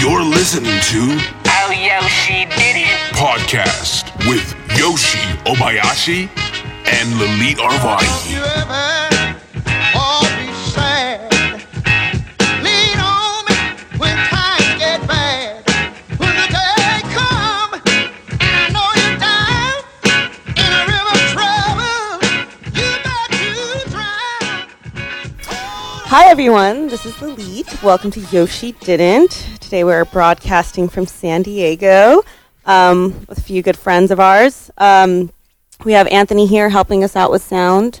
You're listening to Oh, Yoshi Didn't. Podcast with Yoshi Obayashi and Lalit Arvai. you ever all be sad? Lean on me when times get bad. When the day come and I know you're down in a river of trouble, you bet you. Hi everyone, this is Lalit. Welcome to Yoshi Didn't. Today we're broadcasting from San Diego um, with a few good friends of ours. Um, we have Anthony here helping us out with sound.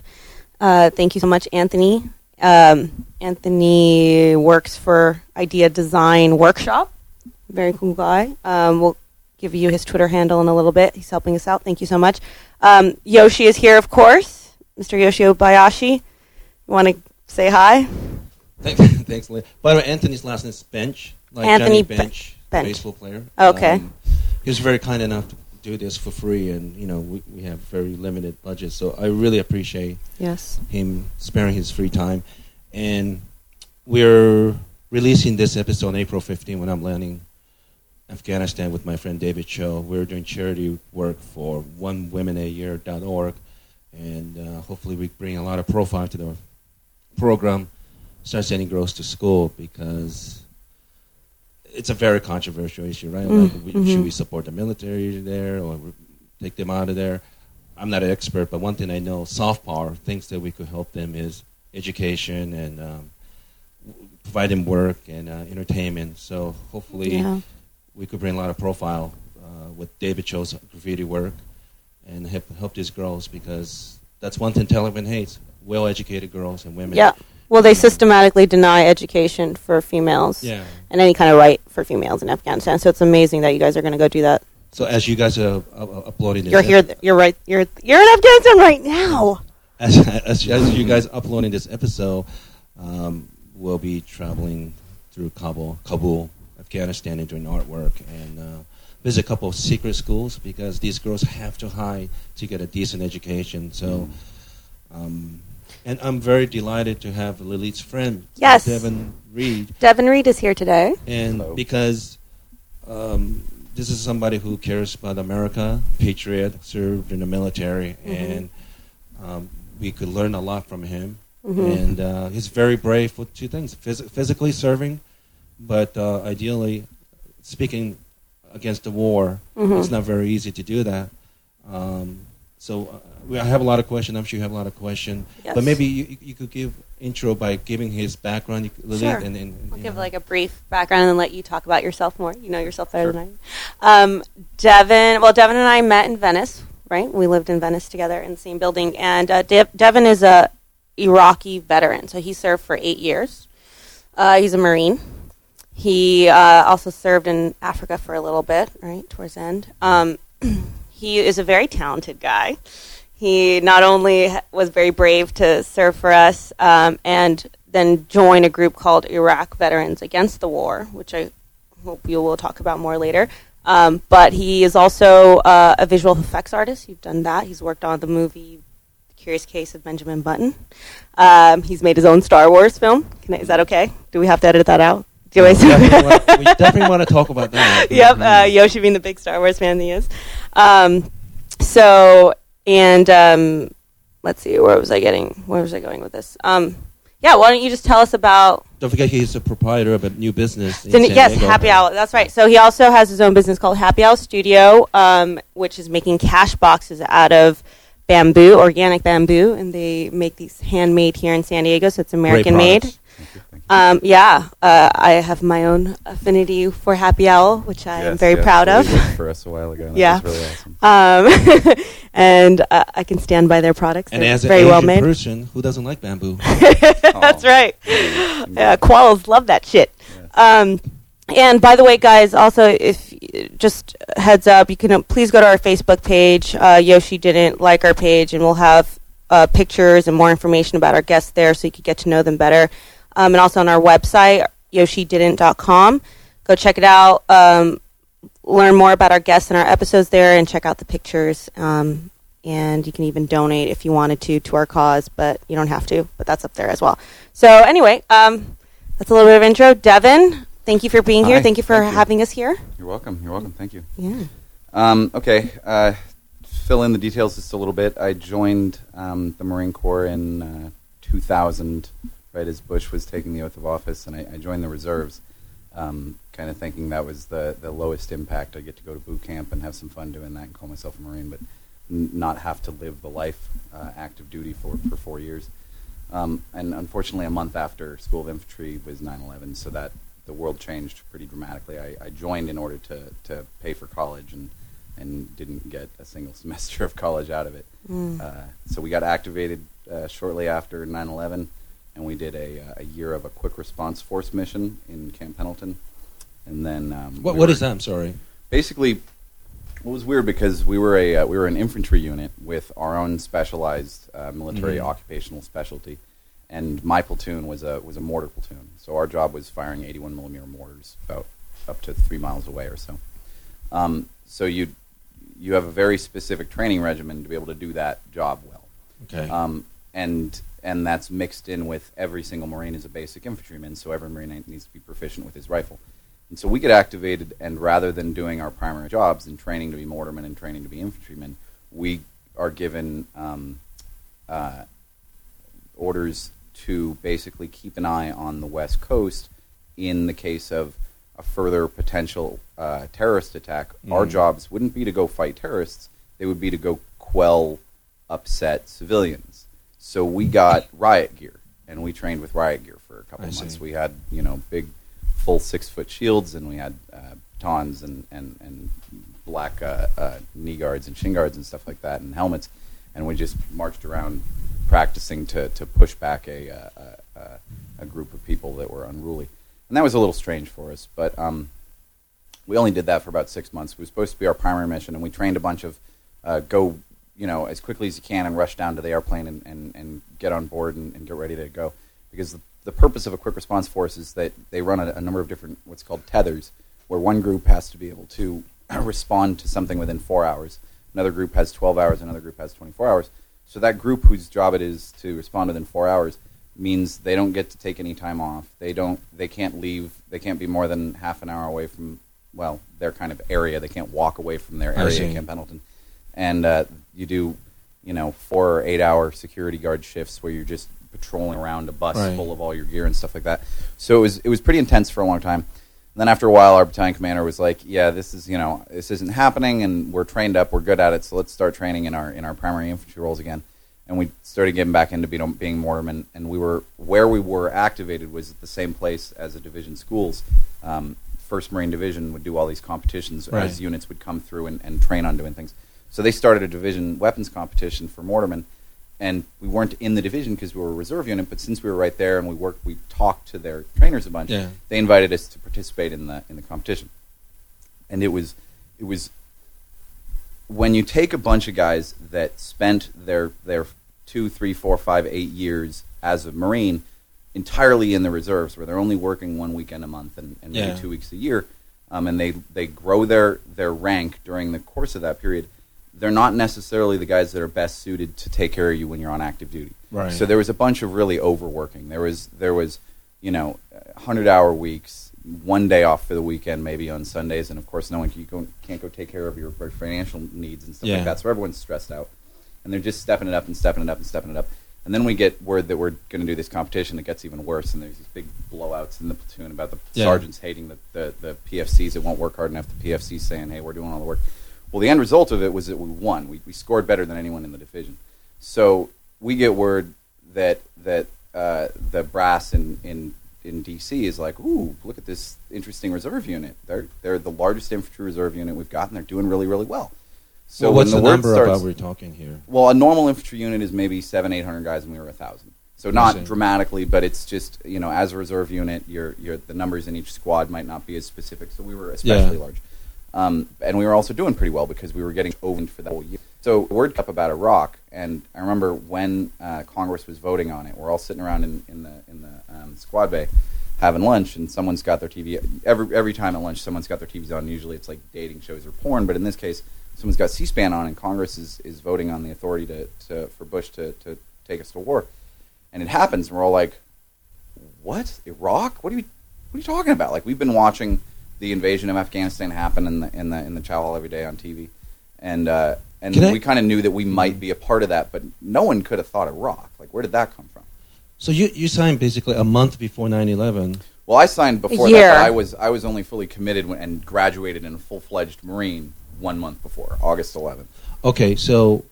Uh, thank you so much, Anthony. Um, Anthony works for Idea Design Workshop. Very cool guy. Um, we'll give you his Twitter handle in a little bit. He's helping us out. Thank you so much. Um, Yoshi is here, of course. Mr. Yoshi Obayashi. You want to say hi? Thanks, thanks, Lynn. By the way, Anthony's last name is Bench, like Anthony Johnny Bench, Bench. baseball player. Okay. Um, he was very kind enough to do this for free, and you know we, we have very limited budget, so I really appreciate Yes. him sparing his free time. And we're releasing this episode on April 15 when I'm landing Afghanistan with my friend David Cho. We're doing charity work for onewomenayear.org, and uh, hopefully we bring a lot of profile to the program, start sending girls to school because it's a very controversial issue, right? Like, we, mhm. Should we support the military there or take them out of there? I'm not an expert, but one thing I know, soft power, things that we could help them is education and um, provide them work and uh, entertainment. So hopefully Yeah. we could bring a lot of profile uh, with David Cho's graffiti work and help, help these girls because that's one thing Taliban hates: well-educated girls and women. Yeah. Well, they systematically deny education for females Yeah. and any kind of right for females in Afghanistan. So it's amazing that you guys are going to go do that. So as you guys are uh, uh, uploading this, You're here. ep- You're right. You're you're in Afghanistan right now. as, as, as you guys uploading this episode, um, we'll be traveling through Kabul, Kabul, Afghanistan, and doing artwork and uh, visit a couple of secret schools because these girls have to hide to get a decent education. So, um, and I'm very delighted to have Lilith's friend, Yes. Devon Read, Devon Read is here today. and because um, this is somebody who cares about America, patriot, served in the military, and um, we could learn a lot from him. And uh, he's very brave for two things: phys- physically serving, but uh, ideally speaking against the war. It's not very easy to do that. Um, so uh, I have a lot of questions. I'm sure you have a lot of questions. Yes. But maybe you, you could give intro by giving his background, Lilith, Sure. and, and I'll give know. like a brief background and let you talk about yourself more. You know yourself better than I. do. Um, Devon. Well, Devon and I met in Venice. Right. We lived in Venice together in the same building. And uh, De- Devin is a Iraqi veteran, so he served for eight years. Uh, he's a Marine. He uh, also served in Africa for a little bit, right, towards the end. Um, he is a very talented guy. He not only was very brave to serve for us um, and then join a group called Iraq Veterans Against the War, which I hope you will talk about more later. Um, but he is also uh, a visual effects artist. You've done that. He's worked on the movie Curious Case of Benjamin Button. Um, he's made his own Star Wars film. I, is that okay? Do we have to edit that out? Do I definitely want, we definitely want to talk about that. yep, uh, Yoshi being the big Star Wars fan he is. Um, so, and um, let's see, where was I getting? Where was I going with this? Um, yeah, why don't you just tell us about? Don't forget he's a proprietor of a new business. in Then- San yes, Diego. Happy Owl. That's right. So he also has his own business called Happy Owl Studio, um, which is making cash boxes out of bamboo, organic bamboo, and they make these handmade here in San Diego. So it's American made. Products. Um, yeah, uh, I have my own affinity for Happy Owl, which I am very yes, proud of. for us a while ago. Yeah. really awesome. Um, and uh, I can stand by their products. And They're as very Asian well made. person, who doesn't like bamboo? That's Oh. right. Yeah, koalas love that shit. Yes. Um, and by the way, guys, also if just heads up, you can uh, please go to our Facebook page. Uh, Yoshi didn't like our page, and we'll have uh, pictures and more information about our guests there, so you could get to know them better. Um, and also on our website, yoshididn't.com. Go check it out. Um, learn more about our guests and our episodes there, and check out the pictures. Um, and you can even donate if you wanted to to our cause, but you don't have to. But that's up there as well. So anyway, um, that's a little bit of intro. Devon, Thank you for being here. Thank you for thank you. having us here. You're welcome. You're welcome. Thank you. Yeah. Um, okay, uh, fill in the details just a little bit. I joined um, the Marine Corps in uh, 2000, right as Bush was taking the oath of office, and I, I joined the reserves, um, kind of thinking that was the, the lowest impact. I get to go to boot camp and have some fun doing that and call myself a Marine, but n- not have to live the life uh, active duty for, for four years. Um, and unfortunately, a month after School of Infantry was 9/11, so that the world changed pretty dramatically. I, I joined in order to, to pay for college and and didn't get a single semester of college out of it. Uh, so we got activated uh, shortly after 9/11, and we did a, uh, a year of a quick response force mission in Camp Pendleton, and then um, What we what were- is that? I'm sorry. basically it was weird because we were a uh, we were an infantry unit with our own specialized uh, military Mhm. occupational specialty, and my platoon was a was a mortar platoon. So our job was firing 81 millimeter mortars about up to three miles away or so. Um, so you you have a very specific training regimen to be able to do that job well Okay. um, and and that's mixed in with every single Marine is a basic infantryman, so every Marine needs to be proficient with his rifle. And so we get activated, and rather than doing our primary jobs and training to be mortarmen and training to be infantrymen, we are given um, uh, orders to basically keep an eye on the West Coast in the case of a further potential uh, terrorist attack. Our Mhm. jobs wouldn't be to go fight terrorists; they would be to go quell upset civilians. So we got riot gear, and we trained with riot gear for a couple I of see. months. We had you know big, full six foot shields, and we had uh, batons and and and black uh, uh, knee guards and shin guards and stuff like that, and helmets, and we just marched around practicing to to push back a uh, a, a, a group of people that were unruly, and that was a little strange for us, but. Um, we only did that for about six months. It was supposed to be our primary mission, and we trained a bunch of uh, go, you know, as quickly as you can and rush down to the airplane and, and, and get on board and, and get ready to go. Because the, the purpose of a quick response force is that they run a, a number of different what's called tethers, where one group has to be able to respond to something within four hours. Another group has 12 hours. Another group has 24 hours. So that group whose job it is to respond within four hours means they don't get to take any time off. They don't. They can't leave. They can't be more than half an hour away from well their kind of area. They can't walk away from their area. Camp Pendleton. And uh, you do, you know, four or eight hour security guard shifts where you're just patrolling around a bus Right. full of all your gear and stuff like that. So it was it was pretty intense for a long time. And then after a while, our battalion commander was like, "Yeah, this is you know this isn't happening, and we're trained up, we're good at it. So let's start training in our in our primary infantry roles again." And we started getting back into being, being mortarmen, and we were where we were activated was at the same place as the division schools. Um, First Marine Division would do all these competitions Right. as units would come through and, and train on doing things. So they started a division weapons competition for mortarmen, and we weren't in the division because we were a reserve unit. But since we were right there and we worked, we talked to their trainers a bunch. Yeah. They invited us to participate in the in the competition, and it was it was when you take a bunch of guys that spent their their two, three, four, five, eight years as a Marine entirely in the reserves, where they're only working one weekend a month and, and maybe two weeks a year, um, and they they grow their their rank during the course of that period. They're not necessarily the guys that are best suited to take care of you when you're on active duty. Right. So there was a bunch of really overworking. There was there was you know hundred hour weeks, one day off for the weekend, maybe on Sundays, and of course no one can, go, can't go take care of your financial needs and stuff Yeah. like that. So everyone's stressed out, and they're just stepping it up and stepping it up and stepping it up. And then we get word that we're going to do this competition that gets even worse, and there's these big blowouts in the platoon about the Yeah. sergeants hating the, the, the PFCs that won't work hard enough. The PFCs saying, "Hey, we're doing all the work." Well, the end result of it was that we won. We, we scored better than anyone in the division. So we get word that that uh, the brass in, in in DC is like, "Ooh, look at this interesting reserve unit. They're they're the largest infantry reserve unit we've got, and they're doing really really well." So well, what's the, word number starts, about we're talking here? well, a normal infantry unit is maybe seven, eight hundred guys, and we were a thousand. So not dramatically, but it's just you know, as a reserve unit, your your the numbers in each squad might not be as specific. So we were especially Yeah. large, um, and we were also doing pretty well because we were getting owned for the whole year. So word up about Iraq, and I remember when uh, Congress was voting on it, we're all sitting around in, in the in the um, squad bay having lunch, and someone's got their TV. Every every time at lunch, someone's got their TVs on. Usually, it's like dating shows or porn, but in this case, someone's got C-SPAN on, and Congress is, is voting on the authority to, to for Bush to, to take us to war, and it happens, and we're all like, "What? Iraq? What do you? what are you talking about? Like we've been watching the invasion of Afghanistan happen in the in the in the chow hall every day on TV, and uh, and Can I- we kind of knew that we might be a part of that, but no one could have thought of Iraq. Like where did that come from? So you you signed basically a month before 9/11. Well, I signed before year. that, but I was I was only fully committed when, and graduated in a full fledged Marine one month before August 11th. Okay, so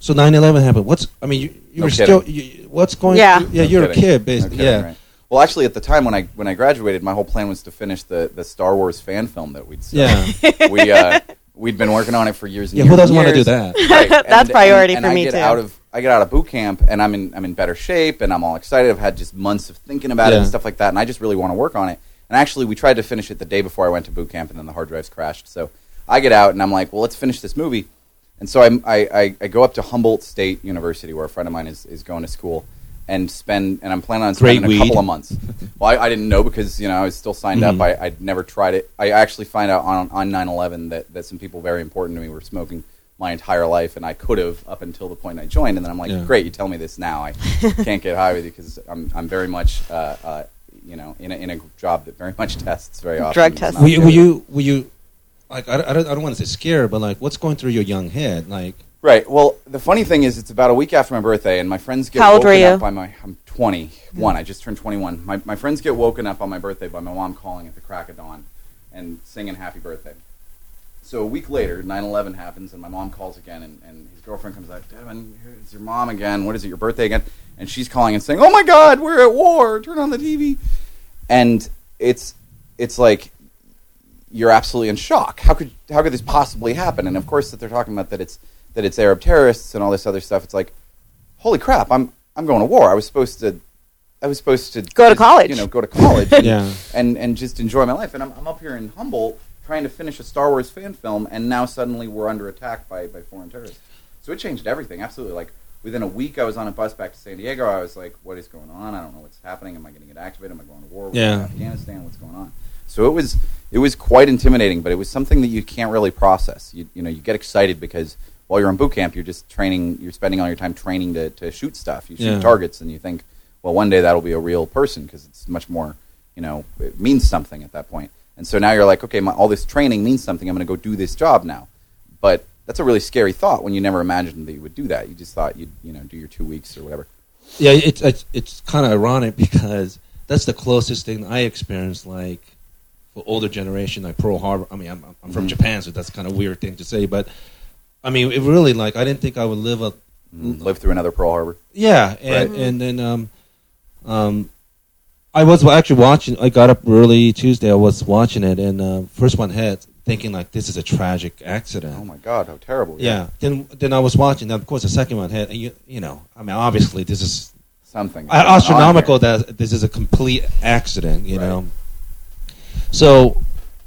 so 9/11 happened. What's I mean you, you No were kidding. still you, what's going Yeah. yeah No you're a kidding. kid No basically kidding, yeah right. Well, actually, at the time when I when I graduated, my whole plan was to finish the, the Star Wars fan film that we'd started. yeah we uh, we'd been working on it for years and yeah years. who doesn't want to do that Right. That's priority and for I me, get too. Out of I get out of boot camp and I'm in I'm in better shape and I'm all excited. I've had just months of thinking about it and stuff like that, and I just really want to work on it. And actually, we tried to finish it the day before I went to boot camp, and then the hard drives crashed. So I get out and I'm like, well, let's finish this movie. And so I'm, I, I, I go up to Humboldt State University, where a friend of mine is, is going to school, and spend and I'm planning on Great spending a couple of months. well, I, I didn't know because you know I was still signed Mhm. up. I, I'd never tried it. I actually find out on on 9/11 that, that some people very important to me were smoking my entire life, and I could have up until the point I joined. And then I'm like, Yeah. great, you tell me this now. I can't get high with you because I'm I'm very much uh, uh, you know in a, in a job that very much tests very often. Drug It's tests. were you, were you were you like I, I don't, I don't want to say scared but like what's going through your young head like Right. Well, the funny thing is, it's about a week after my birthday, and my friends get How old woken were you? up by my. I'm 21. I just turned 21. My my friends get woken up on my birthday by my mom calling at the crack of dawn, and singing happy birthday. So a week later, 9/11 happens, and my mom calls again, and, and his girlfriend comes out. Devon, it's your mom again. What is it? Your birthday again? And she's calling and saying, "Oh my God, we're at war. Turn on the TV." And it's it's like you're absolutely in shock. How could how could this possibly happen? And of course, that they're talking about that it's that it's Arab terrorists and all this other stuff. It's like, holy crap! I'm I'm going to war. I was supposed to, I was supposed to Go to college. You know, go to college. and, Yeah. and and just enjoy my life. And I'm I'm up here in Humboldt trying to finish a Star Wars fan film, and now suddenly we're under attack by by foreign terrorists. So it changed everything. Absolutely. Like within a week, I was on a bus back to San Diego. I was like, what is going on? I don't know what's happening. Am I going to get activated? Am I going to war with Yeah. Afghanistan? What's going on? So it was it was quite intimidating, but it was something that you can't really process. You you know you get excited because while you're in boot camp, you're just training. You're spending all your time training to, to shoot stuff. You shoot Yeah. targets, and you think, well, one day that'll be a real person because it's much more. You know, it means something at that point. And so now you're like, okay, my, all this training means something. I'm going to go do this job now. But that's a really scary thought when you never imagined that you would do that. You just thought you'd you know do your two weeks or whatever. yeah it's it's, it's kind of ironic because that's the closest thing I experienced like for older generation like Pearl Harbor I mean I'm, I'm from Mhm. Japan so that's kind of weird thing to say but I mean it really like I didn't think I would live a Live through another Pearl Harbor. Yeah, and Right. and then um, um, I was actually watching. I got up early Tuesday. I was watching it, and uh, first one hit, thinking like this is a tragic accident. Oh my God, how terrible! yeah. Then then I was watching. Then of course the second one hit, and you you know I mean obviously this is something astronomical that this is a complete accident. You Right. know. So.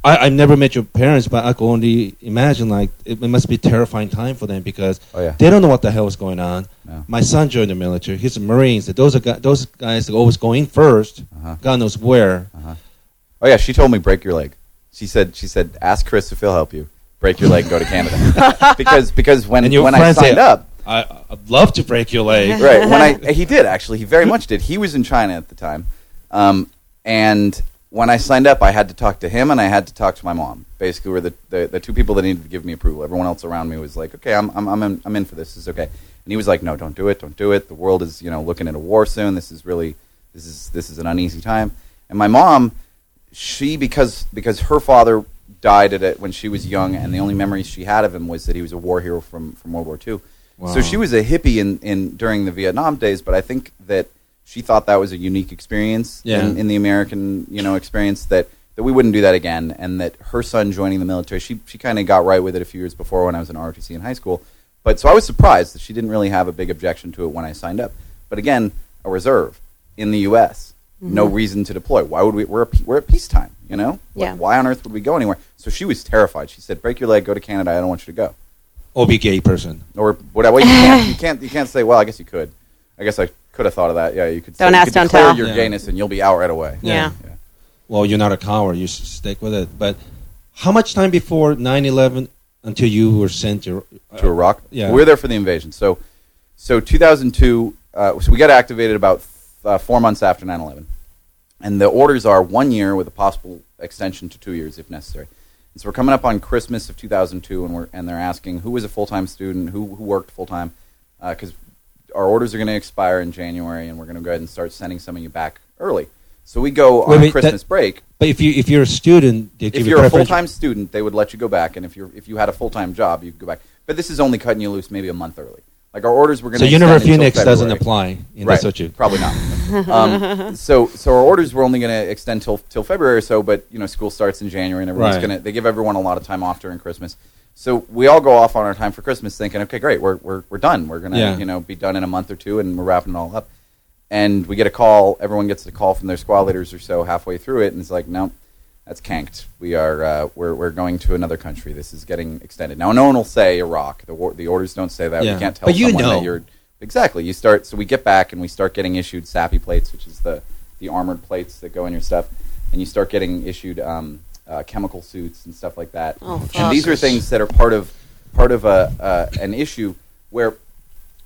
I, I never met your parents, but I can only imagine like it, it must be a terrifying time for them because Oh yeah. they don't know what the hell is going on. No. My son joined the military. He's a Marines. Those are gu- those guys that always go in 1st Uh-huh. God knows where. Oh yeah, she told me break your leg. She said she said ask Chris if he'll help you. Break your leg and go to Canada. because because when And when I friends say, signed up, I, I'd love to break your leg. right when I he did actually he very much did. He was in China at the time, um, and when I signed up, I had to talk to him and I had to talk to my mom. Basically, were the, the, the two people that needed to give me approval. Everyone else around me was like, okay, I'm I'm I'm in, I'm in for this. This is okay. And he was like, no, don't do it, don't do it. The world is you know looking at a war soon. This is really this is this is an uneasy time. And my mom, she because because her father died at it when she was young, and the only memories she had of him was that he was a war hero from from World War II. Wow. So she was a hippie in, in during the Vietnam days, but I think that she thought that was a unique experience Yeah. in, in the American you know experience that, that we wouldn't do that again, and that her son joining the military, she she kind of got right with it a few years before when I was in ROTC in high school. But so I was surprised that she didn't really have a big objection to it when I signed up. But again, a reserve in the U.S. No mm-hmm. reason to deploy. Why would we? We're a, we're at peacetime, you know. Like, Yeah. Why on earth would we go anywhere? So she was terrified. She said, "Break your leg, go to Canada. I don't want you to go." Or be gay person. or whatever. Well, you can't, you can't. You can't say. Well, I guess you could. I guess I could have thought of that. Yeah, you could. Don't say, you ask, could don't declare tell. Your Yeah. gayness, and you'll be out right away. Yeah. Well, you're not a coward. You s- stick with it. But how much time before 9/11 until you were sent your To Iraq. Yeah. we were there for the invasion. So, so 2002. Uh, so we got activated about uh, four months after 9/11, and the orders are one year with a possible extension to two years if necessary. And so we're coming up on Christmas of 2002, and we're and they're asking who was a full time student, who who worked full time, because our orders are going to expire in January, and we're going to go ahead and start sending some of you back early. So we go Wait, on wait, Christmas that- break. But if you if you're a student, they If give you're you a full preferential- time student, they would let you go back, and if you're if you had a full time job, you could go back. But this is only cutting you loose maybe a month early. Like our orders were going So to Univer Phoenix doesn't apply in right. the Sochi. Probably not. um, so, so our orders were only going to extend till till February or so, but you know, school starts in January, and everyone's Right. going to they give everyone a lot of time off during Christmas. So we all go off on our time for Christmas, thinking, okay, great, we're we're we're done. We're gonna Yeah. you know be done in a month or two, and we're wrapping it all up. And we get a call. Everyone gets a call from their squad leaders or so halfway through it, and it's like, no, that's canked. We are uh, we're we're going to another country. This is getting extended. Now, no one will say Iraq. The war, the orders don't say that. Yeah. We can't tell But you someone know. that you're exactly. You start. So we get back and we start getting issued SAPI plates, which is the the armored plates that go in your stuff, and you start getting issued um, uh, chemical suits and stuff like that. Oh, and these are things that are part of part of a uh, an issue where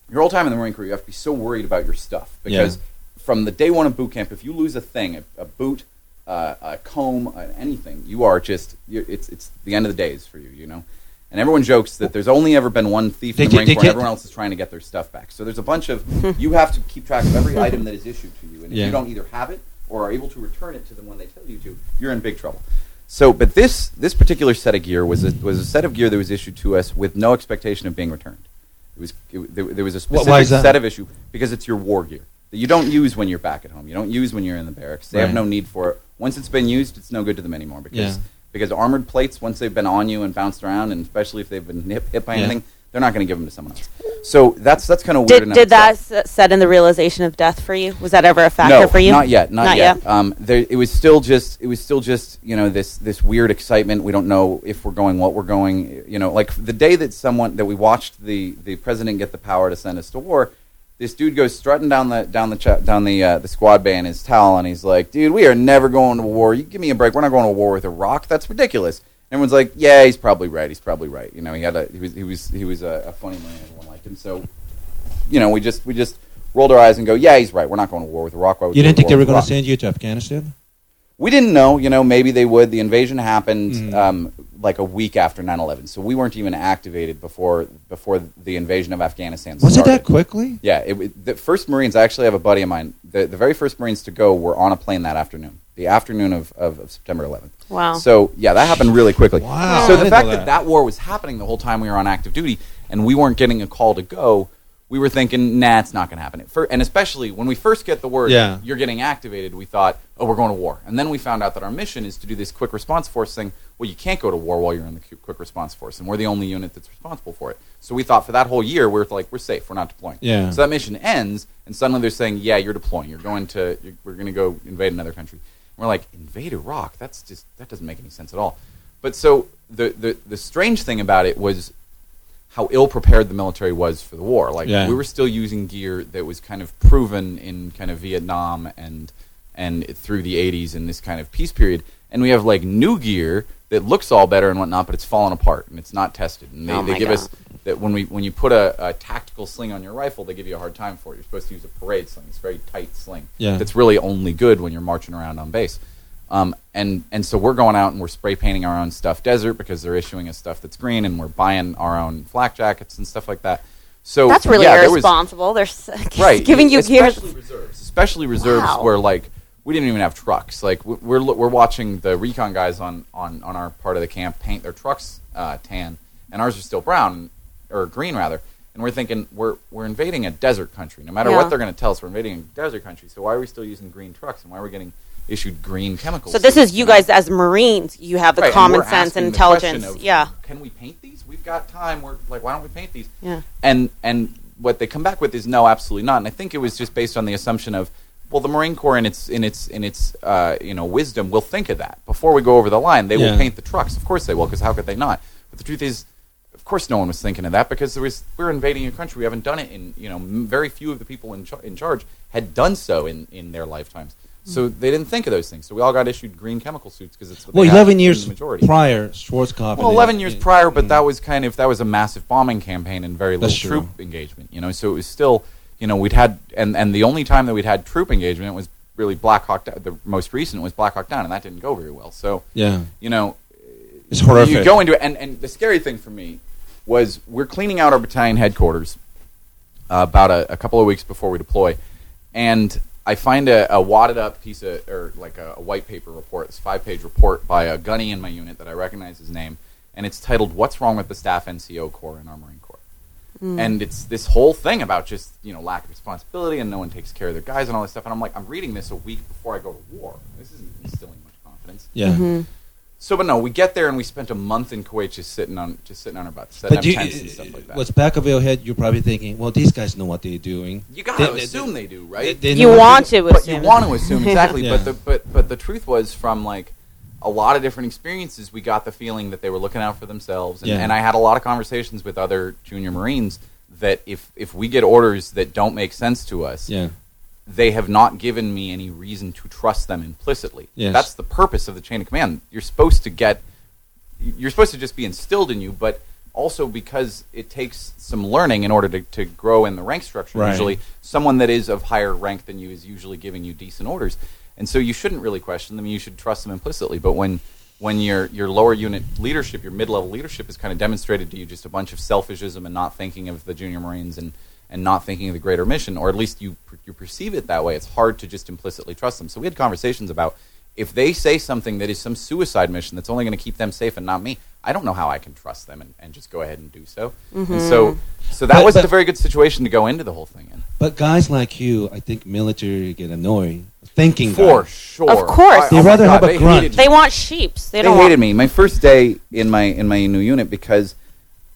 your whole time in the Marine Corps, you have to be so worried about your stuff because Yeah. from the day one of boot camp, if you lose a thing, a, a boot, uh, a comb, uh, anything, you are just you're, it's it's the end of the days for you, you know. And everyone jokes that there's only ever been one thief They in the Marine Corps, and everyone else is trying to get their stuff back. So there's a bunch of you have to keep track of every item that is issued to you, and if Yeah. you don't either have it or are able to return it to them when they tell you to, you're in big trouble. So, but this this particular set of gear was a, was a set of gear that was issued to us with no expectation of being returned. It was it, there, there was a specific why is that? set of issue because it's your war gear that you don't use when you're back at home. You don't use when you're in the barracks. They have no need for it. Once it's been used, it's no good to them anymore because Yeah. because armored plates once they've been on you and bounced around, and especially if they've been hit, hit by Yeah. anything, they're not going to give them to someone else. So that's that's kind of weird. Did, did that s- set in the realization of death for you? Was that ever a factor no, for you? Not yet. Not, Not yet. yet? Um, there, it was still just. It was still just. You know, this this weird excitement. We don't know if we're going, what we're going. You know, like the day that someone that we watched the the president get the power to send us to war. This dude goes strutting down the down the ch- down the uh, the squad bay in his towel, and he's like, "Dude, we are never going to war. You give me a break. We're not going to war with Iraq. That's ridiculous." Everyone's like, "Yeah, he's probably right. He's probably right." You know, he had a he was he was he was a, a funny man. Everyone liked him. So, you know, we just we just rolled our eyes and go, "Yeah, he's right. We're not going to war with Iraq." Why would You didn't think they were going to send you to Afghanistan? We didn't know, you know, maybe they would. The invasion happened Mm. um, like a week after 9/11, so we weren't even activated before before the invasion of Afghanistan. Was it that quickly? Yeah, it, the first Marines. I actually have a buddy of mine. The, the very first Marines to go were on a plane that afternoon, the afternoon of, of, of September 11th. Wow. So yeah, that happened really quickly. Wow. So the fact that. that. that war was happening the whole time we were on active duty, and we weren't getting a call to go, we were thinking, nah, it's not going to happen. And especially when we first get the word, Yeah. you're getting activated, we thought, oh, we're going to war. And then we found out that our mission is to do this quick response force thing. Well, you can't go to war while you're in the quick response force, and we're the only unit that's responsible for it. So we thought for that whole year, we're like, we're safe, we're not deploying. Yeah. So that mission ends, and suddenly they're saying, yeah, you're deploying. You're going to, you're, we're going to go invade another country. And we're like, invade Iraq? That's just, that doesn't make any sense at all. But so the, the, the strange thing about it was how ill prepared the military was for the war. Like Yeah. we were still using gear that was kind of proven in kind of Vietnam and and through the 80s in this kind of peace period. And we have like new gear that looks all better and whatnot, but it's fallen apart and it's not tested. And they, Oh they give God. us that when we when you put a, a tactical sling on your rifle, they give you a hard time for it. You're supposed to use a parade sling. It's a very tight sling. Yeah. That's really only good when you're marching around on base. Um, and and so we're going out and we're spray painting our own stuff desert because they're issuing us stuff that's green, and we're buying our own flak jackets and stuff like that. So That's really yeah, there was- irresponsible. They're right giving you gear. especially reserves, especially reserves Wow. where like we didn't even have trucks. Like we- we're we're watching the recon guys on on on our part of the camp paint their trucks uh, tan, and ours are still brown or green rather. And we're thinking we're we're invading a desert country. No matter Yeah. what they're going to tell us, we're invading a desert country. So why are we still using green trucks? And why are we getting issued green chemicals? So this is you guys as Marines. You have the Right, and common we're sense asking and the question intelligence. of, yeah. Can we paint these? We've got time. We're like, why don't we paint these? Yeah. And and what they come back with is no, absolutely not. And I think it was just based on the assumption of, well, the Marine Corps in its in its in its uh, you know wisdom will think of that before we go over the line. They Yeah. will paint the trucks. Of course they will, because how could they not? But the truth is. Of course, no one was thinking of that because there was we're invading a country. We haven't done it in you know m- very few of the people in, char- in charge had done so in, in their lifetimes. So they didn't think of those things. So we all got issued green chemical suits because it's what Well, they had 11 in years the majority. prior, Schwarzkopf. Well, eleven years prior, but Mm. that was kind of that was a massive bombing campaign and very little That's true. troop engagement. You know, so it was still, you know, we'd had and and the only time that we'd had troop engagement was really Black Hawk. Down. The most recent was Black Hawk Down, and that didn't go very well. So Yeah. you know, It's horrific. you go into it, and, and the scary thing for me was we're cleaning out our battalion headquarters uh, about a, a couple of weeks before we deploy, and I find a, a wadded up piece of, or like a, a white paper report, this five page report by a gunny in my unit that I recognize his name, and it's titled "What's Wrong with the Staff NCO Corps in Our Marine Corps." Hmm. And it's this whole thing about just you know lack of responsibility and no one takes care of their guys and all this stuff. And I'm like, I'm reading this a week before I go to war. This isn't instilling much confidence. Yeah. Mm-hmm. So, but no, we get there and we spent a month in Kuwait just sitting on just sitting on our butts, setting But up you, tents and stuff like that. what's back of your head, you're probably thinking, well, these guys know what they're doing. you gotta They- they- assume they, do, right? they know You want they- to but assume. you want to assume exactly. Yeah. But the but but the truth was from like a lot of different experiences, we got the feeling that they were looking out for themselves, and, Yeah. and I had a lot of conversations with other junior Marines that if if we get orders that don't make sense to us, Yeah. They have not given me any reason to trust them implicitly. Yes. That's the purpose of the chain of command. You're supposed to get, you're supposed to just be instilled in you, but also because it takes some learning in order to, to grow in the rank structure. Right. Usually, someone that is of higher rank than you is usually giving you decent orders, and so you shouldn't really question them. You should trust them implicitly. But when when your your lower unit leadership, your mid level leadership, is kind of demonstrated to you just a bunch of selfishism and not thinking of the junior marines and and not thinking of the greater mission, or at least you you perceive it that way, it's hard to just implicitly trust them. So we had conversations about if they say something that is some suicide mission that's only going to keep them safe and not me. I don't know how I can trust them and, and just go ahead and do so. And mm-hmm. so so that But- wasn't but- a very good situation to go into the whole thing in. But guys like you, I think military get annoyed. Thinking For guys. sure, Of course. I- They'd oh rather God, have a they grunt. They want sheeps. They They don't hated want, me. My first day in my in my new unit because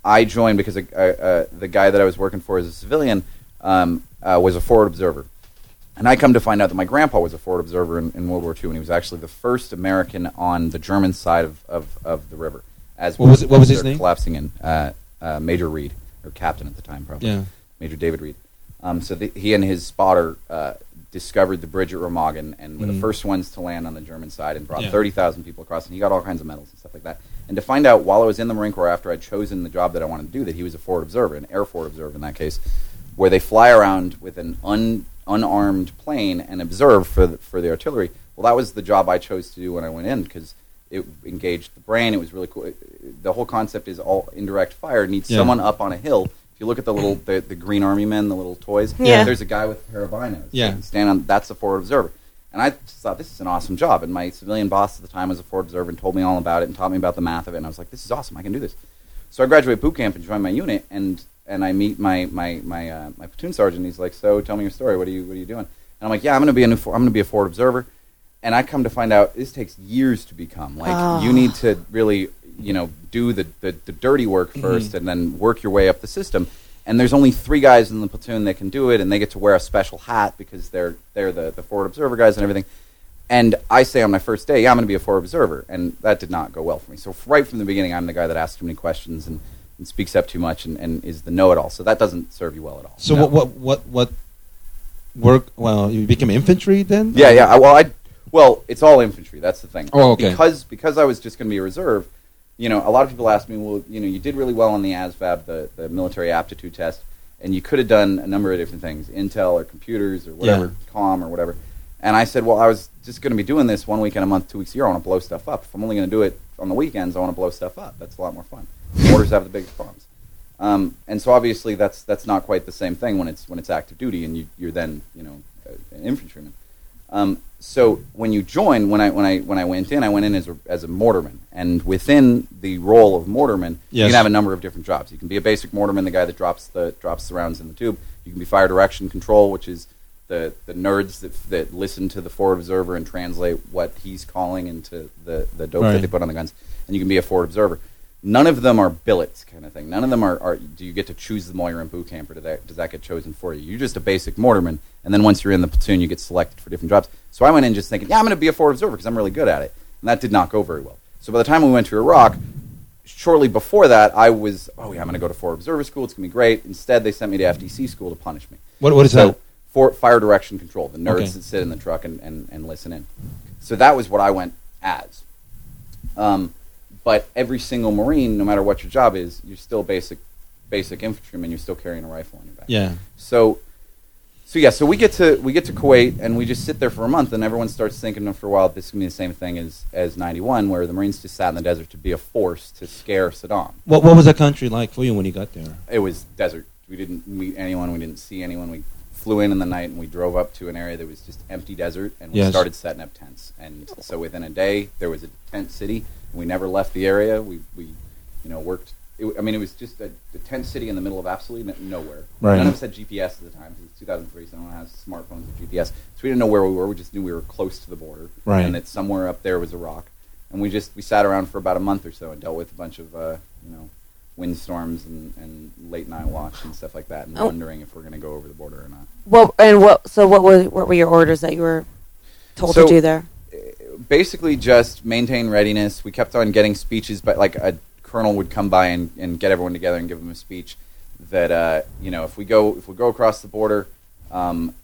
I joined because uh, uh, the guy that I was working for as a civilian um, uh, was a forward observer, and I come to find out that my grandpa was a forward observer in, in World War II, and he was actually the first American on the German side of, of, of the river. As What was it- what was his name? Collapsing in uh, uh, Major Read or captain at the time, probably. Yeah. Major David Read. Um, so the, he and his spotter uh, discovered the bridge at Remagen and were the Mhm. first ones to land on the German side and brought Yeah. 30,000 people across. And he got all kinds of medals and stuff like that. And to find out while I was in the Marine Corps after I'd chosen the job that I wanted to do that he was a forward observer, an air forward observer in that case, where they fly around with an un, unarmed plane and observe for the, for the artillery. Well, that was the job I chose to do when I went in because it engaged the brain. It was really cool. The whole concept is all indirect fire needs Yeah. someone up on a hill. If you look at the little the, the green army men, the little toys, Yeah. there's a guy with a pair of binos. Yeah. Stand on. That's a forward observer. And I just thought this is an awesome job. And my civilian boss at the time was a forward observer and told me all about it and taught me about the math of it. And I was like, this is awesome. I can do this. So I graduate boot camp and join my unit. And and I meet my my my uh, my platoon sergeant. He's like, so tell me your story. What are you what are you doing? And I'm like, yeah, I'm going to be a new. For- I'm going to be a forward observer. And I come to find out this takes years to become. Like Oh. you need to really you know do the the, the dirty work mm-hmm. 1st and then work your way up the system. And there's only three guys in the platoon that can do it, and they get to wear a special hat because they're they're the, the forward observer guys and everything. And I say on my first day, yeah, I'm going to be a forward observer, and that did not go well for me. So right from the beginning, I'm the guy that asks too many questions and, and speaks up too much and, and is the know-it-all. So that doesn't serve you well at all. So No. what what what what work? Well, you became infantry then. Yeah, yeah. I, well, I well, it's all infantry. That's the thing. Oh, okay. Because because I was just going to be a reserve. You know, a lot of people ask me, well, you know, you did really well on the ASVAB, the, the military aptitude test, and you could have done a number of different things, Intel or computers or whatever, Yeah. com or whatever. And I said, well, I was just going to be doing this one weekend a month, two weeks a year. I want to blow stuff up. If I'm only going to do it on the weekends, I want to blow stuff up. That's a lot more fun. Mortars have the biggest bombs. Um, and so obviously that's that's not quite the same thing when it's when it's active duty and you, you're then you know an infantryman. Um, so when you join, when I when I when I went in, I went in as a, as a mortarman, and within the role of mortarman, you can have a number of different jobs. You can be a basic mortarman, the guy that drops the drops the rounds in the tube. You can be fire direction control, which is the the nerds that that listen to the forward observer and translate what he's calling into the the dope Right. that they put on the guns. And you can be a forward observer. None of them are billets kind of thing. None of them are, are do you get to choose them while you're in boot camp or does that, does that get chosen for you? You're just a basic mortarman, and then once you're in the platoon, you get selected for different jobs. So I went in just thinking, yeah, I'm going to be a forward observer because I'm really good at it, and that did not go very well. So by the time we went to Iraq, shortly before that, I was, oh yeah, I'm going to go to forward observer school. It's going to be great. Instead, they sent me to FDC school to punish me. What what is so that? for fire direction control, the nerds Okay. that sit in the truck and, and, and listen in. So that was what I went as. Um, but every single Marine, no matter what your job is, you're still basic basic infantryman. You're still carrying a rifle on your back. Yeah. So so yeah, so we get to we get to Kuwait and we just sit there for a month, and everyone starts thinking for a while this is gonna be the same thing as as '91, where the Marines just sat in the desert to be a force to scare Saddam. What what was the country like for you when you got there? It was desert. We didn't meet anyone. We didn't see anyone. We flew in in the night and we drove up to an area that was just empty desert, and we Yes. started setting up tents. And so within a day, there was a tent city. And we never left the area. We we you know worked. It, I mean, it was just a, a tent city in the middle of absolutely n- nowhere. Right. None of us had GPS at the time. 'cause It's 2003, so no one has smartphones with GPS. So we didn't know where we were. We just knew we were close to the border, Right. and that somewhere up there was Iraq. And we just we sat around for about a month or so and dealt with a bunch of uh, you know windstorms and, and late night walks and stuff like that, and Oh. wondering if we're going to go over the border or not. What and what? So what were what were your orders that you were told So- to do there? Basically, just maintain readiness. We kept on getting speeches, but like a colonel would come by and, and get everyone together and give them a speech that uh, you know if we go if we go across the border, um,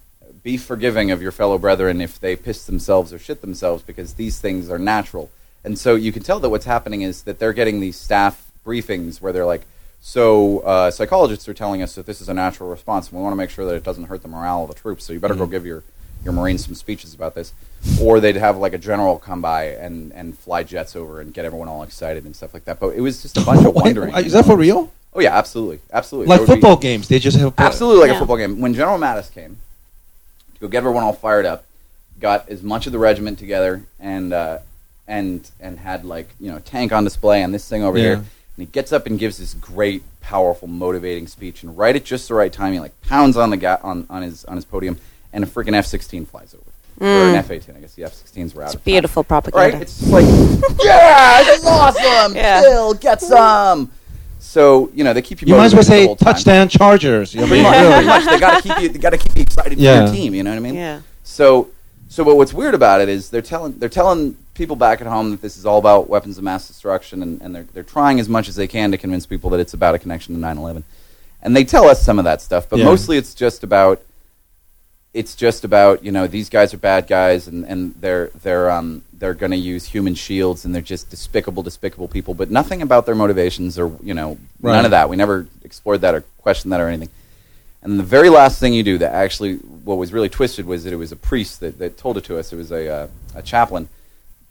be forgiving of your fellow brethren if they piss themselves or shit themselves because these things are natural. And so you can tell that what's happening is that they're getting these staff briefings where they're like, so uh, psychologists are telling us that this is a natural response, and we want to make sure that it doesn't hurt the morale of the troops. So you better go give your your Marines some speeches about this. Or they'd have like a general come by and, and fly jets over and get everyone all excited and stuff like that. But it was just a bunch of Wait, wondering. is that for real? Oh yeah, absolutely, absolutely. Like There would be- football games, they just have Absolutely like Yeah. a football game. When General Mattis came to go get everyone all fired up, got as much of the regiment together and uh, and and had like you know tank on display and this thing over Yeah. here. And he gets up and gives this great, powerful, motivating speech. And right at just the right time, he like pounds on the ga- on, on his on his podium, and a freaking F sixteen flies over, or hmm. an F eighteen. I guess the F 16s were out. It's of time. beautiful propaganda. Right? It's just like, yeah, this is awesome. Yeah. Kill, get some. So you know they keep you. You might as well say whole time. touchdown Chargers. I mean, Pretty much, really. pretty much. They got to keep you. They got to keep you excited for your team. You know what I mean? Yeah. So, so, but what's weird about it is they're telling they're telling people back at home that this is all about weapons of mass destruction, and, and they're they're trying as much as they can to convince people that it's about a connection to 9/11. And they tell us some of that stuff, but Yeah. mostly it's just about it's just about you know these guys are bad guys and, and they're they're um they're going to use human shields and they're just despicable despicable people. But nothing about their motivations or you know Right. none of that. We never explored that or questioned that or anything. And the very last thing you do that actually what was really twisted was that it was a priest that, that told it to us. It was a, uh, a chaplain.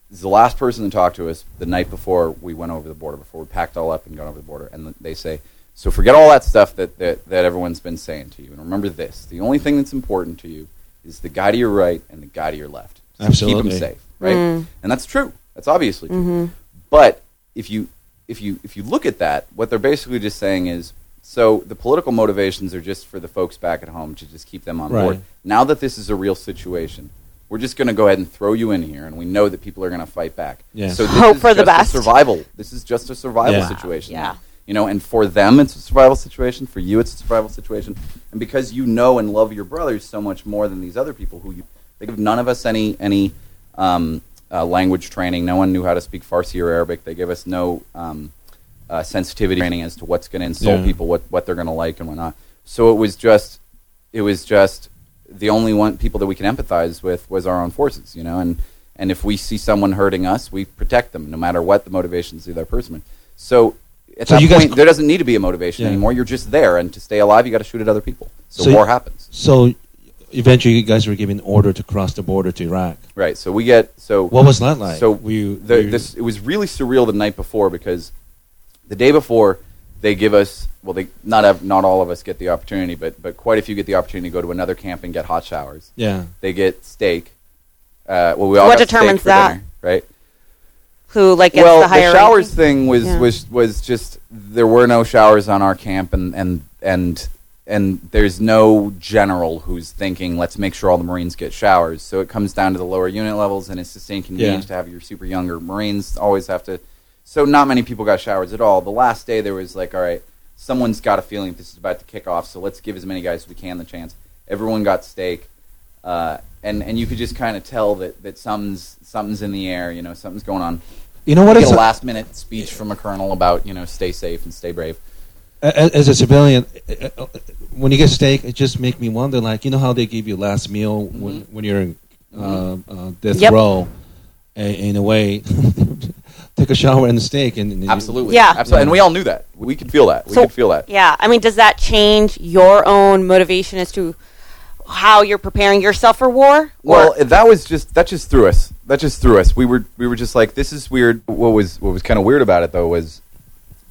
He's the last person to talk to us the night before we went over the border before we packed all up and got over the border. And they say so forget all that stuff that, that, that everyone's been saying to you. And remember this the only thing that's important to you is the guy to your right and the guy to your left. So keep them safe right? Mm. And that's true. That's obviously true. Mm-hmm. But if you if you if you look at that what they're basically just saying is so the political motivations are just for the folks back at home to just keep them on board. Right. now that this is a real situation we're just going to go ahead and throw you in here and we know that people are going to fight back. Yeah. so this Hope is for the just a best. survival this is just a survival Yeah. situation. Yeah. You know and for them it's a survival situation for you it's a survival situation. And because you know and love your brothers so much more than these other people who you they give none of us any any um, uh, language training. No one knew how to speak farsi or arabic. They give us no um, uh, sensitivity training as to what's going to insult Yeah. people what, what they're going to like and whatnot. So it was just it was just the only one people that we can empathize with was our own forces you know? And and if we see someone hurting us we protect them no matter what the motivations of the other person so at So that you guys- point there doesn't need to be a motivation Yeah. anymore you're just there and to stay alive you got to shoot at other people so, So war you- happens So eventually, you guys were given order to cross the border to Iraq. right so we get so What was that like? So were you, the, were you- this it was really surreal the night before because the day before they give us well they not have, not all of us get the opportunity but but quite a few get the opportunity to go to another camp and get hot showers. yeah. They get steak. Uh, well, we all What got determines that? dinner, right? Who like gets well, the higher showers ranking? thing was, Yeah. was was just there were no showers on our camp, and and and and there's no general who's thinking let's make sure all the Marines get showers. So it comes down to the lower unit levels, and it's just inconvenient Yeah. to have your super younger Marines always have to. So not many people got showers at all. The last day there was like, all right, someone's got a feeling this is about to kick off, so let's give as many guys as we can the chance. Everyone got steak. Uh, and, and you could just kind of tell that, that something's something's in the air, you know, something's going on You know what? get a a- last minute speech from a colonel about you know stay safe and stay brave. a- as a civilian, uh, uh, when you get steak, it just make me wonder. Like you know how they give you last meal when, when you're in uh, uh, death Yep. row, a- in a way, take a shower and a steak, and, and you- Absolutely, Yeah. absolutely, and we all knew that. We could feel that. We So- could feel that. Yeah, I mean, does that change your own motivation as to how you're preparing yourself for war? Well, that was just that just threw us. That just threw us. We were we were just like, this is weird. What was what was kind of weird about it though was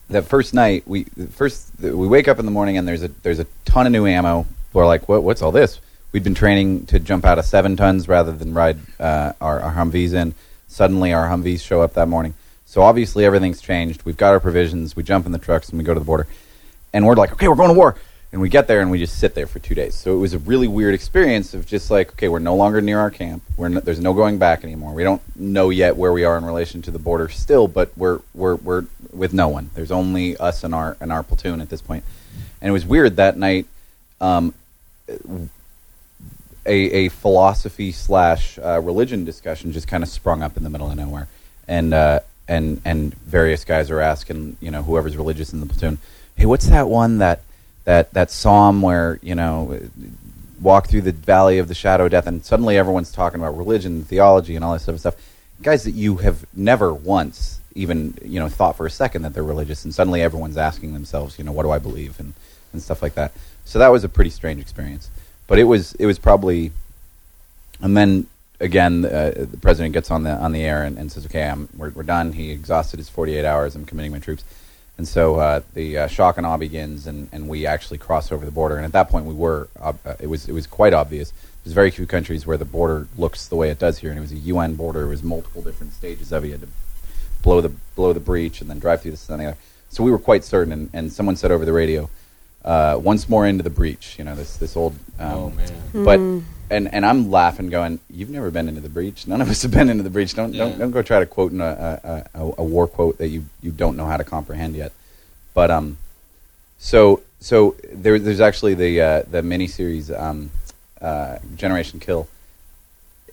that first night we first we wake up in the morning and there's a there's a ton of new ammo. We're like, what what's all this? We'd been training to jump out of seven tons rather than ride uh, our, our Humvees in. Suddenly, our Humvees show up that morning. So obviously, everything's changed. We've got our provisions. We jump in the trucks and we go to the border. And we're like, okay, we're going to war. And we get there and we just sit there for two days. So it was a really weird experience of just like, okay, we're no longer near our camp. We're no, there's no going back anymore. We don't know yet where we are in relation to the border still, but we're we're we're with no one. There's only us and our and our platoon at this point. And it was weird that night. Um, a, a philosophy slash uh, religion discussion just kind of sprung up in the middle of nowhere, and uh, and and various guys are asking, you know, whoever's religious in the platoon, hey, what's that one that that that psalm where you know walk through the valley of the shadow of death, and suddenly everyone's talking about religion, theology, and all this other stuff. Guys that you have never once even you know thought for a second that they're religious, and suddenly everyone's asking themselves, you know, what do I believe, and and stuff like that. So that was a pretty strange experience, but it was it was probably, and then again, uh, the president gets on the on the air and, and says, "Okay, I'm, we're we're done." He exhausted his 48 hours. I'm committing my troops. And so uh, the uh, shock and awe begins, and, and we actually cross over the border. And at that point, we were uh, it was it was quite obvious. There's very few countries where the border looks the way it does here, and it was a UN border. It was multiple different stages of it. You had to blow the blow the breach and then drive through the other. So we were quite certain. And, and someone said over the radio, uh, "Once more into the breach." You know this this old. Um, Oh man. But and and I'm laughing, going, "You've never been into the breach. None of us have been into the breach. Don't Yeah. don't don't go try to quote in a, a, a, a war quote that you, you don't know how to comprehend yet." But um, so so there, there's actually the uh, the miniseries um, uh, Generation Kill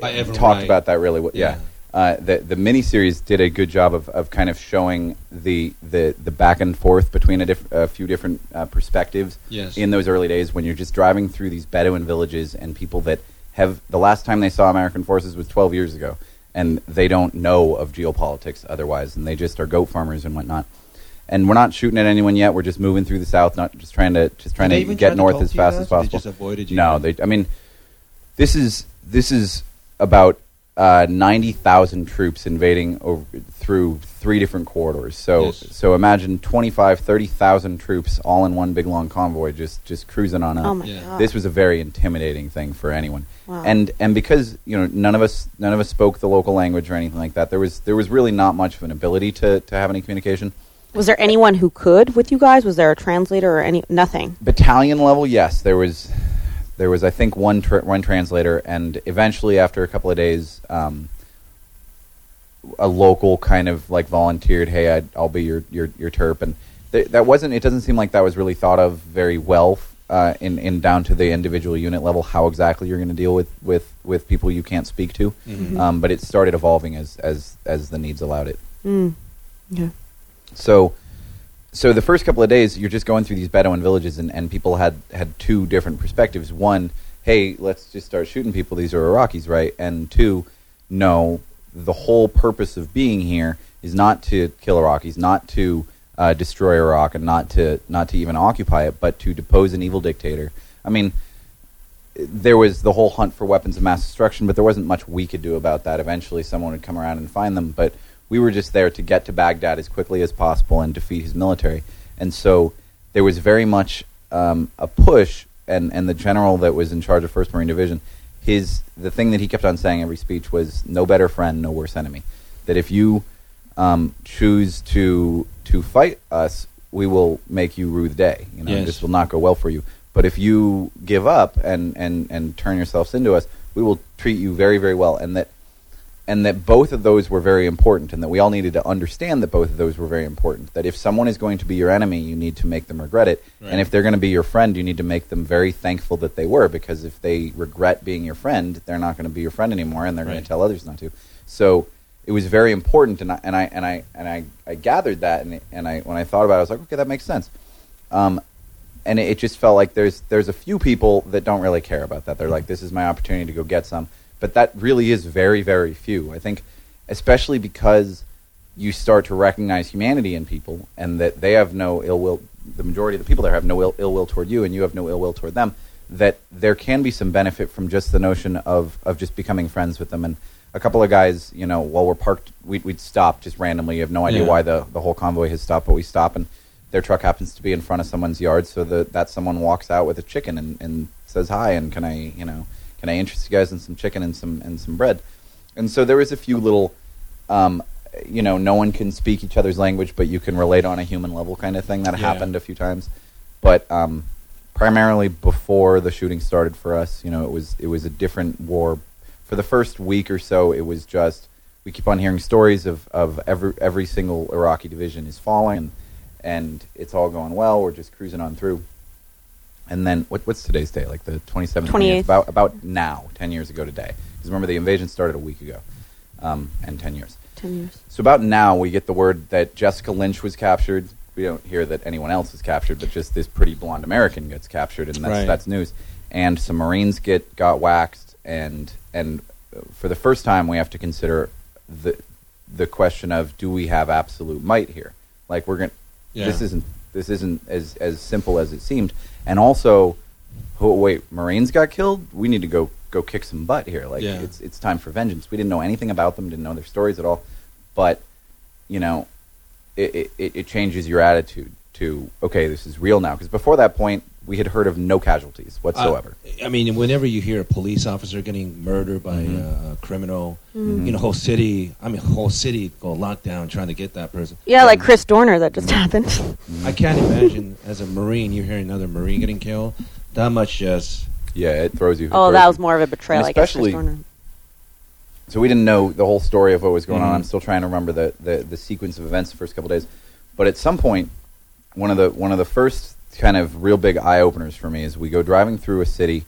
By Evan talked Wright. about that really. w- Yeah. Yeah. Uh, the the miniseries did a good job of, of kind of showing the, the, the back and forth between a, diff- a few different uh, perspectives Yes. in those early days when you're just driving through these Bedouin villages and people that have the last time they saw American forces was 12 years ago and they don't know of geopolitics otherwise and they just are goat farmers and whatnot. And we're not shooting at anyone yet. We're just moving through the south, not just trying to just trying to get to north talk as fast as they possible. just avoided you? No, they. I mean, this is this is about uh, ninety thousand troops invading over, through three different corridors. So Yes. so imagine 25, 30,000 troops all in one big long convoy, just just cruising on up. oh my Yeah. god. This was a very intimidating thing for anyone. Wow. And and because you know none of us none of us spoke the local language or anything like that, there was there was really not much of an ability to to have any communication. was there anyone who could with you guys? Was there a translator or any nothing? battalion level, yes, there was there was I think one tra- one translator, and eventually after a couple of days, um, a local kind of like volunteered, "Hey, I'd, I'll be your your your terp," and th- that wasn't. It doesn't seem like that was really thought of very well uh, in in down to the individual unit level. How exactly you're going to deal with with with people you can't speak to, um, but it started evolving as as as the needs allowed it. Mm. Yeah. So, so the first couple of days, you're just going through these Bedouin villages, and, and people had had two different perspectives. One, hey, let's just start shooting people. These are Iraqis, right? And two, no, the whole purpose of being here is not to kill Iraqis, not to uh, destroy Iraq, and not to not to even occupy it, but to depose an evil dictator. I mean, there was the whole hunt for weapons of mass destruction, but there wasn't much we could do about that. Eventually, someone would come around and find them, but we were just there to get to Baghdad as quickly as possible and defeat his military. And so there was very much um, a push, and, and the general that was in charge of First Marine Division, his the thing that he kept on saying every speech was "No better friend, no worse enemy." That if you um, choose to to fight us, we will make you rue the day. You know, Yes. this will not go well for you. But if you give up and, and, and turn yourselves into us, we will treat you very, very well. And that and that both of those were very important and that we all needed to understand that both of those were very important. That if someone is going to be your enemy, you need to make them regret it. Right. And if they're going to be your friend, you need to make them very thankful that they were because if they regret being your friend, they're not going to be your friend anymore and they're going to tell others not to. So it was very important and I and I and I and I, I gathered that and and I when I thought about it I was like, okay, that makes sense. Um, and it, it just felt like there's there's a few people that don't really care about that. They're like, this is my opportunity to go get some, but that really is very very few. I think, especially because you start to recognize humanity in people and that they have no ill will. The majority of the people there have no ill, ill will toward you, and you have no ill will toward them. that there can be some benefit from just the notion of of just becoming friends with them and. A couple of guys, you know, while we're parked, we'd, we'd stop just randomly. You have no idea Yeah. why the, the whole convoy has stopped, but we stop and their truck happens to be in front of someone's yard, so that that someone walks out with a chicken and, and says hi, and can I, you know, can I interest you guys in some chicken and some and some bread? And so there was a few little, um, you know, no one can speak each other's language, but you can relate on a human level kind of thing that Yeah. happened a few times. But um, primarily before the shooting started for us, you know, it was it was a different war. For the first week or so, it was just we keep on hearing stories of, of every every single Iraqi division is falling, and, and it's all going well. We're just cruising on through. And then what, what's today's day? Like the 27th? 28th. About about now, 10 years ago today. Because remember, the invasion started a week ago, um, and 10 years. Ten years. So about now, we get the word that Jessica Lynch was captured. We don't hear that anyone else is captured, but just this pretty blonde American gets captured, and that's Right. that's news. And some Marines get got waxed, and and uh, for the first time, we have to consider the the question of do we have absolute might here? Like we're going to Yeah. this isn't this isn't as as simple as it seemed. And also, oh wait, Marines got killed. We need to go go kick some butt here. Like Yeah. it's it's time for vengeance. We didn't know anything about them, didn't know their stories at all, but you know, it it, it it changes your attitude to okay, this is real now. Because before that point, we had heard of no casualties whatsoever. Uh, I mean, whenever you hear a police officer getting murdered by Mhm. uh, a criminal, Mhm. you know, whole city. I mean, whole city go lockdown trying to get that person. Yeah, like Chris Dorner that just happened. I can't imagine as a Marine, you hear another Marine getting killed. That much just yeah, it throws you. it Oh, throws that was more of a betrayal, And I guess. Especially- so we didn't know the whole story of what was going on. Mhm. I'm still trying to remember the, the, the sequence of events the first couple days. But at some point, one of the one of the first kind of real big eye openers for me is we go driving through a city.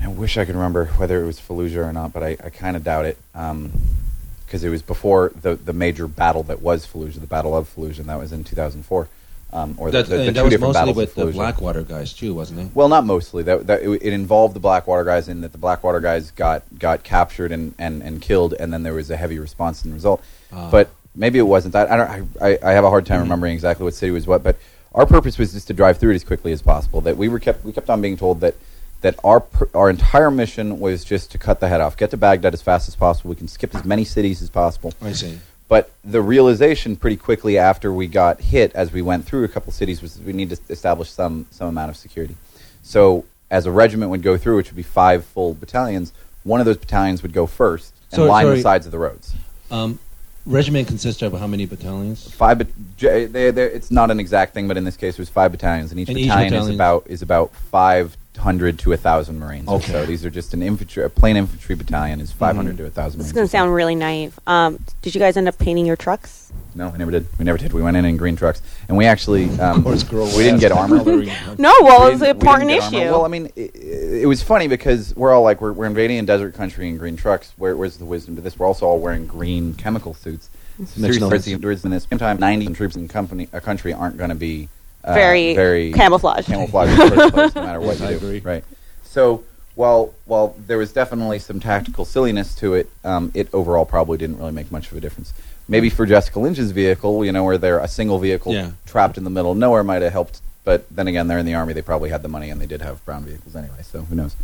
I wish I could remember whether it was Fallujah or not, but I, I kind of doubt it because it was before the the major battle that was Fallujah, the Battle of Fallujah, and that was in 2004. Um, or the, that, the, the two that was mostly with the. Blackwater guys too, wasn't it? Well, not mostly. That, that it, it involved the Blackwater guys in that the Blackwater guys got got captured and, and, and killed, and then there was a heavy response in the result. Ah. but maybe it wasn't that. I don't. I, I, I have a hard time remembering exactly what city was what. But our purpose was just to drive through it as quickly as possible. That we were kept we kept on being told that that our our entire mission was just to cut the head off, get to Baghdad as fast as possible. We can skip as many cities as possible. I see. But the realization pretty quickly after we got hit, as we went through a couple cities, was we need to establish some some amount of security. So as a regiment would go through, which would be five full battalions, one of those battalions would go first and So- line the sides of the roads. Um, regiment consists of how many battalions? Five, j- they, it's not an exact thing, but in this case, it was five battalions, and each And each battalion is about is about five hundred to a thousand Marines. or Okay. so these are just an infantry, a plain infantry battalion is 500 Mhm. to a thousand. This is going to sound really naive. Um, did you guys end up painting your trucks? No, we never did. We never did. We went in in green trucks, and we actually um, Of course, girl we didn't get armor. No, well, We it was an didn't- we didn't important get armor. issue. Well, I mean, it, it was funny because we're all like, we're, we're invading a desert country in green trucks. Where, where's the wisdom to this? We're also all wearing green chemical suits. Makes Seriously, no where's sense. the endurance in this? Same time, 90 troops in company, a country aren't going to be uh, Very very camouflaged. camouflaged in the first place, no matter what Yes, I you do. agree. Right. So while while there was definitely some tactical silliness to it, um, it overall probably didn't really make much of a difference. Maybe for Jessica Lynch's vehicle, you know, where they're a single vehicle Yeah. trapped in the middle of nowhere might have helped. But then again, they're in the army; they probably had the money, and they did have brown vehicles anyway. So who knows?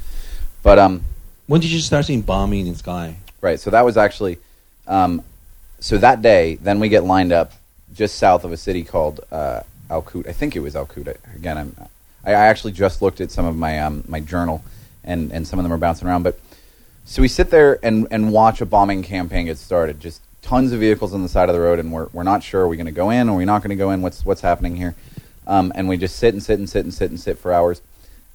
But um, When did you start seeing bombing in the sky? Right. So that was actually, um, so that day, then we get lined up just south of a city called uh, Al. I think it was Al Kut. Again, I'm, I, I actually just looked at some of my um, my journal, and and some of them are bouncing around. But so we sit there and and watch a bombing campaign get started. Just tons of vehicles on the side of the road, and we're we're not sure are we going to go in or we're not going to go in. What's what's happening here? Um, and we just sit and sit and sit and sit and sit for hours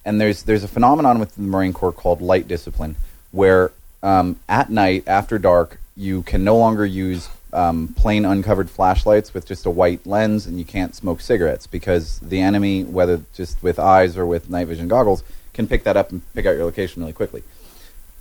and there's there's a phenomenon with the Marine Corps called light discipline, where um, at night after dark you can no longer use um, plain uncovered flashlights with just a white lens, and you can't smoke cigarettes because the enemy, whether just with eyes or with night vision goggles, can pick that up and pick out your location really quickly.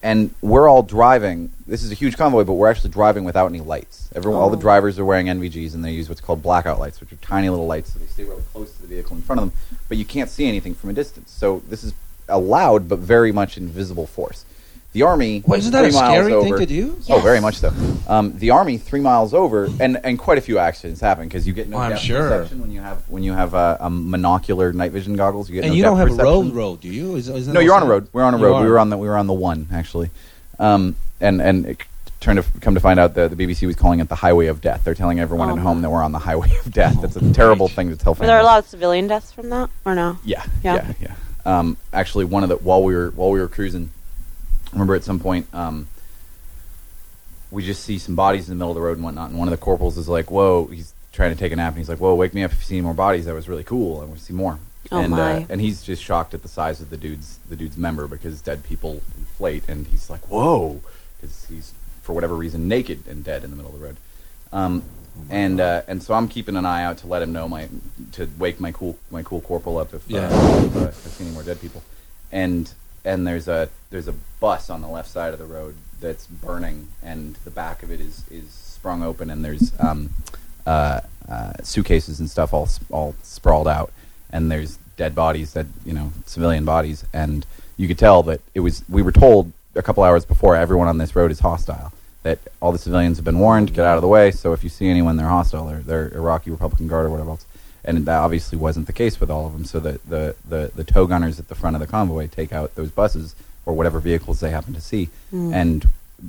And we're all driving. This is a huge convoy, but we're actually driving without any lights. Everyone, all the Oh. drivers are wearing NVGs, and they use what's called blackout lights, which are tiny little lights, so they stay really close to the vehicle in front of them, but you can't see anything from a distance. So this is a loud but very much invisible force. The army. Well, isn't that three a miles scary thing to do? Oh, very much so. Um, the army three miles over, and, and quite a few accidents happen because you get no Oh, I'm depth sure. perception when you have when you have uh, um, monocular night vision goggles. You get And no you depth don't have a perception. road road, do you? Is, is that No, you're on a road. We're on a road. are. We were on the we were on the one actually, um, and and it turned to come to find out the the BBC was calling it the highway of death. They're telling everyone Oh, at home my. that we're on the highway of death. That's a terrible thing to tell. Were there a lot of civilian deaths from that, or no? Yeah, Yeah. yeah, yeah. Um, actually, one of the while we were while we were cruising, I remember at some point um, we just see some bodies in the middle of the road and whatnot, and one of the corporals is like, "Whoa!" He's trying to take a nap, and he's like, "Whoa, wake me up if you see any more bodies. That was really cool. I want to see more." Oh, and my. Uh, and he's just shocked at the size of the dude's the dude's member because dead people inflate, and he's like, "Whoa!" Because he's for whatever reason naked and dead in the middle of the road. Um, and uh, and so I'm keeping an eye out to let him know my to wake my cool my cool corporal up if, Yeah. uh, if, uh, if I see any more dead people. And and there's a there's a bus on the left side of the road that's burning, and the back of it is is sprung open, and there's um, uh, uh, suitcases and stuff all all sprawled out, and there's dead bodies that you know civilian bodies, and you could tell that it was. We were told a couple hours before everyone on this road is hostile. That all the civilians have been warned, get out of the way. So if you see anyone, they're hostile. They're, they're Iraqi Republican Guard or whatever else. And that obviously wasn't the case with all of them. So the, the, the, the tow gunners at the front of the convoy take out those buses or whatever vehicles they happen to see, and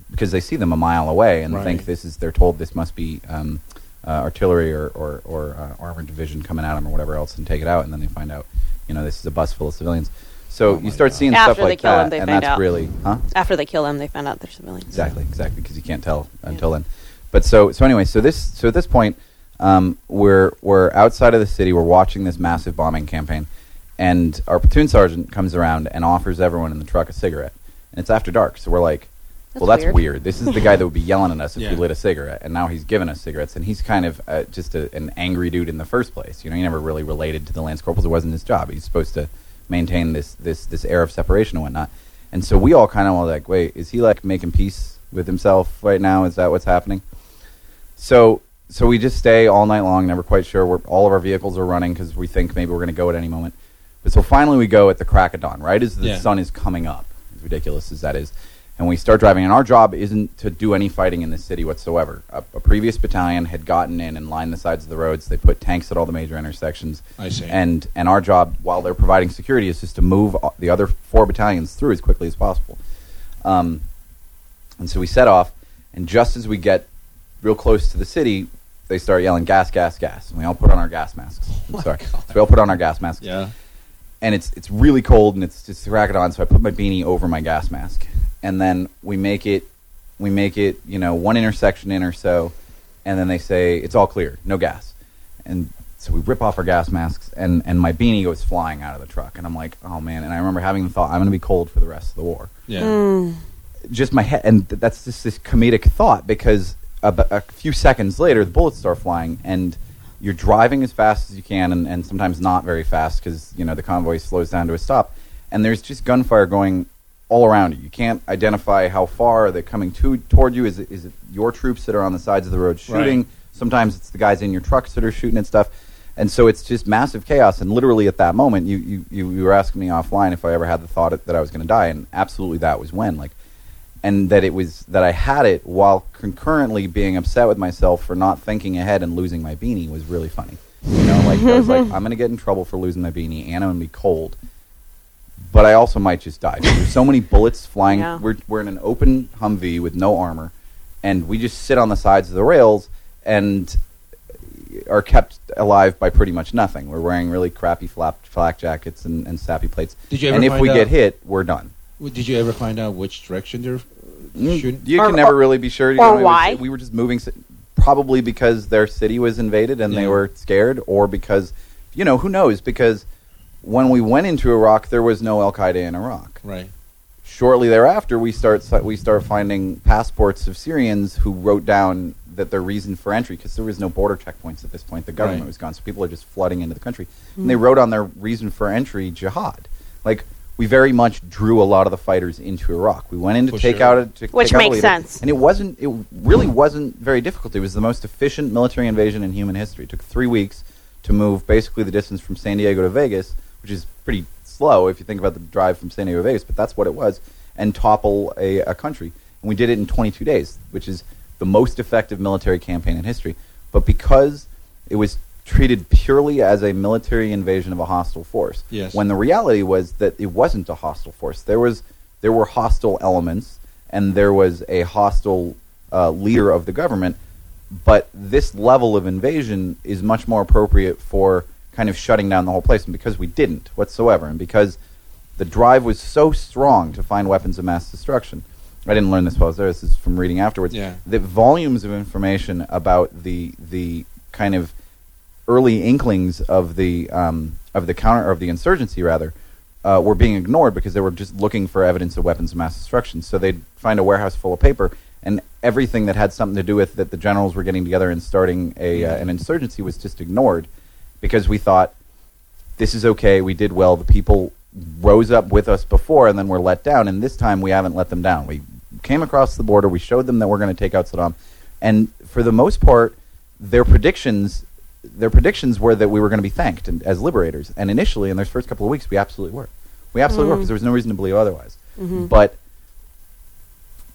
because they see them a mile away and Right. think this is, they're told this must be um, uh, artillery or or, or uh, armored division coming at them or whatever else, and take it out, and then they find out, you know, this is a bus full of civilians. So Oh you start God. seeing After stuff they like kill 'em, that, they and find that's out. really, huh? After they kill them, they find out they're civilians. Exactly, exactly, because you can't tell until then. But so so anyway, so this so at this point, um, we're we're outside of the city. We're watching this massive bombing campaign, and our platoon sergeant comes around and offers everyone in the truck a cigarette. And it's after dark, so we're like, That's well, that's weird. weird. This is the guy that would be yelling at us if Yeah. we lit a cigarette, and now he's giving us cigarettes, and he's kind of uh, just a, an angry dude in the first place. You know, he never really related to the lance corporals. It wasn't his job. He's supposed to maintain this this this air of separation and whatnot. And so we all kind of were like, wait, is he like making peace with himself right now? Is that what's happening? So so we just stay all night long, never quite sure. We're, all of our vehicles are running because we think maybe we're going to go at any moment. But so finally we go at the crack of dawn, right as the Yeah. sun is coming up, as ridiculous as that is. And we start driving, and our job isn't to do any fighting in the city whatsoever. A, a previous battalion had gotten in and lined the sides of the roads. They put tanks at all the major intersections. I see. And and our job, while they're providing security, is just to move the other four battalions through as quickly as possible. Um, and so we set off, and just as we get real close to the city, they start yelling gas, gas, gas, and we all put on our gas masks. I'm oh my sorry, so we all put on our gas masks. Yeah. and it's it's really cold and it's just racket on. So I put my beanie over my gas mask, and then we make it we make it you know one intersection in or so, and then they say it's all clear, no gas, and so we rip off our gas masks, and and my beanie goes flying out of the truck, and I'm like, oh man, and I remember having the thought, I'm going to be cold for the rest of the war. Yeah. Mm. just my head, and that's just this comedic thought because a, a few seconds later, the bullets start flying, and you're driving as fast as you can, and, and sometimes not very fast because you know the convoy slows down to a stop, and there's just gunfire going all around you. You can't identify how far they're they coming to toward you. Is it, is it your troops that are on the sides of the road shooting? Right. Sometimes it's the guys in your trucks that are shooting and stuff. And so it's just massive chaos. And literally at that moment, you, you, you, you were asking me offline if I ever had the thought that I was going to die. And absolutely that was when. Like, and that it was that I had it while concurrently being upset with myself for not thinking ahead and losing my beanie was really funny. You know, like I was like, I'm gonna get in trouble for losing my beanie, and I'm gonna be cold. But I also might just die. There's so many bullets flying. Yeah. We're we're in an open Humvee with no armor, and we just sit on the sides of the rails and are kept alive by pretty much nothing. We're wearing really crappy flap flak jackets and, and SAPI plates. Did you ever and if we out- get hit, we're done. Well, Did you ever find out which direction they're shooting? You Or- can never or- really be sure. You or know, it was- why? we were just moving, probably because their city was invaded and they were scared, or because, you know, who knows? Because when we went into Iraq, there was no Al Qaeda in Iraq. Right. Shortly thereafter, we start we start finding passports of Syrians who wrote down that their reason for entry, because there was no border checkpoints at this point, the government Right. was gone, so people are just flooding into the country, and they hmm. wrote on their reason for entry jihad. Like we very much drew a lot of the fighters into Iraq. We went in to For take sure. out a, to Which take out a makes sense. and it wasn't. It really wasn't very difficult. It was the most efficient military invasion in human history. It took three weeks to move basically the distance from San Diego to Vegas, which is pretty slow if you think about the drive from San Diego to Vegas. But that's what it was. and topple a, a country. And we did it in 22 days, which is the most effective military campaign in history. But because it was treated purely as a military invasion of a hostile force, Yes. when the reality was that it wasn't a hostile force. There was there were hostile elements, and there was a hostile uh, leader of the government. But this level of invasion is much more appropriate for kind of shutting down the whole place. And because we didn't whatsoever, and because the drive was so strong to find weapons of mass destruction, I didn't learn this while I was there. This is from reading afterwards. Yeah. The volumes of information about the the kind of early inklings of the um, of the counter of the insurgency rather uh, were being ignored because they were just looking for evidence of weapons of mass destruction. So they'd find a warehouse full of paper, and everything that had something to do with that the generals were getting together and starting a uh, an insurgency was just ignored because we thought this is okay. We did well. The people rose up with us before, and then were let down. And this time, we haven't let them down. We came across the border. We showed them that we're going to take out Saddam, and for the most part, their predictions. Their predictions were that we were going to be thanked and, as liberators, and initially, in those first couple of weeks, we absolutely were. We absolutely were mm-hmm. because there was no reason to believe otherwise. Mm-hmm. But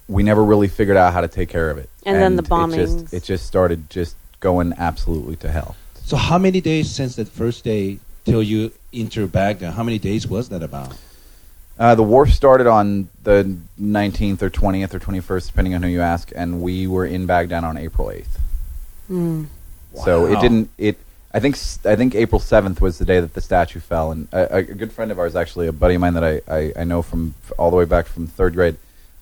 we never really figured out how to take care of it. And then the It bombings. just, it just started just going absolutely to hell. So how many days since that first day till you enter Baghdad? How many days was that about? Uh, the war started on the 19th or 20th or 21st, depending on who you ask, and we were in Baghdad on April 8th. So it didn't. It. I think. s- I think April 7th was the day that the statue fell, and a, a good friend of ours, actually, a buddy of mine that I, I, I know from all the way back from third grade.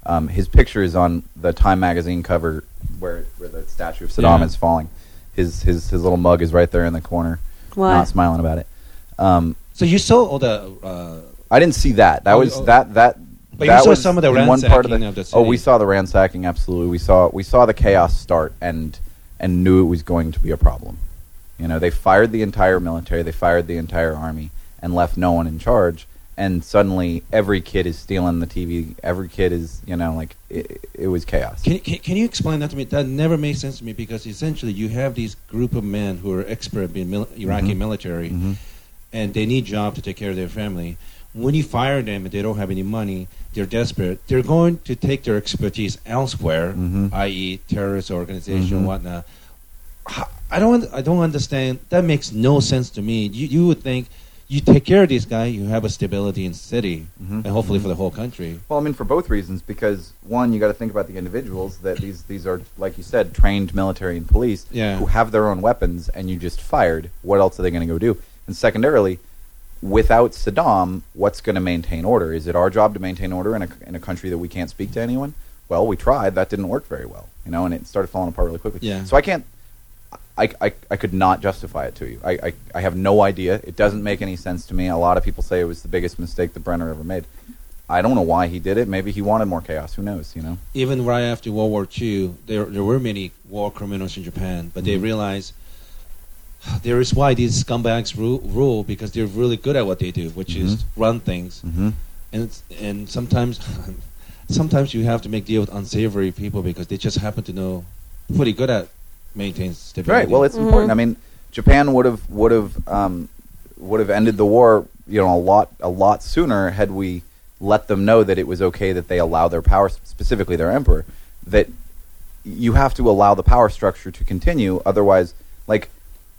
Um, his picture is on the Time magazine cover where where the statue of Saddam Yeah. is falling. His his his little mug is right there in the corner, Why? not smiling about it. Um, So you saw all the. Uh, I didn't see that. That Oh, was oh. that that. But you that saw was some of the in one part of ransacking the, of the Oh, we saw the ransacking. Absolutely, we saw we saw the chaos start and and knew it was going to be a problem. You know, they fired the entire military, they fired the entire army, and left no one in charge. And suddenly, every kid is stealing the TV. Every kid is, you know, like it, it was chaos. can, can, can you explain that to me? That never made sense to me because essentially you have these group of men who are expert in mil- Iraqi Mhm. military, Mhm. and they need job to take care of their family. When you fire them and they don't have any money, they're desperate. They're going to take their expertise elsewhere, Mhm. i.e., terrorist organization, Mhm. whatnot. I don't. I don't understand. That makes no sense to me. You you would think you take care of this guy, you have a stability in the city, Mhm. and hopefully for the whole country. Well, I mean, for both reasons, because one, you got to think about the individuals that these these are, like you said, trained military and police Yeah. who have their own weapons, and you just fired. What else are they going to go do? And secondarily, without Saddam, what's going to maintain order? Is it our job to maintain order in a in a country that we can't speak to anyone? Well, we tried. That didn't work very well, you know, and it started falling apart really quickly. Yeah. So I can't. I, I, I could not justify it to you. I, I, I have no idea. It doesn't make any sense to me. A lot of people say it was the biggest mistake that Bremer ever made. I don't know why he did it. Maybe he wanted more chaos. Who knows? You know. even right after World War II, there there were many war criminals in Japan, but they Mhm. realized there is why these scumbags rule, rule because they're really good at what they do, which is Mhm. run things, Mm-hmm. and and sometimes sometimes you have to make deal with unsavory people because they just happen to know pretty good at maintaining stability. Right. Well, it's Mhm. important. I mean, Japan would have would have um, would have ended the war, you know, a lot a lot sooner had we let them know that it was okay that they allow their power, specifically their emperor, that you have to allow the power structure to continue. Otherwise, like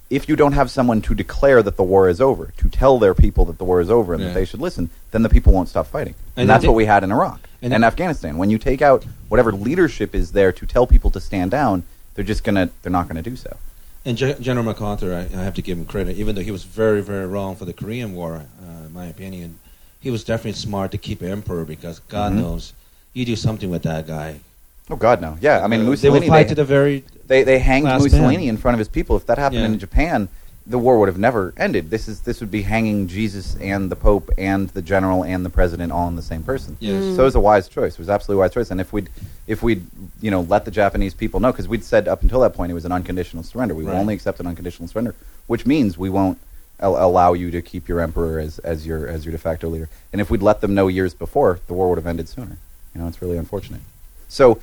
if you don't have someone to declare that the war is over, to tell their people that the war is over and Yeah. that they should listen, then the people won't stop fighting. And, And that's what we had in Iraq and and, Afghanistan. When you take out whatever leadership is there to tell people to stand down, they're just gonna they're not gonna do so. And Ge- General MacArthur, I, I have to give him credit, even though he was very, very wrong for the Korean War, uh, in my opinion. He was definitely smart to keep emperor because God Mhm. knows you do something with that guy. Oh God, no. Yeah, I mean Uh, they Mussolini. would fight They, to the very. they, they hanged last Mussolini man. in front of his people. If that happened Yeah. in Japan, the war would have never ended. This is this would be hanging Jesus and the Pope and the general and the president all in the same person. Yes. So it was a wise choice. It was absolutely a wise choice. And if we'd if we'd you know let the Japanese people know, because we'd said up until that point it was an unconditional surrender. We will Right. only accept an unconditional surrender, which means we won't al- allow you to keep your emperor as, as your as your de facto leader. And if we'd let them know years before, the war would have ended sooner. You know, it's really unfortunate. So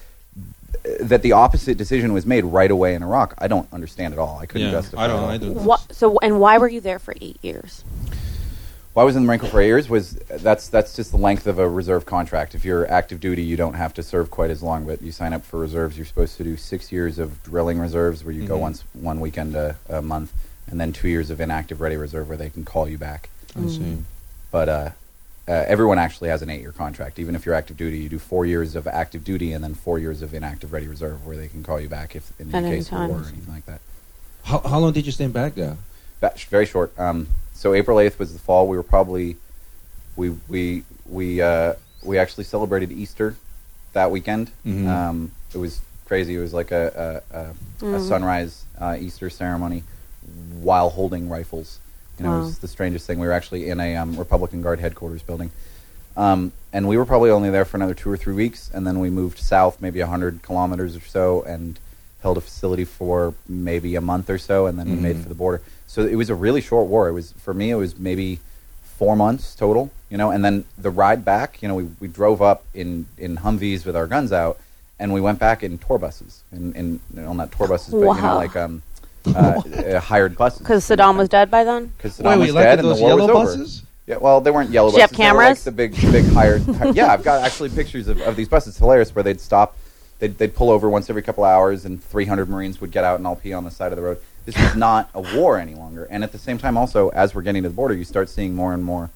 that the opposite decision was made right away in Iraq, I don't understand at all. I couldn't Yeah, justify. I don't- it at all. I do. Wha so and why were you there for eight years? Why I was in the Marine Corps for eight years was that's that's just the length of a reserve contract. If you're active duty, you don't have to serve quite as long, but you sign up for reserves. You're supposed to do six years of drilling reserves, where you go Mhm. once one weekend a, a month, and then two years of inactive ready reserve, where they can call you back. I see. But uh, uh, everyone actually has an eight-year contract. Even if you're active duty, you do four years of active duty and then four years of inactive ready reserve, where they can call you back if in At any case of war or anything like that. How, how long did you stay in Baghdad? Ba- very short. Um, so April eighth was the fall. We were probably we we we uh, we actually celebrated Easter that weekend. Mhm. Um, it was crazy. It was like a a, a, a sunrise uh, Easter ceremony while holding rifles. You know, it was the strangest thing. We were actually in a um, Republican Guard headquarters building. Um, and we were probably only there for another two or three weeks, and then we moved south, maybe hundred kilometers or so, and held a facility for maybe a month or so, and then we made for the border. So it was a really short war. It was for me. It was maybe four months total, you know. And then the ride back, you know, we, we drove up in in Humvees with our guns out, and we went back in tour buses, in, in well, not tour buses, but you know, like um, uh, uh, hired buses. Because Saddam was dead by then. Because Saddam wait, was like dead and those the war was yellow over. buses? Yeah, well, they weren't yellow Did you have buses. they were like cameras? the big, big hired. yeah, I've got actually pictures of, of these buses. It's hilarious where they'd stop, they'd, they'd pull over once every couple hours, and 300 Marines would get out and all pee on the side of the road. This is not a war any longer. And at the same time, also, as we're getting to the border, you start seeing more and more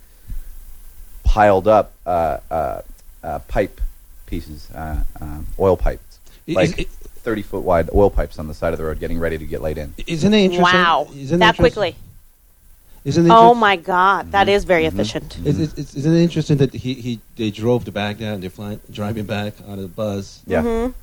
piled up uh, uh, uh, pipe pieces, uh, uh, oil pipes, Is- like is- 30 foot wide oil pipes on the side of the road, getting ready to get laid in. Isn't it interesting? Wow. Isn't it That quickly. Isn't it Oh interest- my God, that is very efficient. Is, is, is- isn't it interesting that he, he they drove to Baghdad and they're flying, driving back out of the bus Yeah. Mhm.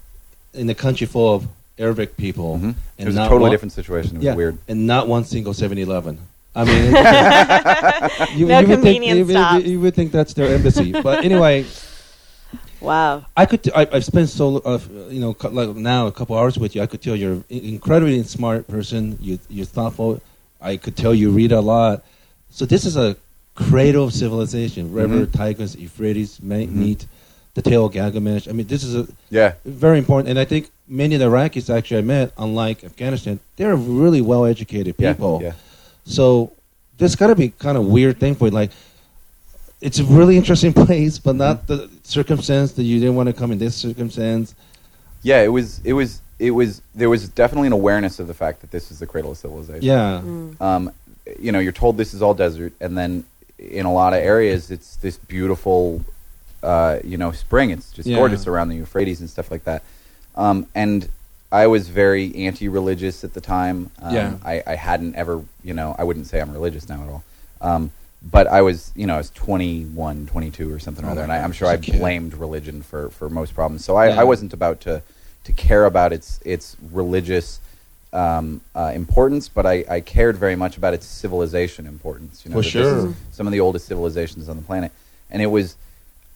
in a country full of Arabic people, Mhm. It and was a totally one- different situation. It was yeah, weird. and not one single 7-Eleven. I mean, it- you, No you would think, convenience you, would- you would think that's their embassy, but anyway, Wow. I could. T- I, I've spent so uh, you know cou- like now a couple hours with you. I could tell you're an incredibly smart person. You you're thoughtful. I could tell you read a lot. So this is a cradle of civilization. River, Mhm. Tigris, Euphrates, Ma- Mhm. meet the tale of Gilgamesh. I mean, this is a Yeah. very important. And I think many of the Iraqis actually I met, unlike Afghanistan, they're really well educated Yeah, people. yeah. So this got to be kind of weird thing for you. Like, it's a really interesting place, but not the circumstance that you didn't want to come in this circumstance. Yeah, it was. It was. It was. There was definitely an awareness of the fact that this is the cradle of civilization. Yeah. Um, you know, you're told this is all desert, and then in a lot of areas, it's this beautiful, uh, you know, spring. It's just Yeah. gorgeous around the Euphrates and stuff like that. Um, and I was very anti-religious at the time. Um, Yeah. I, I hadn't ever, you know, I wouldn't say I'm religious now at all. But I was, you know, I was 21, 22 or something or Oh other, and I, I'm sure I as a kid. blamed religion for, for most problems. So I, Yeah. I wasn't about to to care about its its religious um, uh, importance, but I, I cared very much about its civilization importance. You know, For that this is sure. some of the oldest civilizations on the planet, and it was.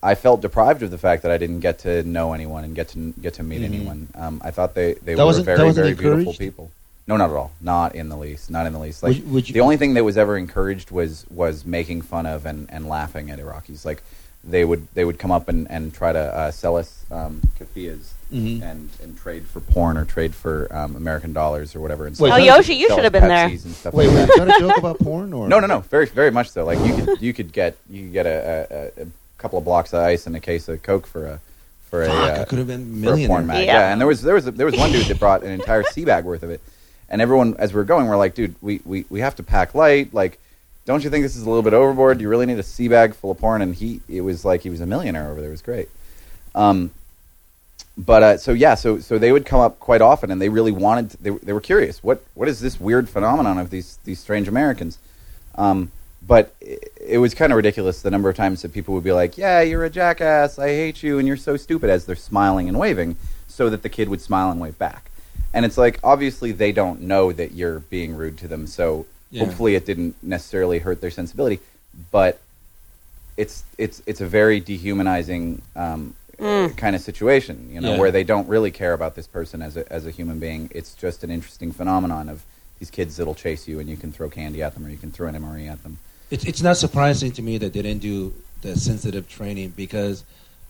I felt deprived of the fact that I didn't get to know anyone and get to get to meet Mhm. anyone. Um, I thought they, they That were very very beautiful people. No, not at all. Not in the least. Not in the least. Like Would- would you- the only thing that was ever encouraged was was making fun of and, and laughing at Iraqis. Like they would they would come up and, and try to uh, sell us um, kafiyas Mhm. and, and trade for porn or trade for um, American dollars or whatever. And Wait, Oh, Yoshi, you should have been there. Pepsis and stuff Wait, like wait, that. is that a joke about porn or No, no, no. Very, very much so. Like you could, you could get, you could get a, a, a couple of blocks of ice and a case of Coke for a, for a, uh, I could have been for a porn millionaire. mag. Yeah. Yeah. and there was, there was, there was one dude that brought an entire sea bag worth of it, and everyone, as we are going, we're like, dude, we, we, we have to pack light. Like, don't you think this is a little bit overboard? Do you really need a sea bag full of porn? And he, it was like he was a millionaire over there. It was great. Um, but uh, so yeah, so so they would come up quite often, and they really wanted. they, they were curious. What what is this weird phenomenon of these these strange Americans? Um, but it, it was kind of ridiculous the number of times that people would be like, "Yeah, you're a jackass. I hate you, and you're so stupid," as they're smiling and waving, so that the kid would smile and wave back. And it's like obviously they don't know that you're being rude to them, so Yeah. hopefully it didn't necessarily hurt their sensibility. But it's it's it's a very dehumanizing um, kind of situation, you know, Yeah. where they don't really care about this person as a as a human being. It's just an interesting phenomenon of these kids that'll chase you, and you can throw candy at them, or you can throw an MRE at them. It's, it's not surprising to me that they didn't do the sensitive training because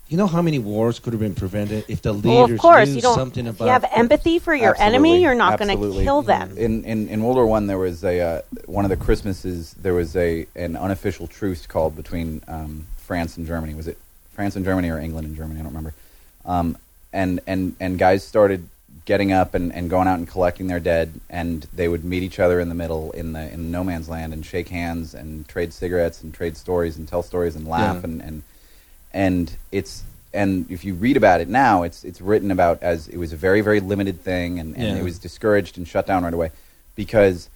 you know how many wars could have been prevented if the leaders Well, of course, knew you don't. something if about you have empathy for your Absolutely, enemy, you're not going to kill them. In, in in World War One, there was a uh, one of the Christmases. There was a an unofficial truce called between um, France and Germany. Was it France and Germany or England and Germany? I don't remember. Um, and and and guys started getting up and, and going out and collecting their dead, and they would meet each other in the middle in the in no man's land and shake hands and trade cigarettes and trade stories and tell stories and laugh Yeah. and, and and it's and if you read about it now, it's it's written about as it was a very very limited thing, and, and Yeah. it was discouraged and shut down right away because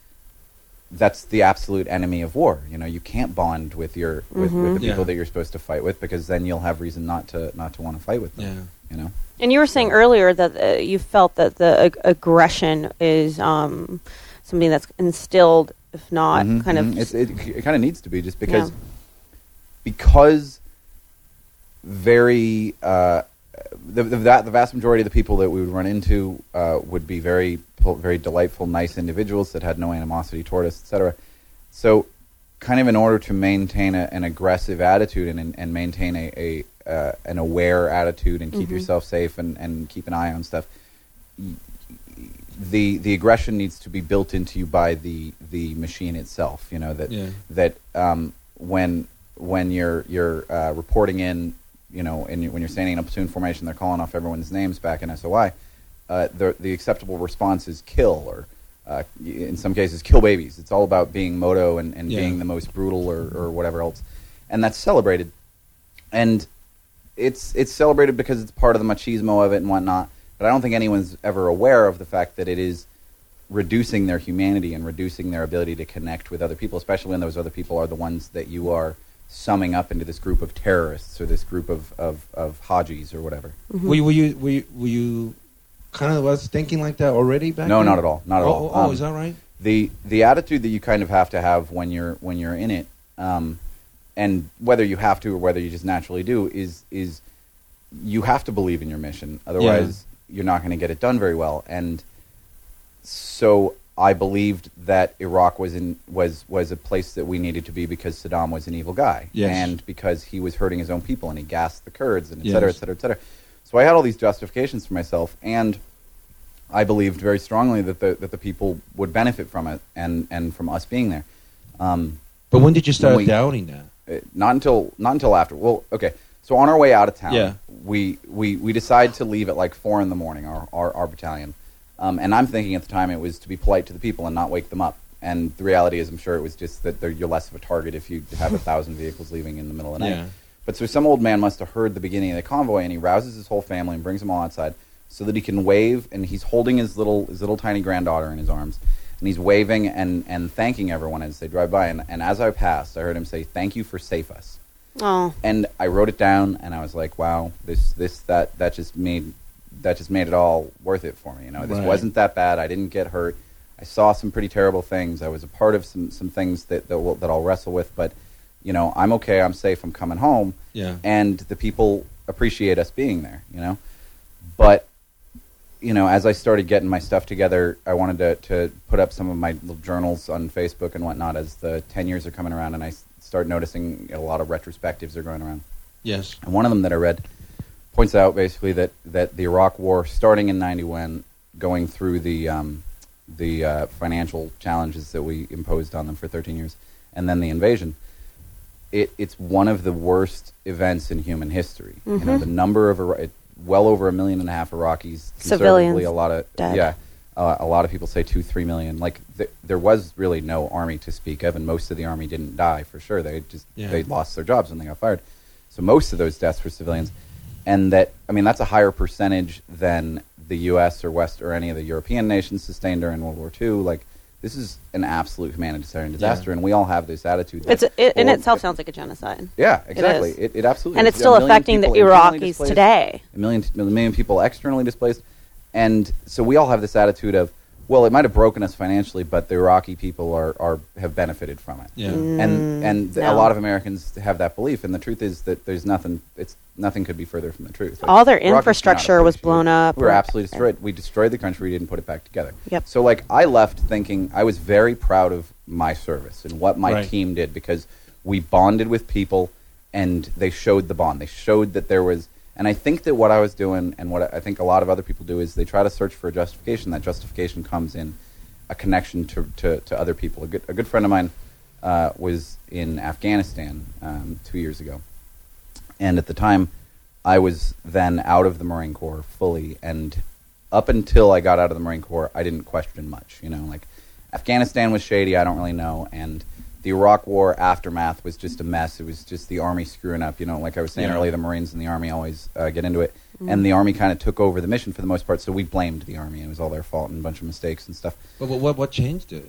that's the absolute enemy of war. You know, you can't bond with your with, with the Yeah. people that you're supposed to fight with because then you'll have reason not to not to want to fight with them. Yeah. You know, And you were saying earlier that uh, you felt that the ag- aggression is um, something that's instilled, if not Mhm, kind mhm. of. It's, it, it kind of needs to be just because Yeah. because very uh, the, the that the vast majority of the people that we would run into uh, would be very very delightful, nice individuals that had no animosity toward us, etc. So, kind of in order to maintain a, an aggressive attitude and and, and maintain a, a uh, an aware attitude and keep yourself safe and, and keep an eye on stuff, the the aggression needs to be built into you by the the machine itself. You know that Yeah. that um, when when you're you're uh, reporting in, you know, and you, when you're standing in a platoon formation, they're calling off everyone's names back in SOI. Uh, the the acceptable response is kill or. Uh, in some cases, kill babies. It's all about being moto and, and Yeah. being the most brutal or, or whatever else, and that's celebrated. And it's it's celebrated because it's part of the machismo of it and whatnot. But I don't think anyone's ever aware of the fact that it is reducing their humanity and reducing their ability to connect with other people, especially when those other people are the ones that you are summing up into this group of terrorists or this group of, of, of hajis or whatever. Were you were you were you, were you kind of was thinking like that already back? No, then? not at all. Not at oh, all. Oh, oh, Um, is that right? the the attitude that you kind of have to have when you're when you're in it, um, and whether you have to or whether you just naturally do, is is you have to believe in your mission. Otherwise, you're not going to get it done very well. And so I believed that Iraq was in was was a place that we needed to be because Saddam was an evil guy, Yes. and because he was hurting his own people and he gassed the Kurds and et cetera, Yes. et cetera, et cetera. So I had all these justifications for myself, and I believed very strongly that the that the people would benefit from it and and from us being there. Um, But when did you start we- doubting that? uh, not until not until after. Well, okay. So on our way out of town, Yeah. we, we we decide to leave at like four in the morning. Our our, our battalion, um, and I'm thinking at the time it was to be polite to the people and not wake them up. And the reality is, I'm sure it was just that you're less of a target if you have a thousand vehicles leaving in the middle of the night. Yeah. But so some old man must have heard the beginning of the convoy, and he rouses his whole family and brings them all outside so that he can wave. And he's holding his little his little tiny granddaughter in his arms, and he's waving and, and thanking everyone as they drive by. And, and as I passed, I heard him say, "Thank you for safe us." oh, And I wrote it down, and I was like, "Wow, this this that that just made that just made it all worth it for me." You know, this Right. wasn't that bad. I didn't get hurt. I saw some pretty terrible things. I was a part of some some things that that, will, that I'll wrestle with, but you know, I'm okay. I'm safe. I'm coming home Yeah. and the people appreciate us being there, you know. But you know, as I started getting my stuff together, I wanted to to put up some of my little journals on Facebook and whatnot as the ten years are coming around, and I start noticing a lot of retrospectives are going around. Yes. And one of them that I read points out basically that, that the Iraq War, starting in '91, going through the um, the uh, financial challenges that we imposed on them for 13 years, and then the invasion. It, it's one of the worst events in human history. You know, the number of Ira- well over a million and a half Iraqis, Civilians a lot of dead. yeah, uh, a lot of people say two, three million. Like th- there was really no army to speak of, and most of the army didn't die for sure. They just Yeah. they lost their jobs when they got fired. So most of those deaths were civilians, and that I mean that's a higher percentage than the U.S. or West or any of the European nations sustained during World War II. Like this is an absolute humanitarian disaster, and we all have this attitude. it's that, it, in well, itself sounds like a genocide. yeah, exactly. is. It, it, absolutely, and is. it's still affecting the Iraqis today. A million, a million people externally displaced, and so we all have this attitude of, well, it might have broken us financially, but the Iraqi people are, are have benefited from it. Yeah. And mm, and th- a lot of Americans have that belief, and the truth is that there's nothing. It's nothing could be further from the truth. Like, All their Iraqis infrastructure was blown up We were absolutely destroyed. We destroyed the country. We didn't put it back together. Yep. So like I left thinking I was very proud of my service and what my Right. team did because we bonded with people and they showed the bond. They showed that there was And I think that what I was doing, and what I think a lot of other people do, is they try to search for a justification. That justification comes in a connection to, to, to other people. A good, a good friend of mine uh, was in Afghanistan um, two years ago. And at the time, I was then out of the Marine Corps fully. And up until I got out of the Marine Corps, I didn't question much. You know, like Afghanistan was shady, I don't really know. And the Iraq War aftermath was just a mess. It was just the Army screwing up. You know, like I was saying Yeah. earlier, the Marines and the Army always uh, get into it. And the Army kind of took over the mission for the most part, so we blamed the Army. and It was all their fault and a bunch of mistakes and stuff. But, what what changed? Uh,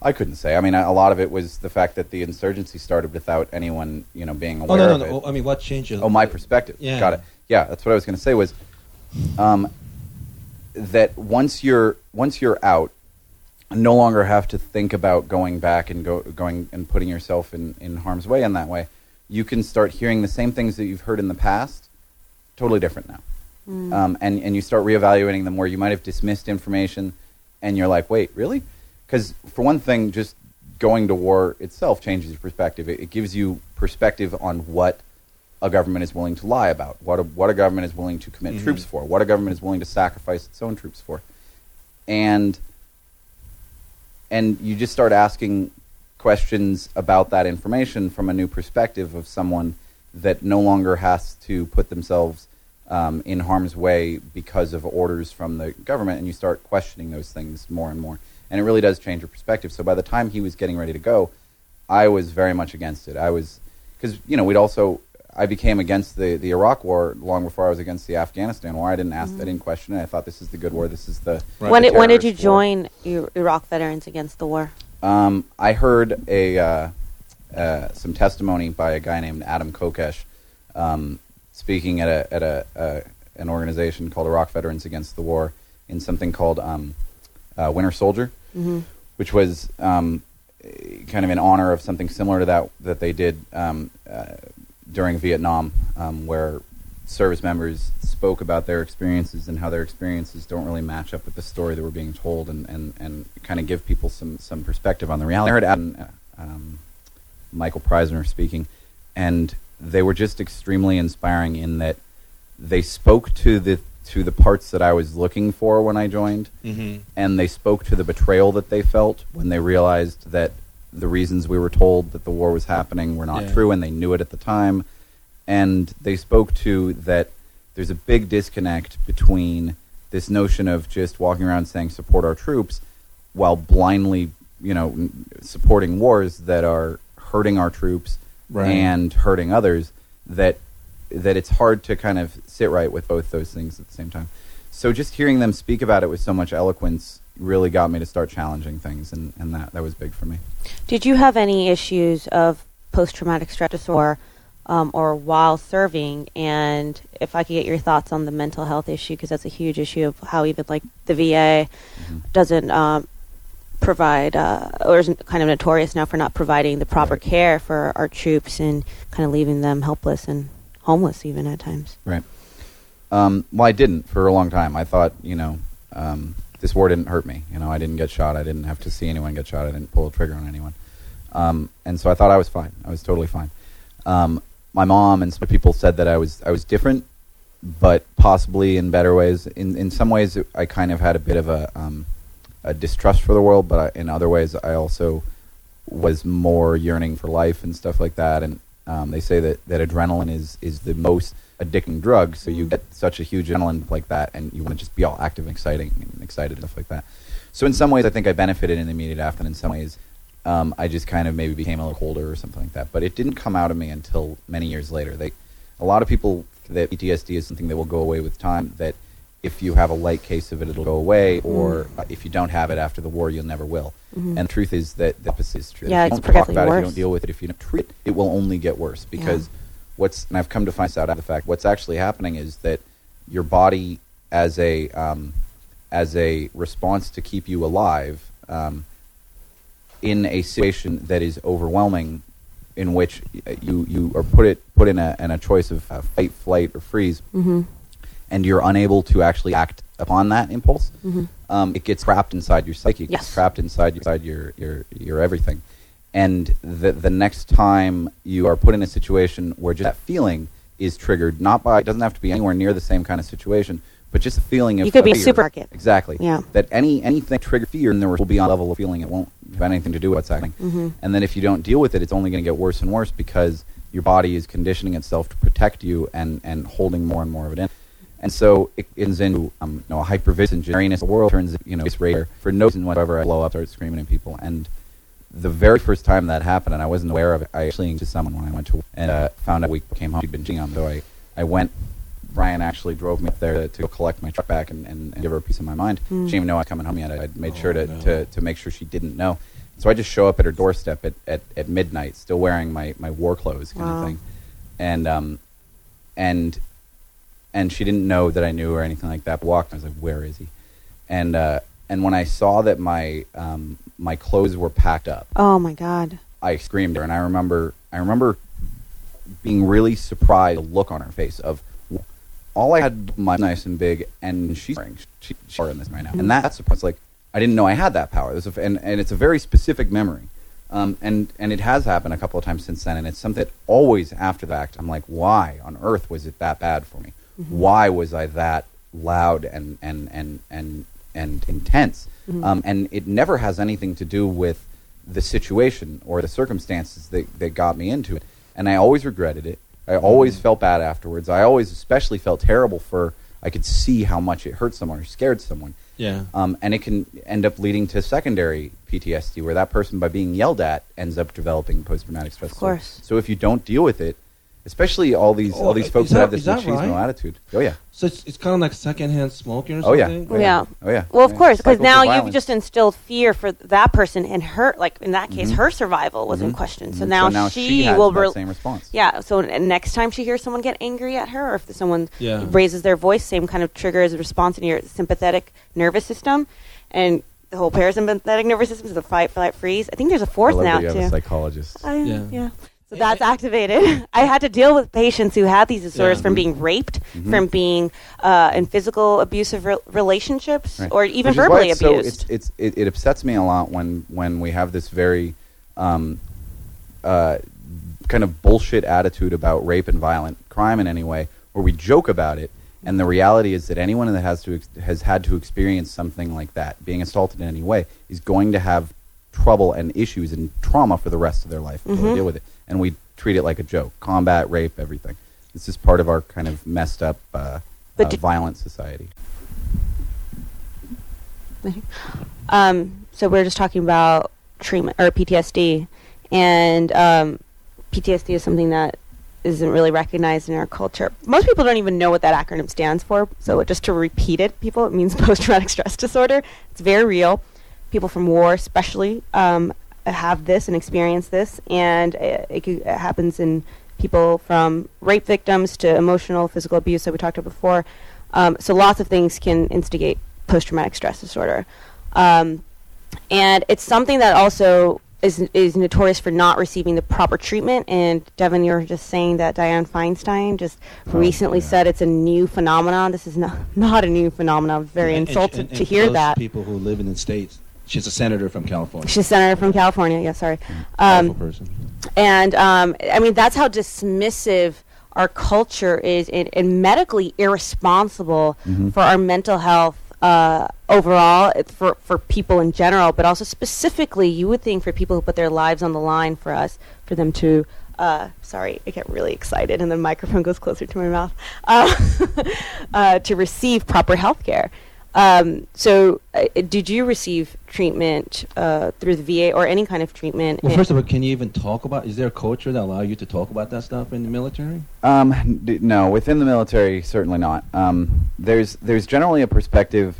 I couldn't say. I mean, a lot of it was the fact that the insurgency started without anyone, you know, being oh aware no no of no! it. Oh, I mean, what changed? Oh, my perspective. Yeah. Got it. Yeah, that's what I was going to say was um, that once you're once you're out, no longer have to think about going back and go going and putting yourself in, in harm's way in that way. You can start hearing the same things that you've heard in the past, totally different now. Um, and, and you start reevaluating them where you might have dismissed information and you're like, wait, really? Because for one thing, just going to war itself changes your perspective. It, it gives you perspective on what a government is willing to lie about, what a, what a government is willing to commit troops for, what a government is willing to sacrifice its own troops for. And and you just start asking questions about that information from a new perspective of someone that no longer has to put themselves um, in harm's way because of orders from the government, and you start questioning those things more and more. And it really does change your perspective. So by the time he was getting ready to go, I was very much against it. I was because you know we'd also I became against the, the Iraq War long before I was against the Afghanistan War. I didn't ask, I didn't question it. I thought this is the good war. This is the Right. When the did when did you war. join Iraq Veterans Against the War? Um, I heard a uh, uh, some testimony by a guy named Adam Kokesh um, speaking at a at a uh, an organization called Iraq Veterans Against the War in something called um, uh, Winter Soldier, which was um, kind of in honor of something similar to that that they did um, uh, during Vietnam, um, where service members spoke about their experiences and how their experiences don't really match up with the story that we're being told, and, and, and kind of give people some, some perspective on the reality. I heard Adam, uh, um, Michael Prysner speaking, and they were just extremely inspiring in that they spoke to the to the parts that I was looking for when I joined, Mhm. and they spoke to the betrayal that they felt when they realized that the reasons we were told that the war was happening were not Yeah. true, and they knew it at the time. And they spoke to that there's a big disconnect between this notion of just walking around saying support our troops while blindly, you know, supporting wars that are hurting our troops Right. and hurting others. That that it's hard to kind of sit right with both those things at the same time. So just hearing them speak about it with so much eloquence really got me to start challenging things, and, and that that was big for me. Did you have any issues of post traumatic stress disorder um, or while serving? And if I could get your thoughts on the mental health issue, because that's a huge issue of how even like the VA doesn't um, provide, uh, or is kind of notorious now for not providing the proper Right. care for our troops and kind of leaving them helpless and homeless even at times. Right. Um, well, I didn't for a long time. I thought, you know, um, this war didn't hurt me. You know, I didn't get shot. I didn't have to see anyone get shot. I didn't pull a trigger on anyone. Um, and so I thought I was fine. I was totally fine. Um, my mom and some people said that I was I was different, but possibly in better ways. In in some ways, I kind of had a bit of a um, a distrust for the world, but I, in other ways, I also was more yearning for life and stuff like that. And um, they say that, that adrenaline is, is the most addicting drug. So you get such a huge adrenaline like that, and you want to just be all active and exciting and excited and stuff like that. So in some ways, I think I benefited in the immediate after. And in some ways, um, I just kind of maybe became a little colder or something like that. But it didn't come out of me until many years later. They, a lot of people that PTSD is something that will go away with time. That if you have a light case of it, it'll go away, or uh, if you don't have it after the war, you'll never will. And the truth is that the opposite is true. Yeah, if you it's don't talk about it, if you don't deal with it, if you don't treat it, it will only get worse because what's and I've come to find out after the fact what's actually happening is that your body as a um, as a response to keep you alive um, in a situation that is overwhelming in which you you are put it put in a in a choice of uh, fight flight or freeze and you're unable to actually act upon that impulse um, it gets trapped inside your psyche it gets Yes. trapped inside inside your your your everything and the the next time you are put in a situation where just that feeling is triggered not by it doesn't have to be anywhere near the same kind of situation, but just a feeling of You could be a supermarket. Exactly. Yeah. That any anything trigger fear, and there will be on a level of feeling it won't have anything to do with what's happening. Mm-hmm. And then if you don't deal with it, it's only going to get worse and worse because your body is conditioning itself to protect you and and holding more and more of it in. And so it ends into um, you know, a hypervigilance the world turns you know, it's rare for no reason whatsoever. I blow up, start screaming at people, and the very first time that happened, and I wasn't aware of it, I actually to someone when I went to and uh, found out we came home she'd been cheating on me. So I, I went. Brian actually drove me up there to, to go collect my truck back and, and, and give her a piece of my mind. She didn't even know I was coming home yet. I, I made sure to, no. to, to make sure she didn't know. So I just show up at her doorstep at, at, at midnight, still wearing my, my war clothes kind Wow. of thing. And um, and and she didn't know that I knew or anything like that. But walked, and I was like, "Where is he?" And uh, and when I saw that my um, my clothes were packed up, Oh my God. I screamed her, and I remember I remember being really surprised. The look on her face of all I had my nice and big, and she's wearing she, she's wearing this right now, and that's surprise. Like I didn't know I had that power. This is, and and it's a very specific memory. Um, and and it has happened a couple of times since then, and it's something that always after the fact I'm like, why on earth was it that bad for me? Why was I that loud and and and and and intense? Um, and it never has anything to do with the situation or the circumstances that that got me into it. And I always regretted it. I always felt bad afterwards. I always especially felt terrible for I could see how much it hurt someone or scared someone. Yeah. Um, and it can end up leading to secondary PTSD, where that person, by being yelled at, ends up developing post-traumatic stress. Of course. So if you don't deal with it, especially all these Oh, all these folks that, that- have this is that machismo right? attitude. Oh yeah. So it's, it's kind of like secondhand smoking or Oh yeah. something? Oh, Yeah. Oh yeah. Well, of Yeah. course, because now you've just instilled fear for that person, and her, like in that case, Mhm. her survival was in Mhm. question. So Mhm. now, so now she, she, has will. that re- same response. yeah. So next time she hears someone get angry at her, or if someone Yeah. raises their voice, same kind of triggers a response in your sympathetic nervous system, and the whole parasympathetic nervous system is the fight, flight, freeze. I think there's a fourth love now that you have a too. psychologist. I, Yeah. yeah. So that's activated. I had to deal with patients who had these disorders Yeah. from being raped, Mhm. from being uh, in physical abusive re- relationships, Right. or even Which verbally it's so- abused. it's, it's, it, it upsets me a lot when, when we have this very um, uh, kind of bullshit attitude about rape and violent crime in any way, where we joke about it. And the reality is that anyone that has to ex- has had to experience something like that, being assaulted in any way, is going to have trouble and issues and trauma for the rest of their life until Mhm. they deal with it. And we treat it like a joke: combat, rape, everything. This is part of our kind of messed up, uh, uh, violent society. Um, so we're just talking about treatment or PTSD, and um, PTSD is something that isn't really recognized in our culture. Most people don't even know what that acronym stands for. So just to repeat it, people, it means post-traumatic stress disorder. It's very real. People from war, especially, um, have this and experience this, and it, it, it happens in people from rape victims to emotional, physical abuse that we talked about before. Um, so lots of things can instigate post-traumatic stress disorder. Um, and it's something that also is is notorious for not receiving the proper treatment. And Devin, you were just saying that Dianne Feinstein just Oh, recently yeah. said it's a new phenomenon. This is not not a new phenomenon. Very And- and- insulted and- to and hear that. people who live in the states. She's a senator from California. She's a senator from California. Yeah, sorry. Um, person. and um, I mean that's how dismissive our culture is, and, and medically irresponsible Mhm. for our mental health uh, overall, for for people in general, but also specifically, you would think for people who put their lives on the line for us, for them to. Uh, sorry, I get really excited, and the microphone goes closer to my mouth. Uh, uh, to receive proper health care. Um, so, uh, did you receive treatment uh, through the VA or any kind of treatment? Well, first of all, can you even talk about? Is there a culture that allow you to talk about that stuff in the military? Um, n- d- no, within the military, certainly not. Um, there's there's generally a perspective,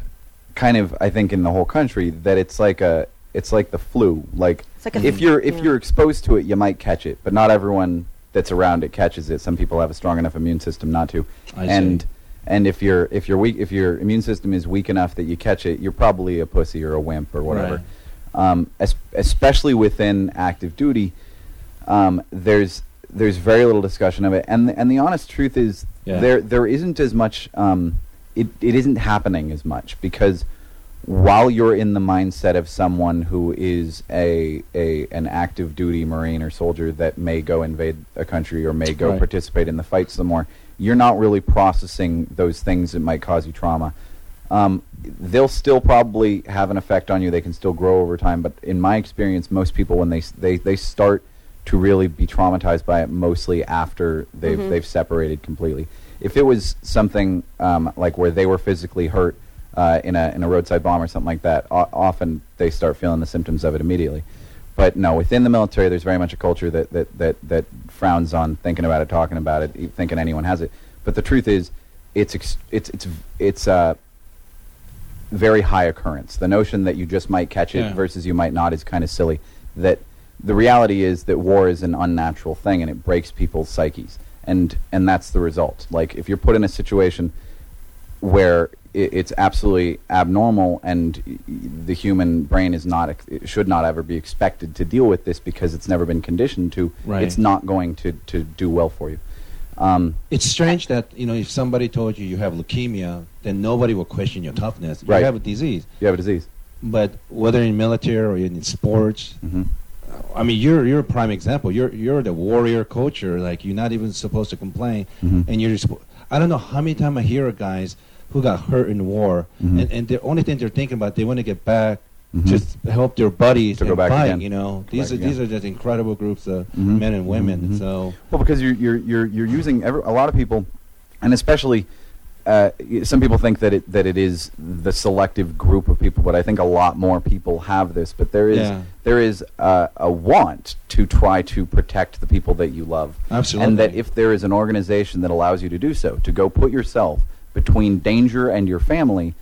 kind of I think in the whole country that it's like a it's like the flu. Like, like if you're if yeah. you're exposed to it, you might catch it, but not everyone that's around it catches it. Some people have a strong enough immune system not to, I and see. And if you're if you're weak if your immune system is weak enough that you catch it, you're probably a pussy or a wimp or whatever. Right. Um, es- especially within active duty, um, there's there's very little discussion of it, and the, and the honest truth is Yeah. there there isn't as much. Um, it it isn't happening as much because while you're in the mindset of someone who is a, a an active duty marine or soldier that may go invade a country or may go Right. participate in the fight some more, you're not really processing those things that might cause you trauma. Um, they'll still probably have an effect on you. They can still grow over time, but in my experience, most people when they they they start to really be traumatized by it mostly after they've they've separated completely. If it was something um, like where they were physically hurt uh, in a in a roadside bomb or something like that, o- often they start feeling the symptoms of it immediately. But no, within the military, there's very much a culture that that that, that frowns on thinking about it, talking about it, thinking anyone has it. But the truth is, it's ex- it's it's it's uh, very high occurrence. The notion that you just might catch it Yeah. versus you might not is kind of silly. That the reality is that war is an unnatural thing and it breaks people's psyches, and and that's the result. Like if you're put in a situation where it's absolutely abnormal and y- y- the human brain is not it should not ever be expected to deal with this because it's never been conditioned to Right. it's not going to, to do well for you um, It's strange that you know if somebody told you you have leukemia, then nobody will question your toughness. You Right. have a disease, you have a disease but whether in military or in sports, hmm I mean, you're you're a prime example. You're you're the warrior culture. Like you're not even supposed to complain, Mhm. and you're. I don't know how many times I hear of guys who got hurt in war, Mhm. and, and the only thing they're thinking about they want to get back, Mhm. just help their buddies To go back fight. again. You know, these back are these are just incredible groups of Mhm. men and women. Mhm. So Well, because you're you're you're you're using every, a lot of people, and especially uh, some people think that it that it is the selective group of people, but I think a lot more people have this. But there is Yeah. there is uh, a want to try to protect the people that you love, Absolutely. and that if there is an organization that allows you to do so, to go put yourself between danger and your family,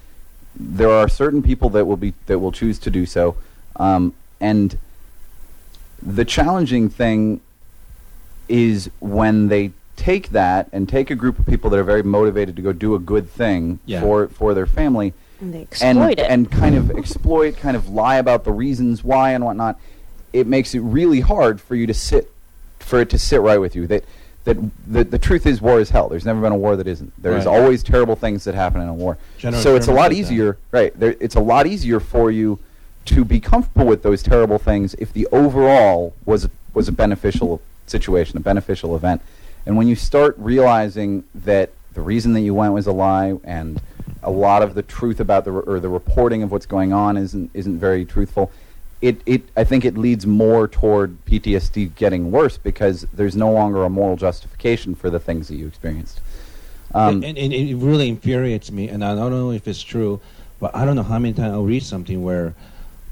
there are certain people that will be that will choose to do so, um, and the challenging thing is when they take that and take a group of people that are very motivated to go do a good thing Yeah. for for their family And they and exploit it. and kind of exploit, kind of lie about the reasons why and whatnot. It makes it really hard for you to sit, for it to sit right with you. That that the, the truth is, war is hell. There's never been a war that isn't. There's Right. always terrible things that happen in a war. General so it's a Sherman lot said that. easier, right? There, it's a lot easier for you to be comfortable with those terrible things if the overall was was a beneficial situation, a beneficial event. And when you start realizing that the reason that you went was a lie, and a lot of the truth about the re- or the reporting of what's going on isn't isn't very truthful, it, it I think it leads more toward PTSD getting worse because there's no longer a moral justification for the things that you experienced. Um, and, and it really infuriates me, and I don't know if it's true, but I don't know how many times I'll read something where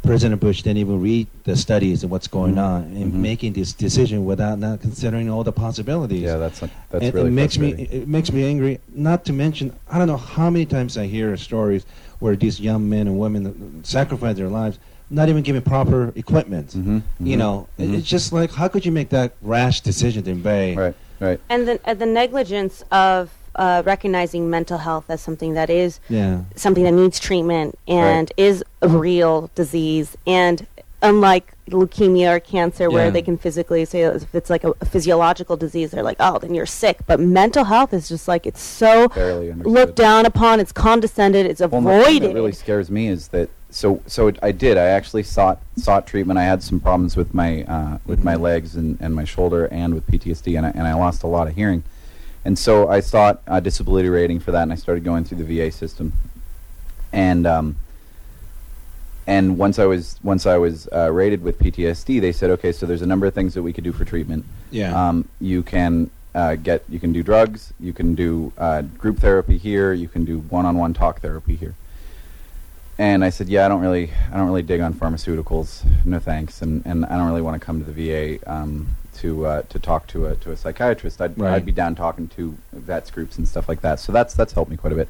President Bush didn't even read the studies and what's going Mhm. on and Mhm. making this decision without not considering all the possibilities. yeah, that's that's and really it makes me it makes me angry. Not to mention, I don't know how many times I hear stories where these young men and women sacrifice their lives, not even given proper equipment. Mhm, You mhm, know, it- mhm. it's just like how could you make that rash decision to invade? Right, right. and the, uh, the negligence of uh, recognizing mental health as something that is Yeah. something that needs treatment and is a real disease and unlike leukemia or cancer where Yeah. they can physically say if it's like a, a physiological disease they're like oh then you're sick. But mental health is just like it's so Barely looked down upon it's condescended it's Well, the thing avoided. that really scares me is that so so it, I did I actually sought sought treatment. I had some problems with my uh, with my legs and, and my shoulder and with PTSD and I, and I lost a lot of hearing, and so I sought a disability rating for that and I started going through the VA system, and um, and once I was once I was uh, rated with PTSD, they said okay, so there's a number of things that we could do for treatment. Yeah. Um, you can uh, get you can do drugs, you can do uh, group therapy here, you can do one-on-one talk therapy here. And I said, yeah, I don't really I don't really dig on pharmaceuticals, no thanks, and, and I don't really want to come to the VA um, to uh, to talk to a to a psychiatrist. I'd Right. I'd be down talking to vets groups and stuff like that. So that's that's helped me quite a bit.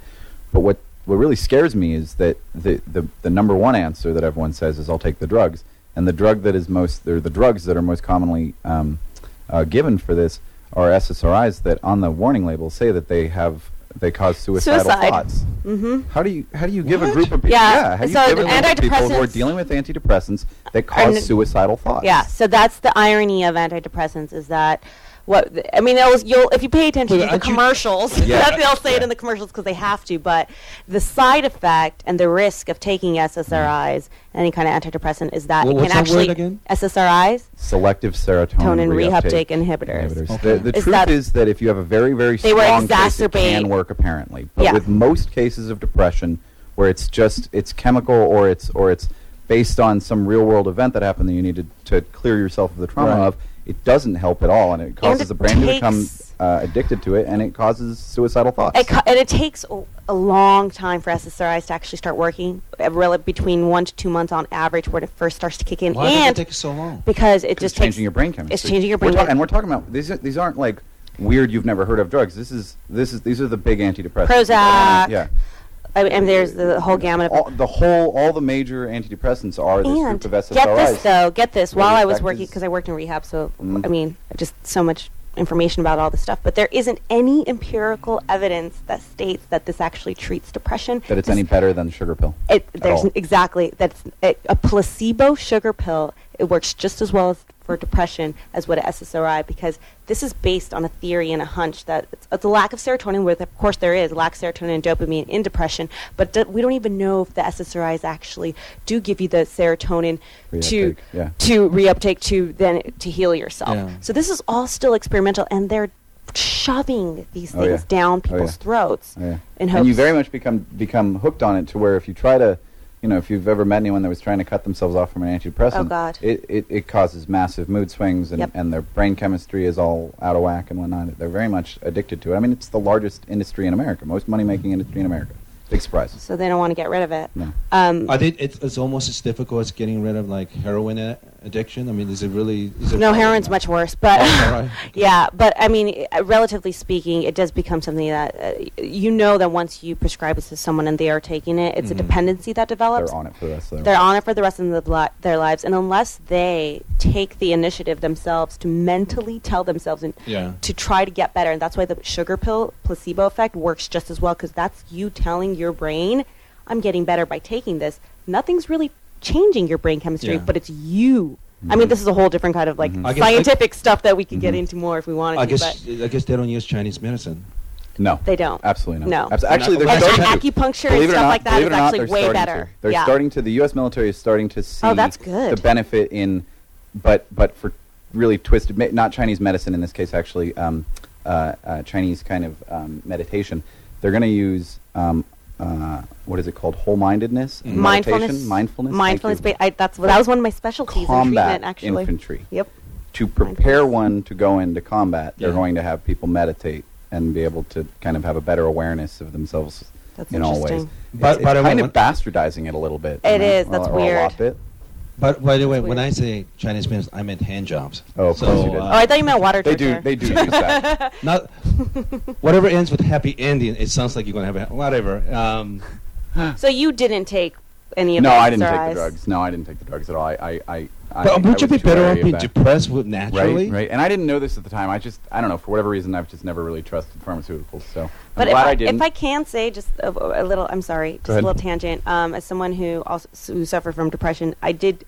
But what what really scares me is that the, the the number one answer that everyone says is I'll take the drugs, and the drug that is most or the drugs that are most commonly um, uh, given for this are SSRIs that on the warning label say that they have they cause suicidal Suicide. thoughts. hmm How do you how do you give a group of people Yeah, how do you so give a group of people who are dealing with antidepressants that cause n- suicidal thoughts? Yeah, so that's the irony of antidepressants is that what I mean, it'll, you'll if you pay attention But to the commercials, Yeah. they'll say it in the commercials because they have to. But the side effect and the risk of taking SSRIs, mm-hmm. any kind of antidepressant, is that Well, it what's can actually again? SSRIs, Selective serotonin reuptake reuptake inhibitors. The, the Is truth that- is that if you have a very, very They strong case, it can work apparently. But Yeah. with most cases of depression, where it's just it's chemical or it's or it's based on some real world event that happened that you needed to clear yourself of the trauma Right. of, it doesn't help at all, and it causes it the brain to become uh, addicted to it, and it causes suicidal thoughts. It, co- and it takes a, a long time for SSRIs to actually start working, uh, really between one to two months on average when it first starts to kick in. Why does and it take so long? because it it's just changing takes, your brain chemistry. It's changing your We're brain. ta- and we're talking about these. are- These aren't like weird. You've never heard of drugs. This is this is these are the big antidepressants. Prozac. Yeah. I mean, and there's the whole gamut of all, the whole all the major antidepressants are this and group of SSRIs. get this though, get this. While I was working, because I worked in rehab, so Mm. I mean, just so much information about all this stuff. But there isn't any empirical evidence that states that this actually treats depression. that it's This- any better than the sugar pill. It, there's exactly that's a placebo sugar pill. It works just as well as for depression as what a SSRI because this is based on a theory and a hunch that it's, it's a lack of serotonin. With of course there is lack of serotonin and dopamine in depression, but d- we don't even know if the SSRIs actually do give you the serotonin to Reuptake, yeah. to reuptake to then to heal yourself. Yeah. So this is all still experimental, and they're shoving these Oh, things yeah. down Oh, people's yeah. throats. Oh, and you very much become become hooked on it to where if you try to, you know, if you've ever met anyone that was trying to cut themselves off from an antidepressant, Oh, God. It, it, it causes massive mood swings and, Yep. and their brain chemistry is all out of whack and whatnot. They're very much addicted to it. I mean, it's the largest industry in America, most money making industry in America. Big surprise. So they don't want to get rid of it. No. Um, I think it's, it's almost as difficult as getting rid of like heroin a- addiction. I mean, is it really? Is it No, heroin's much worse, but Oh, all right. yeah, but I mean, uh, relatively speaking, it does become something that uh, you know that once you prescribe it to someone and they are taking it, it's Mhm. a dependency that develops. They're on it for the rest of their They're on it for the rest of the li- their lives, and unless they take the initiative themselves to mentally tell themselves and Yeah. to try to get better, and that's why the sugar pill placebo effect works just as well because that's you telling your brain, "I'm getting better by taking this." Nothing's really changing your brain chemistry, Yeah. but it's you. I mean, this is a whole different kind of like Mhm. I guess- scientific stuff that we could get Mhm. into more if we wanted I to. guess but I guess they don't use Chinese medicine. No. they don't. Absolutely No. not. Abs- actually, they're And starting ac- to. acupuncture and Believe it or stuff not- like that believe is it or not, actually way better. To. They're Yeah. starting to. The U.S. military is starting to see. Oh, that's good. The benefit in, but but for really twisted, not Chinese medicine in this case, actually, um, uh, uh, Chinese kind of um, meditation. They're going to use. Um, uh, what is it called? Whole-mindedness, Mhm. mindfulness, meditation, mindfulness, mindfulness. ba- I, that's that was one of my specialties in combat treatment. Actually, infantry. Yep. To prepare one to go into combat, they're Yeah. going to have people meditate and be able to kind of have a better awareness of themselves That's in all ways. interesting. But it's by the kind of bastardizing it a little bit. It you know, is, that's or, or a weird. Lot bit. But by the way, That's when. I say Chinese medicine, I meant hand jobs. Oh, of course you did. Oh, I thought you meant water They do. torture. They do use that. not whatever ends with happy ending. It sounds like you're gonna have a whatever. Um, So you didn't take any of the no, I didn't take SSRIs? the drugs. No, I didn't take the drugs at all. I, I, I, I but I would you was be better wary off being depressed with naturally? Right, right. And I didn't know this at the time. I just, I don't know, for whatever reason, I've just never really trusted pharmaceuticals. So I'm But if glad I, I, didn't. if I can say just a, a little, I'm sorry, just a little tangent. Um, as someone who also who suffered from depression, I did.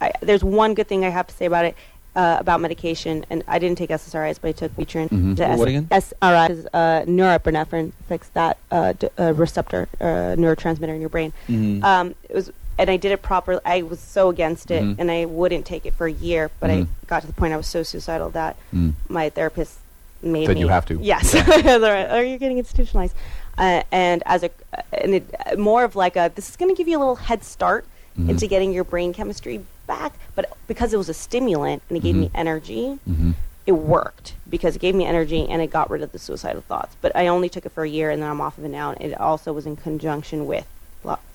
I, there's one good thing I have to say about it. Uh, about medication, and I didn't take SSRIs, but I took Motrin. Mhm. The What again? SRI is uh, norepinephrine, affects that uh, d- uh, receptor, uh, neurotransmitter in your brain. Mhm. Um, it was, and I did it properly. I was so against it, Mhm. and I wouldn't take it for a year. But. I got to the point I was so suicidal that Mm. my therapist made Said me. you have to. Yes. They're like, Are you getting institutionalized? Uh, and as a, uh, and it, uh, more of like a, this is going to give you a little head start Mhm. into getting your brain chemistry back. But because it was a stimulant and it gave me Mhm. energy, hmm it worked because it gave me energy and it got rid of the suicidal thoughts. But I only took it for a year and then I'm off of it now. And it also was in conjunction with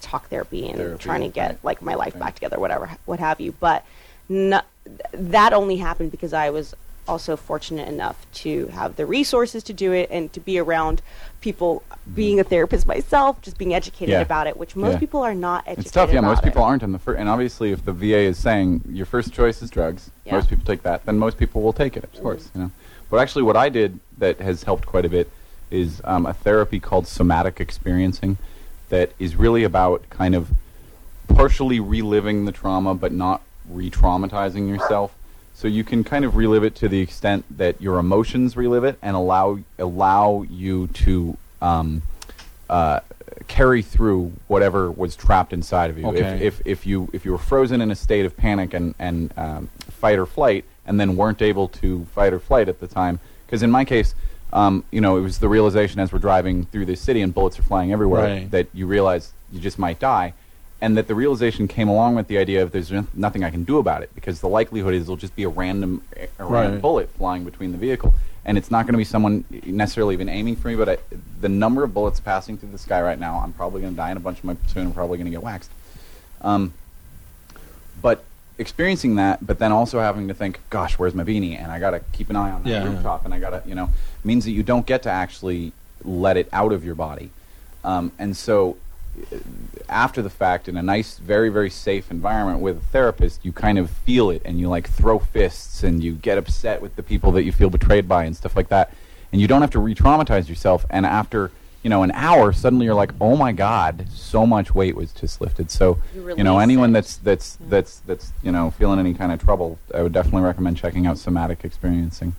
talk therapy and Therapy, trying to get right. like my life Right. back together, whatever, what have you. But no, th- that only happened because I was also fortunate enough to have the resources to do it and to be around people being a therapist myself, just being educated Yeah. about it, which most Yeah. people are not educated It's tough, yeah. Most people it. aren't on the first, and obviously, if the VA is saying your first choice is drugs, Yeah. most people take that. Then most people will take it, of course. You know, but actually, what I did that has helped quite a bit is um, a therapy called somatic experiencing, that is really about kind of partially reliving the trauma, but not re-traumatizing yourself. So you can kind of relive it to the extent that your emotions relive it and allow allow you to um, uh, carry through whatever was trapped inside of you. Okay. If, if if you if you were frozen in a state of panic and and um, fight or flight, and then weren't able to fight or flight at the time, because in my case. Um, you know, it was the realization as we're driving through the city and bullets are flying everywhere Right. that you realize you just might die, and that the realization came along with the idea of there's nothing I can do about it because the likelihood is it'll just be a random, a random Right. bullet flying between the vehicle, and it's not going to be someone necessarily even aiming for me. But I, the number of bullets passing through the sky right now, I'm probably going to die, in a bunch of my platoon are probably going to get waxed. Um, but experiencing that, but then also having to think, gosh, where's my beanie? And I got to keep an eye on that Yeah. rooftop, and I got to, you know, means that you don't get to actually let it out of your body. Um, and so, after the fact, in a nice, very, very safe environment with a therapist, you kind of feel it, and you like throw fists, and you get upset with the people that you feel betrayed by, and stuff like that. And you don't have to re-traumatize yourself. And after you know an hour, suddenly you're like, oh my god, so much weight was just lifted. So You you know anyone it. that's that's that's that's you know feeling any kind of trouble, I would definitely recommend checking out somatic experiencing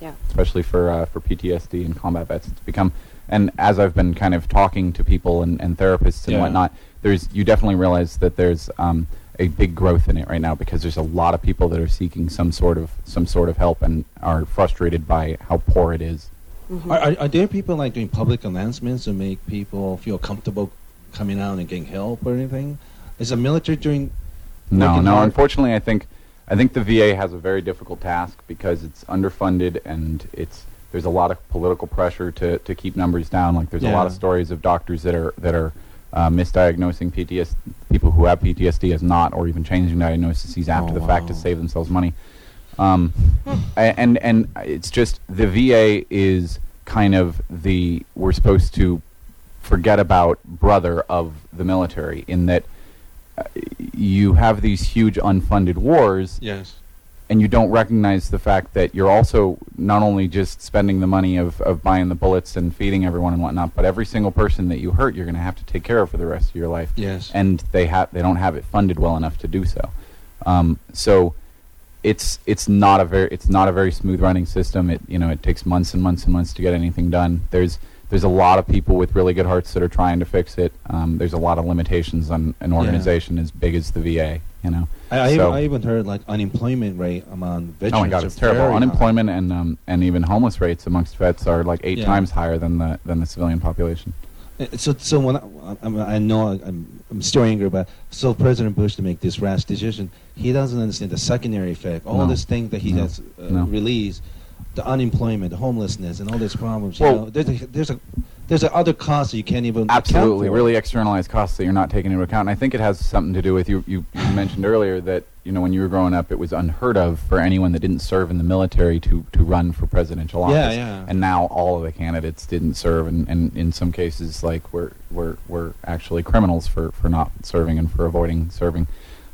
Yeah. especially for uh, for PTSD and combat vets. It's become, and as I've been kind of talking to people and, and therapists and Yeah. whatnot, there's you definitely realize that there's um, a big growth in it right now because there's a lot of people that are seeking some sort of some sort of help and are frustrated by how poor it is. Are, are, are there people like doing public announcements to make people feel comfortable coming out and getting help or anything? Is the military doing? No, no. hard? Unfortunately, I think I think the VA has a very difficult task because it's underfunded and it's there's a lot of political pressure to, to keep numbers down. Like there's a lot of stories of doctors that are that are uh, misdiagnosing PTSD, people who have PTSD as not, or even changing diagnoses after Oh, the fact to save themselves money. Um, and and it's just the VA is kind of the we're supposed to forget about brother of the military in that uh, you have these huge unfunded wars Yes. And you don't recognize the fact that you're also not only just spending the money of, of buying the bullets and feeding everyone and whatnot, but every single person that you hurt, you're going to have to take care of for the rest of your life. Yes. And they have they don't have it funded well enough to do so. Um, so it's it's not a very it's not a very smooth running system. It you know it takes months and months and months to get anything done. There's there's a lot of people with really good hearts that are trying to fix it. Um, there's a lot of limitations on an organization as big as the VA. You know. I, So- I even heard like unemployment rate among veterans. Oh my god, it's terrible. high. Unemployment and um, and even homeless rates amongst vets are like eight Yeah. times higher than the than the civilian population. Uh, So, so when I, I, I know I'm, I'm still angry, but so President Bush to make this rash decision, he doesn't understand the secondary effect. All No. this thing that he No. has uh, No. released, the unemployment, the homelessness, and all these problems. Well- you know, there's a, there's a there's other costs that you can't even Absolutely, for. really externalized costs that you're not taking into account. And I think it has something to do with you. You, you mentioned earlier that you know when you were growing up, it was unheard of for anyone that didn't serve in the military to to run for presidential office. Yeah, yeah. And now all of the candidates didn't serve, and, and in some cases, like we're we're we're actually criminals for for not serving and for avoiding serving.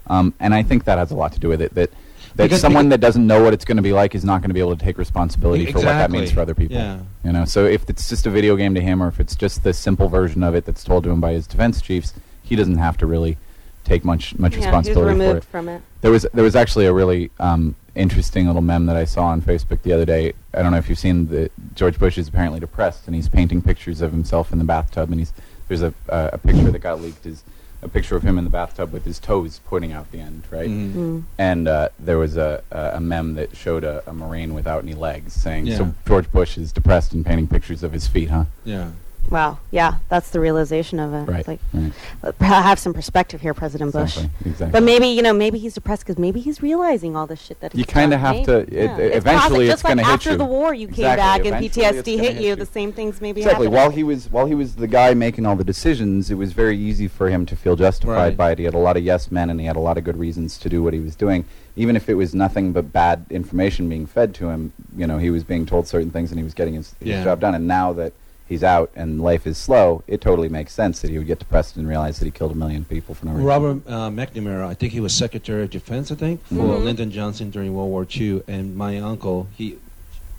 Um, and I think that has a lot to do with it. That that Because- someone that doesn't know what it's going to be like is not going to be able to take responsibility for what that means for other people. Yeah. You know, so if it's just a video game to him, or if it's just the simple version of it that's told to him by his defense chiefs, he doesn't have to really take much much Yeah, he's responsibility for removed it. from it. There was there was actually a really um, interesting little meme that I saw on Facebook the other day. I don't know if you've seen the George Bush is apparently depressed, and he's painting pictures of himself in the bathtub, and he's there's a uh, a picture that got leaked is a picture of him in the bathtub with his toes pointing out the end, right? Mhm. Mm. And uh, there was a, a, a meme that showed a, a Marine without any legs saying, Yeah. So George Bush is depressed and painting pictures of his feet, huh? Yeah. Wow. Yeah, that's the realization of it. Right. It's like, right. uh, have some perspective here, President Bush. Exactly. exactly. But maybe you know, maybe he's depressed because maybe he's realizing all this shit that he's You kinda have Maybe. to- it- Yeah. it- It's eventually possible. it's just like gonna hit you. after the war, you came back and Eventually it's PTSD hit hit you. you. The same things maybe Exactly. happened. While he was while he was the guy making all the decisions, it was very easy for him to feel justified Right. by it. He had a lot of yes men, and he had a lot of good reasons to do what he was doing, even if it was nothing but bad information being fed to him. You know, he was being told certain things, and he was getting his, his Yeah. job done. And now that he's out and life is slow, it totally makes sense that he would get depressed and realize that he killed a million people for no reason. Robert uh, McNamara, I think he was Secretary of Defense, I think, for Mhm. Lyndon Johnson during World War II. And my uncle, he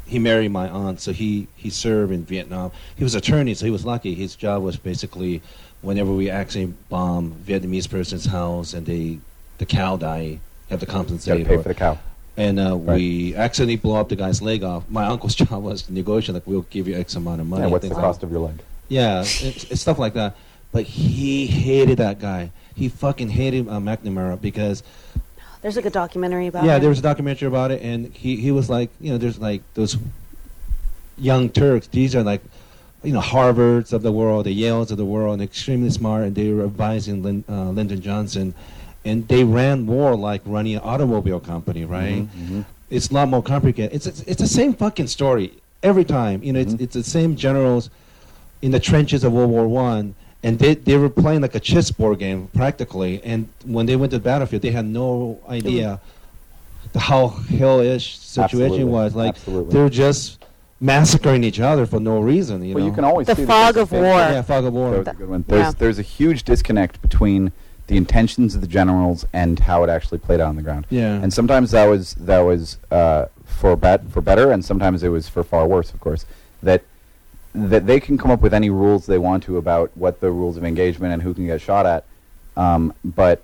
he married my aunt, so he, he served in Vietnam. He was attorney, so he was lucky. His job was basically whenever we actually bomb Vietnamese person's house and they the cow die, have to compensate. pay or- for the cow. And uh, we accidentally blow up the guy's leg off. My uncle's job was to negotiate, like, we'll give you X amount of money. Yeah, what's the things cost like, of your leg? Yeah, it's, it's stuff like that. But he hated that guy. He fucking hated uh, McNamara because There's like a documentary about yeah, it. Yeah, there was a documentary about it, and he he was like, you know, there's like those young Turks. These are like, you know, Harvards of the world, the Yales of the world, and extremely smart, and they were advising Lin, uh, Lyndon Johnson, and they ran war like running an automobile company, right? Mhm, mhm. It's a lot more complicated. It's it's, it's the same fucking story every time. You know, it's Mhm. it's the same generals in the trenches of World War One. And they, they were playing like a chessboard game practically. And when they went to the battlefield, they had no idea the how hellish situation Absolutely. was. Like Absolutely. they were just massacring each other for no reason. You Well, know? you can always The see fog of war. yeah, fog of war. That was a good one. There's, Yeah. there's a huge disconnect between the intentions of the generals and how it actually played out on the ground. Yeah. And sometimes that was that was uh, for bet for better, and sometimes it was for far worse. Of course, that that they can come up with any rules they want to about what the rules of engagement and who can get shot at, um, but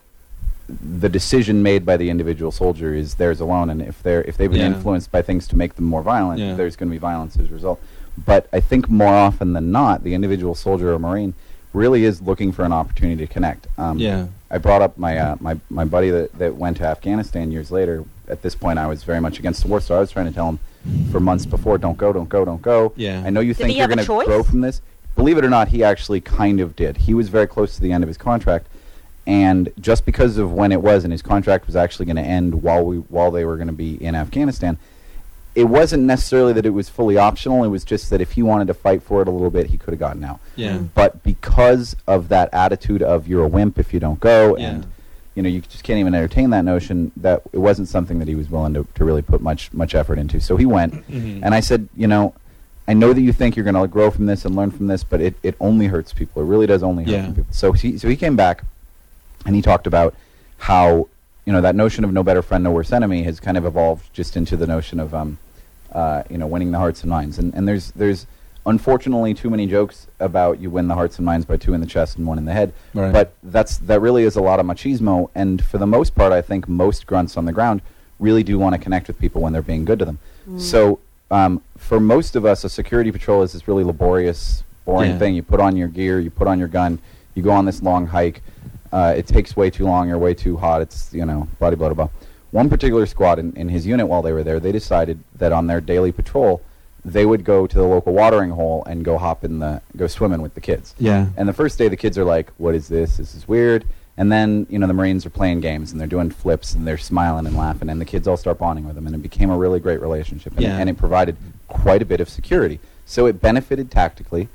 the decision made by the individual soldier is theirs alone. And if they're if they've been Yeah. influenced by things to make them more violent, Yeah. there's going to be violence as a result. But I think more often than not, the individual soldier or marine really is looking for an opportunity to connect. Um, Yeah. I brought up my uh, my my buddy that, that went to Afghanistan years later. At this point, I was very much against the war, so I was trying to tell him for months before, "Don't go, don't go, don't go." Yeah. I know you Did think you're going to grow from this. Believe it or not, he actually kind of did. He was very close to the end of his contract, and just because of when it was, and his contract was actually going to end while we while they were going to be in Afghanistan. It wasn't necessarily that it was fully optional. It was just that if he wanted to fight for it a little bit, he could have gotten out. Yeah. But because of that attitude of you're a wimp if you don't go, Yeah. and you know you just can't even entertain that notion, that it wasn't something that he was willing to, to really put much much effort into. So he went, Mhm. and I said, you know, I know that you think you're going to grow from this and learn from this, but it, it only hurts people. It really does only hurt Yeah. people. So he so he came back, and he talked about how you know that notion of no better friend, no worse enemy has kind of evolved just into the notion of um, uh, you know, winning the hearts and minds. And and there's there's unfortunately too many jokes about you win the hearts and minds by two in the chest and one in the head. Right. But that's that really is a lot of machismo. And for the most part, I think most grunts on the ground really do want to connect with people when they're being good to them. So um, for most of us, a security patrol is this really laborious, boring Yeah. thing. You put on your gear, you put on your gun, you go on this long hike. Uh, it takes way too long or way too hot. It's you know, blah blah blah blah. One particular squad in, in his unit while they were there, they decided that on their daily patrol, they would go to the local watering hole and go hop in the go swimming with the kids. Yeah. And the first day, the kids are like, "What is this? This is weird." And then you know the Marines are playing games and they're doing flips and they're smiling and laughing, and the kids all start bonding with them, and it became a really great relationship. And, Yeah. and it provided quite a bit of security. So it benefited tactically.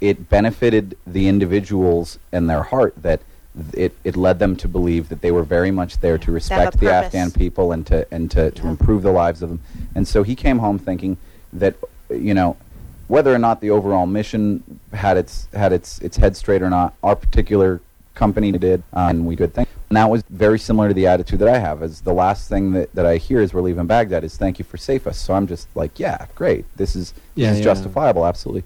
It benefited the individuals and their heart that th- it, it led them to believe that they were very much there to respect the. Afghan people and to and to, to Yeah. improve the lives of them. And so he came home thinking that you know whether or not the overall mission had its had its its head straight or not, our particular company did, uh, and we good thing. And that was very similar to the attitude that I have. As the last thing that, that I hear as we're leaving Baghdad is "Thank you for safe us." So I'm just like, yeah, great. This is Yeah, this is yeah. justifiable, absolutely.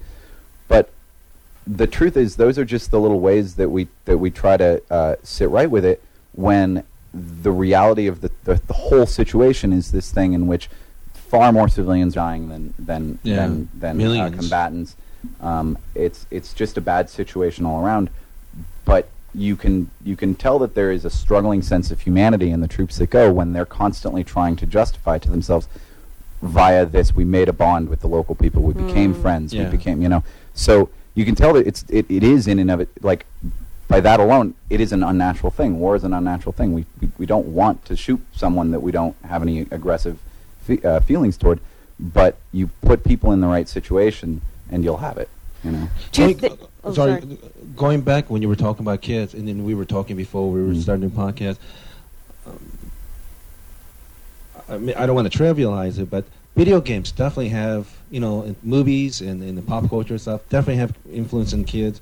The truth is, those are just the little ways that we that we try to uh, sit right with it when the reality of the, the the whole situation is this thing in which far more civilians dying than than Yeah, than, than uh, combatants. Um, it's it's just a bad situation all around. But you can you can tell that there is a struggling sense of humanity in the troops that go when they're constantly trying to justify to themselves via this we made a bond with the local people we became friends Yeah. we became you know so you can tell that it's it, it is in and of it like by that alone it is an unnatural thing war is an unnatural thing we we, we don't want to shoot someone that we don't have any aggressive fe- uh, feelings toward but you put people in the right situation and you'll have it you know Do you Going- thi- oh, sorry, sorry. going back when you were talking about kids, and then we were talking before we were Mm. starting the podcast. Um, I mean, I don't want to trivialize it, but video games definitely have, you know, in movies and in the pop culture stuff, definitely have influence in kids.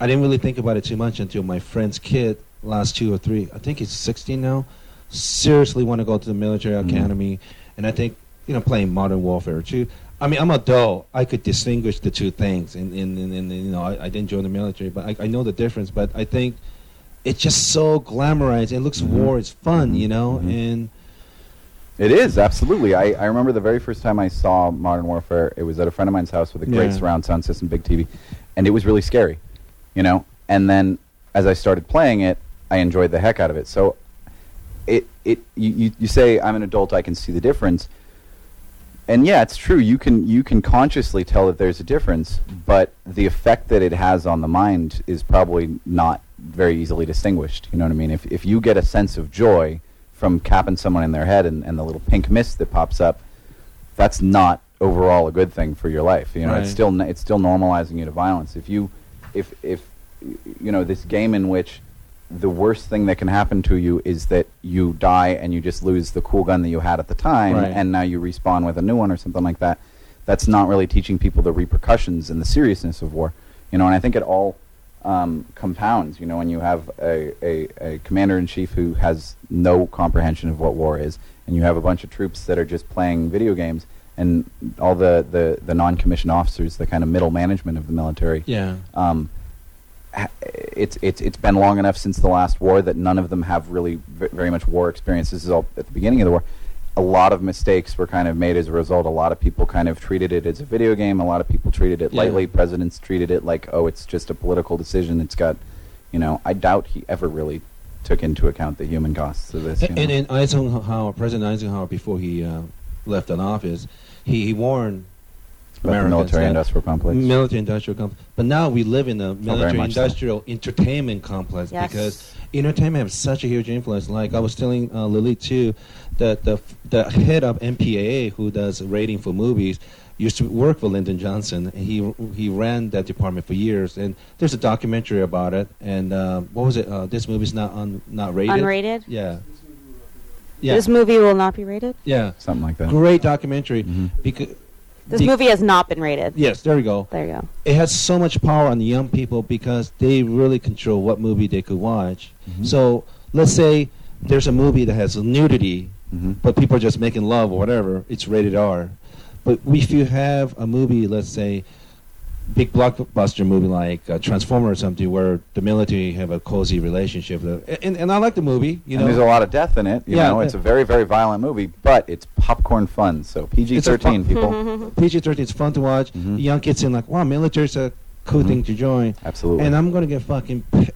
I didn't really think about it too much until my friend's kid, last two or three, I think he's 16 now, seriously want to go to the military Mhm. academy, and I think, you know, playing Modern Warfare 2. I mean, I'm adult. I could distinguish the two things, and, and, and, and you know, I, I didn't join the military, but I, I know the difference. But I think it's just so glamorized. It looks Mhm. war It's fun, Mhm. you know, Mhm. and It is absolutely. I, I remember the very first time I saw Modern Warfare. It was at a friend of mine's house with a great Yeah. surround sound system, big TV, and it was really scary, you know. And then as I started playing it, I enjoyed the heck out of it. So it it you, you, you say I'm an adult, I can see the difference. And yeah, it's true. You can you can consciously tell that there's a difference, but the effect that it has on the mind is probably not very easily distinguished. You know what I mean? If if you get a sense of joy from capping someone in their head and, and the little pink mist that pops up, that's not overall a good thing for your life. You know, it's still it's still normalizing you to violence. If you if if you know this game in which the worst thing that can happen to you is that you die and you just lose the cool gun that you had at the time Right. and now you respawn with a new one or something like that that's not really teaching people the repercussions and the seriousness of war you know and i think it all um, compounds you know when you have a, a, a commander in chief who has no comprehension of what war is and you have a bunch of troops that are just playing video games and all the, the, the non-commissioned officers the kind of middle management of the military Yeah. um, it's it's it's been long enough since the last war that none of them have really v- very much war experience. This is all at the beginning of the war. A lot of mistakes were kind of made as a result. A lot of people kind of treated it as a video game. A lot of people treated it Yeah. lightly. Presidents treated it like, oh, it's just a political decision. It's got, you know, I doubt he ever really took into account the human costs of this. And, know. and, and Eisenhower, President Eisenhower, before he uh, left an office, he, he warned About the Americans military industrial complex. military industrial complex. But now we live in a military much so. industrial entertainment complex Yes. because entertainment has such a huge influence. Like I was telling uh, Lily too, that the the head of MPAA who does rating for movies used to work for Lyndon Johnson. And he he ran that department for years. And there's a documentary about it. And uh, what was it? Uh, this movie's not un, not rated. Unrated? Yeah. Yeah. This movie will not be rated. yeah. Something like that. Great documentary Mhm. because This Be- movie has not been rated. yes, there you go. There you go. it has so much power on the young people because they really control what movie they could watch. Mhm. So let's say there's a movie that has nudity, Mhm. but people are just making love or whatever. It's rated R. But if you have a movie, let's say, big blockbuster movie like uh, Transformer or something, where the military have a cozy relationship, and, and I like the movie, you and know. there's a lot of death in it. You Yeah, know, it's a very, very violent movie, but it's popcorn fun. So PG-13, fun- people. PG-13 is fun to watch. Mhm. The young kids saying like, "Wow, military's a cool Mhm. thing to join." Absolutely. And I'm gonna get fucking p-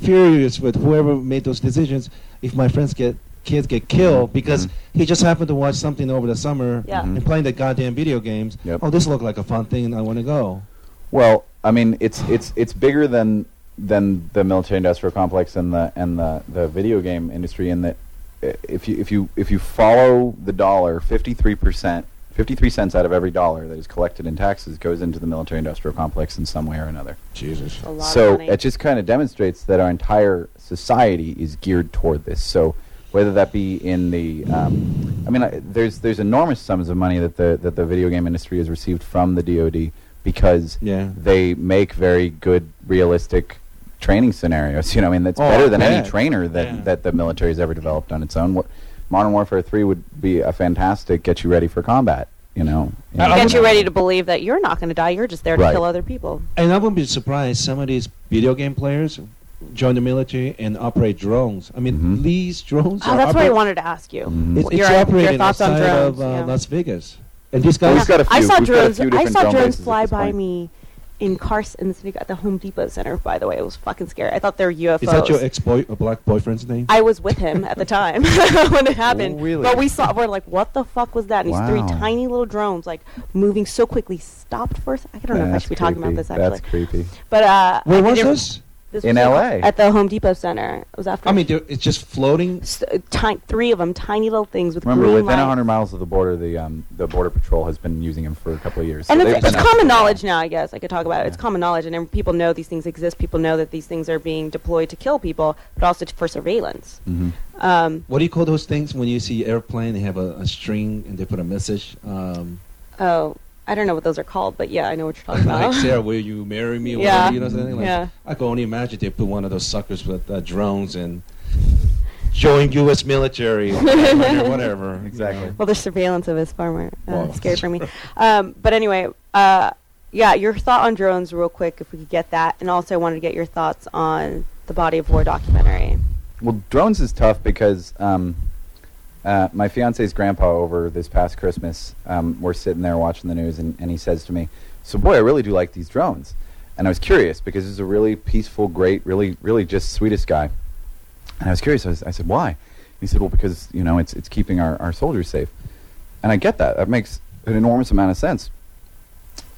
furious with whoever made those decisions if my friends get kids get killed because Mhm. he just happened to watch something over the summer Yeah. Mhm. and playing the goddamn video games. Yep. Oh, this looked like a fun thing, and I want to go. Well, I mean, it's it's it's bigger than than the military industrial complex and the and the, the video game industry in that uh, if you if you if you follow the dollar, fifty three percent, fifty three cents out of every dollar that is collected in taxes goes into the military industrial complex in some way or another. Jesus. So it just kind of demonstrates that our entire society is geared toward this. So whether that be in the, um, I mean, I, there's there's enormous sums of money that the that the video game industry has received from the DoD because Yeah. they make very good, realistic training scenarios. You know, I mean, that's Oh, better I than any trainer that Yeah. that the military has ever developed on its own. What, Modern Warfare Three would be a fantastic get you ready for combat. You know, I- I Get you ready to believe that you're not going to die. You're just there to Right. kill other people. And I wouldn't be surprised some of these video game players join the military and operate drones. I mean, Mhm. Lee's drones. Oh, are that's what I wanted to ask you. Mhm. It's, Your- it's your operating thoughts on outside drones, of uh, yeah. Las Vegas, and these guys. we've got a I few- saw we've drones. I saw drone drones fly by point. me in Carson City at the Home Depot Center. By the way, it was fucking scary. I thought they were UFOs. is that your ex-boy, a black boyfriend's name? I was with him at the time when it happened. Oh, really? But we saw, we're like, what the fuck was that? And these three tiny little drones, like, moving so quickly, stopped for a second. I don't know if I should be talking about this, actually. That's creepy. But, uh. Where was this? This In was LA. At the Home Depot Center. It was after. I mean, it's just floating. s- uh, ti- three of them, tiny little things with Remember, green within lights. 100 miles of the border, the um, the border patrol has been using them for a couple of years. And So it's, they've it's been out common for a while. knowledge now, I guess. I could talk about it. It's common knowledge, and people know these things exist. People know that these things are being deployed to kill people, but also for surveillance. Mhm. Um, What do you call those things when you see airplane? They have a, a string and they put a message. Um, oh, I don't know what those are called, but yeah, I know what you're talking about. like about. Sarah, will you marry me? Or Yeah. whatever, you know what I'm saying? Like, Yeah. I can only imagine they put one of those suckers with uh, drones and showing U.S. military, whatever. whatever you Exactly. know. well, the surveillance of his farmer. Uh, Well, scary for me. Um, but anyway, uh, yeah, your thought on drones, real quick, if we could get that, and also I wanted to get your thoughts on the Body of War documentary. Well, drones is tough because um, uh, my fiance's grandpa over this past Christmas. Um, we're sitting there watching the news, and, and he says to me, "So, boy, I really do like these drones." And I was curious because he's a really peaceful, great, really, really just sweetest guy. And I was curious. I, was, I said, "Why?" He said, "Well, because you know it's it's keeping our, our soldiers safe." And I get that. That makes an enormous amount of sense.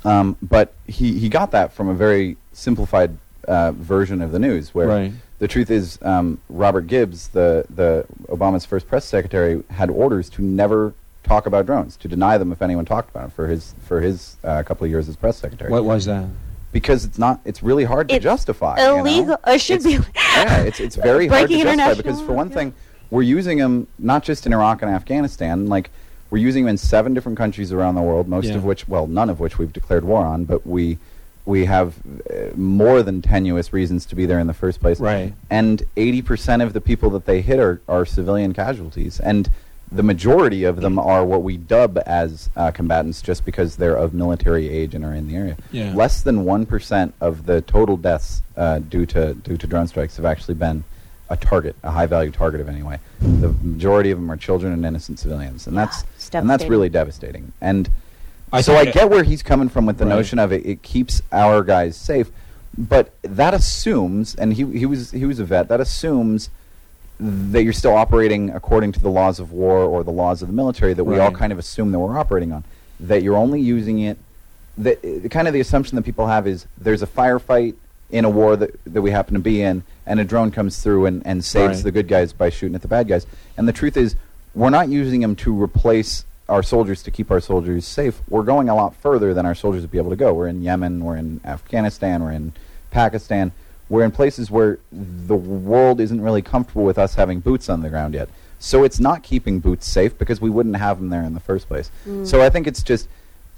Um, but he, he got that from a very simplified uh, version of the news, where Right. The truth is, um, Robert Gibbs, the the Obama's first press secretary, had orders to never talk about drones, to deny them if anyone talked about them for his for his uh, couple of years as press secretary. What was that? Because it's not, it's really hard to It's justify. you know? illegal- it should It's- be- yeah, it's it's very hard to justify because for one yeah. thing, we're using them not just in Iraq and Afghanistan, like. We're using them in seven different countries around the world, most Yeah. of which, well, none of which we've declared war on, but we we have uh, more than tenuous reasons to be there in the first place. Right. And 80% of the people that they hit are, are civilian casualties. And the majority of them are what we dub as uh, combatants just because they're of military age and are in the area. Yeah. Less than 1% of the total deaths uh, due, to, due to drone strikes have actually been a target, a high value target of anyway. The majority of them are children and innocent civilians. And that's, and that's really devastating. And I so I get where he's coming from with the Right. notion of it, it keeps our guys safe, but that assumes, and he he was he was a vet. That assumes that you're still operating according to the laws of war or the laws of the military that we all kind of assume that we're operating on. That you're only using it. That uh, kind of the assumption that people have is there's a firefight in a war that, that we happen to be in, and a drone comes through and, and saves Right. the good guys by shooting at the bad guys. And the truth is, we're not using them to replace our soldiers to keep our soldiers safe. We're going a lot further than our soldiers would be able to go. We're in Yemen, we're in Afghanistan, we're in Pakistan. We're in places where the world isn't really comfortable with us having boots on the ground yet. So it's not keeping boots safe because we wouldn't have them there in the first place. Mm. So I think it's just,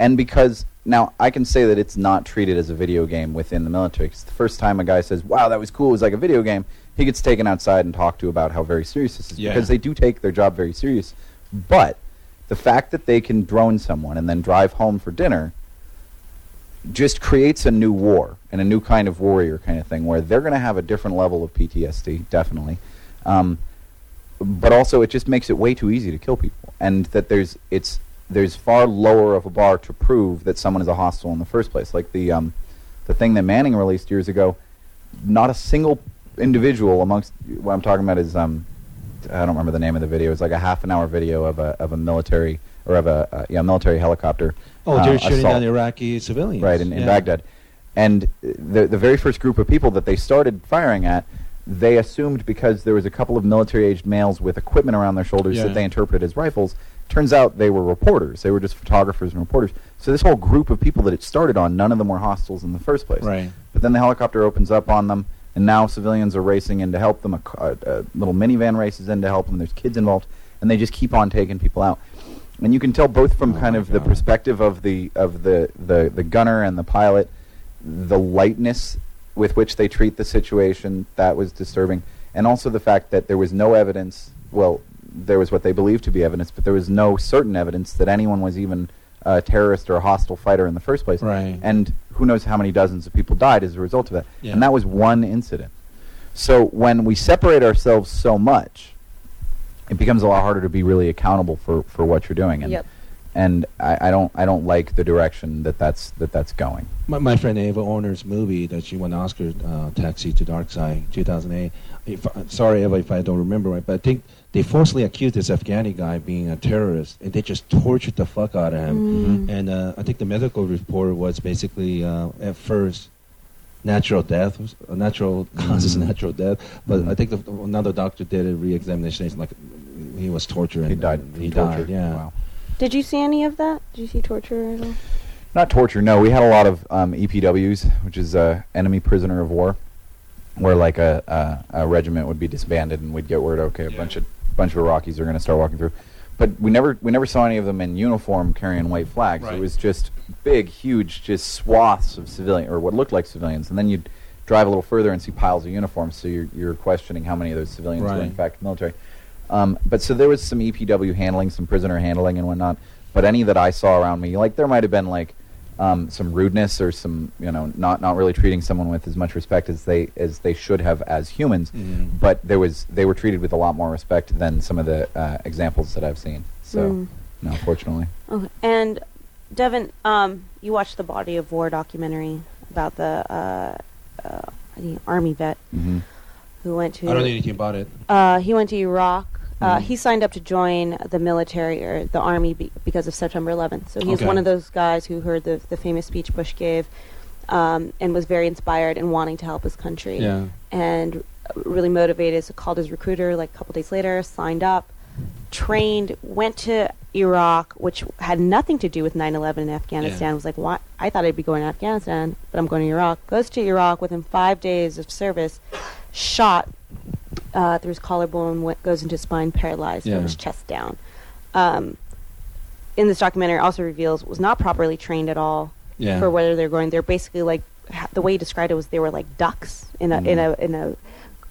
and because now I can say that it's not treated as a video game within the military. 'cause the first time a guy says, "Wow, that was cool," it was like a video game. He gets taken outside and talked to about how very serious this is Yeah. because they do take their job very serious. But the fact that they can drone someone and then drive home for dinner just creates a new war and a new kind of warrior kind of thing where they're going to have a different level of PTSD, definitely. Um, but also, it just makes it way too easy to kill people, and that there's it's there's far lower of a bar to prove that someone is a hostile in the first place. Like the um, the thing that Manning released years ago, not a single individual amongst what I'm talking about is um, I don't remember the name of the video. It's like a half an hour video of a of a military or of a uh, yeah military helicopter. Oh, uh, they're shooting assault. down Iraqi civilians. Right, in, in Yeah. Baghdad. And the, the very first group of people that they started firing at, they assumed because there was a couple of military aged males with equipment around their shoulders Yeah. that they interpreted as rifles. Turns out they were reporters. They were just photographers and reporters. So this whole group of people that it started on, none of them were hostiles in the first place. Right. But then the helicopter opens up on them, and now civilians are racing in to help them. A, ca- a, little minivan races in to help them. There's kids involved, and they just keep on taking people out. And you can tell both from Oh kind of the perspective of the of the, the, the gunner and the pilot, the lightness with which they treat the situation that was disturbing, and also the fact that there was no evidence. Well, there was what they believed to be evidence, but there was no certain evidence that anyone was even a terrorist or a hostile fighter in the first place. Right. And who knows how many dozens of people died as a result of that. Yeah. And that was one incident. So when we separate ourselves so much, it becomes a lot harder to be really accountable for, for what you're doing. And, Yep. and I, I don't I don't like the direction that that's that that's going. My, my friend Ava Orner's movie that she won an Oscar, uh, Taxi to Dark Side, 2008. If, uh, sorry, Ava, if I don't remember right, but I think they falsely accused this Afghani guy being a terrorist, and they just tortured the fuck out of him. And uh, I think the medical report was basically uh, at first natural death, was- uh, natural causes of natural death. But Mhm. I think the, another doctor did a re-examination. It's like he was tortured. He died. and He torture. died. Yeah. Wow. Did you see any of that? Did you see torture at all? Not torture. No, we had a lot of um, EPWs, which is uh, enemy prisoner of war, where like a, a a regiment would be disbanded and we'd get word, okay, a bunch of bunch of Iraqis are going to start walking through. But we never we never saw any of them in uniform carrying white flags. Right. It was just big, huge, just swaths of civilian or what looked like civilians, and then you'd drive a little further and see piles of uniforms. So you're you're questioning how many of those civilians were in fact military. Um, but so there was some EPW handling, some prisoner handling and whatnot. But any that I saw around me, like there might have been like um, some rudeness or some you know not not really treating someone with as much respect as they as they should have as humans. Mm. But there was they were treated with a lot more respect than some of the uh, examples that I've seen. So Mm. no, fortunately. Okay. And Devon, um, you watched the Body of War documentary about the uh, uh, I army vet hmm who went to I don't know anything about it. Uh, he went to Iraq. Uh, Mhm. He signed up to join the military or the army be- because of September 11th. So he's Okay. one of those guys who heard the, the famous speech Bush gave um, and was very inspired and wanting to help his country. Yeah. And really motivated. So called his recruiter like a couple days later, signed up, trained, went to Iraq, which had nothing to do with 9/11 in Afghanistan. Yeah. Was like, why? I thought I'd be going to Afghanistan, but I'm going to Iraq. Goes to Iraq within five days of service, shot uh, through his collarbone, went, goes into spine, paralyzed Yeah. his chest down. Um, in this documentary, also reveals was not properly trained at all Yeah. for whether they're going. They're basically like the way he described it was they were like ducks in a in a Mhm. in a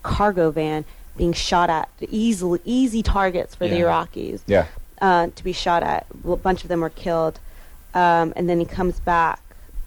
cargo van being shot at easily easy targets for the Iraqis Yeah. uh, to be shot at. A bunch of them were killed, um, and then he comes back.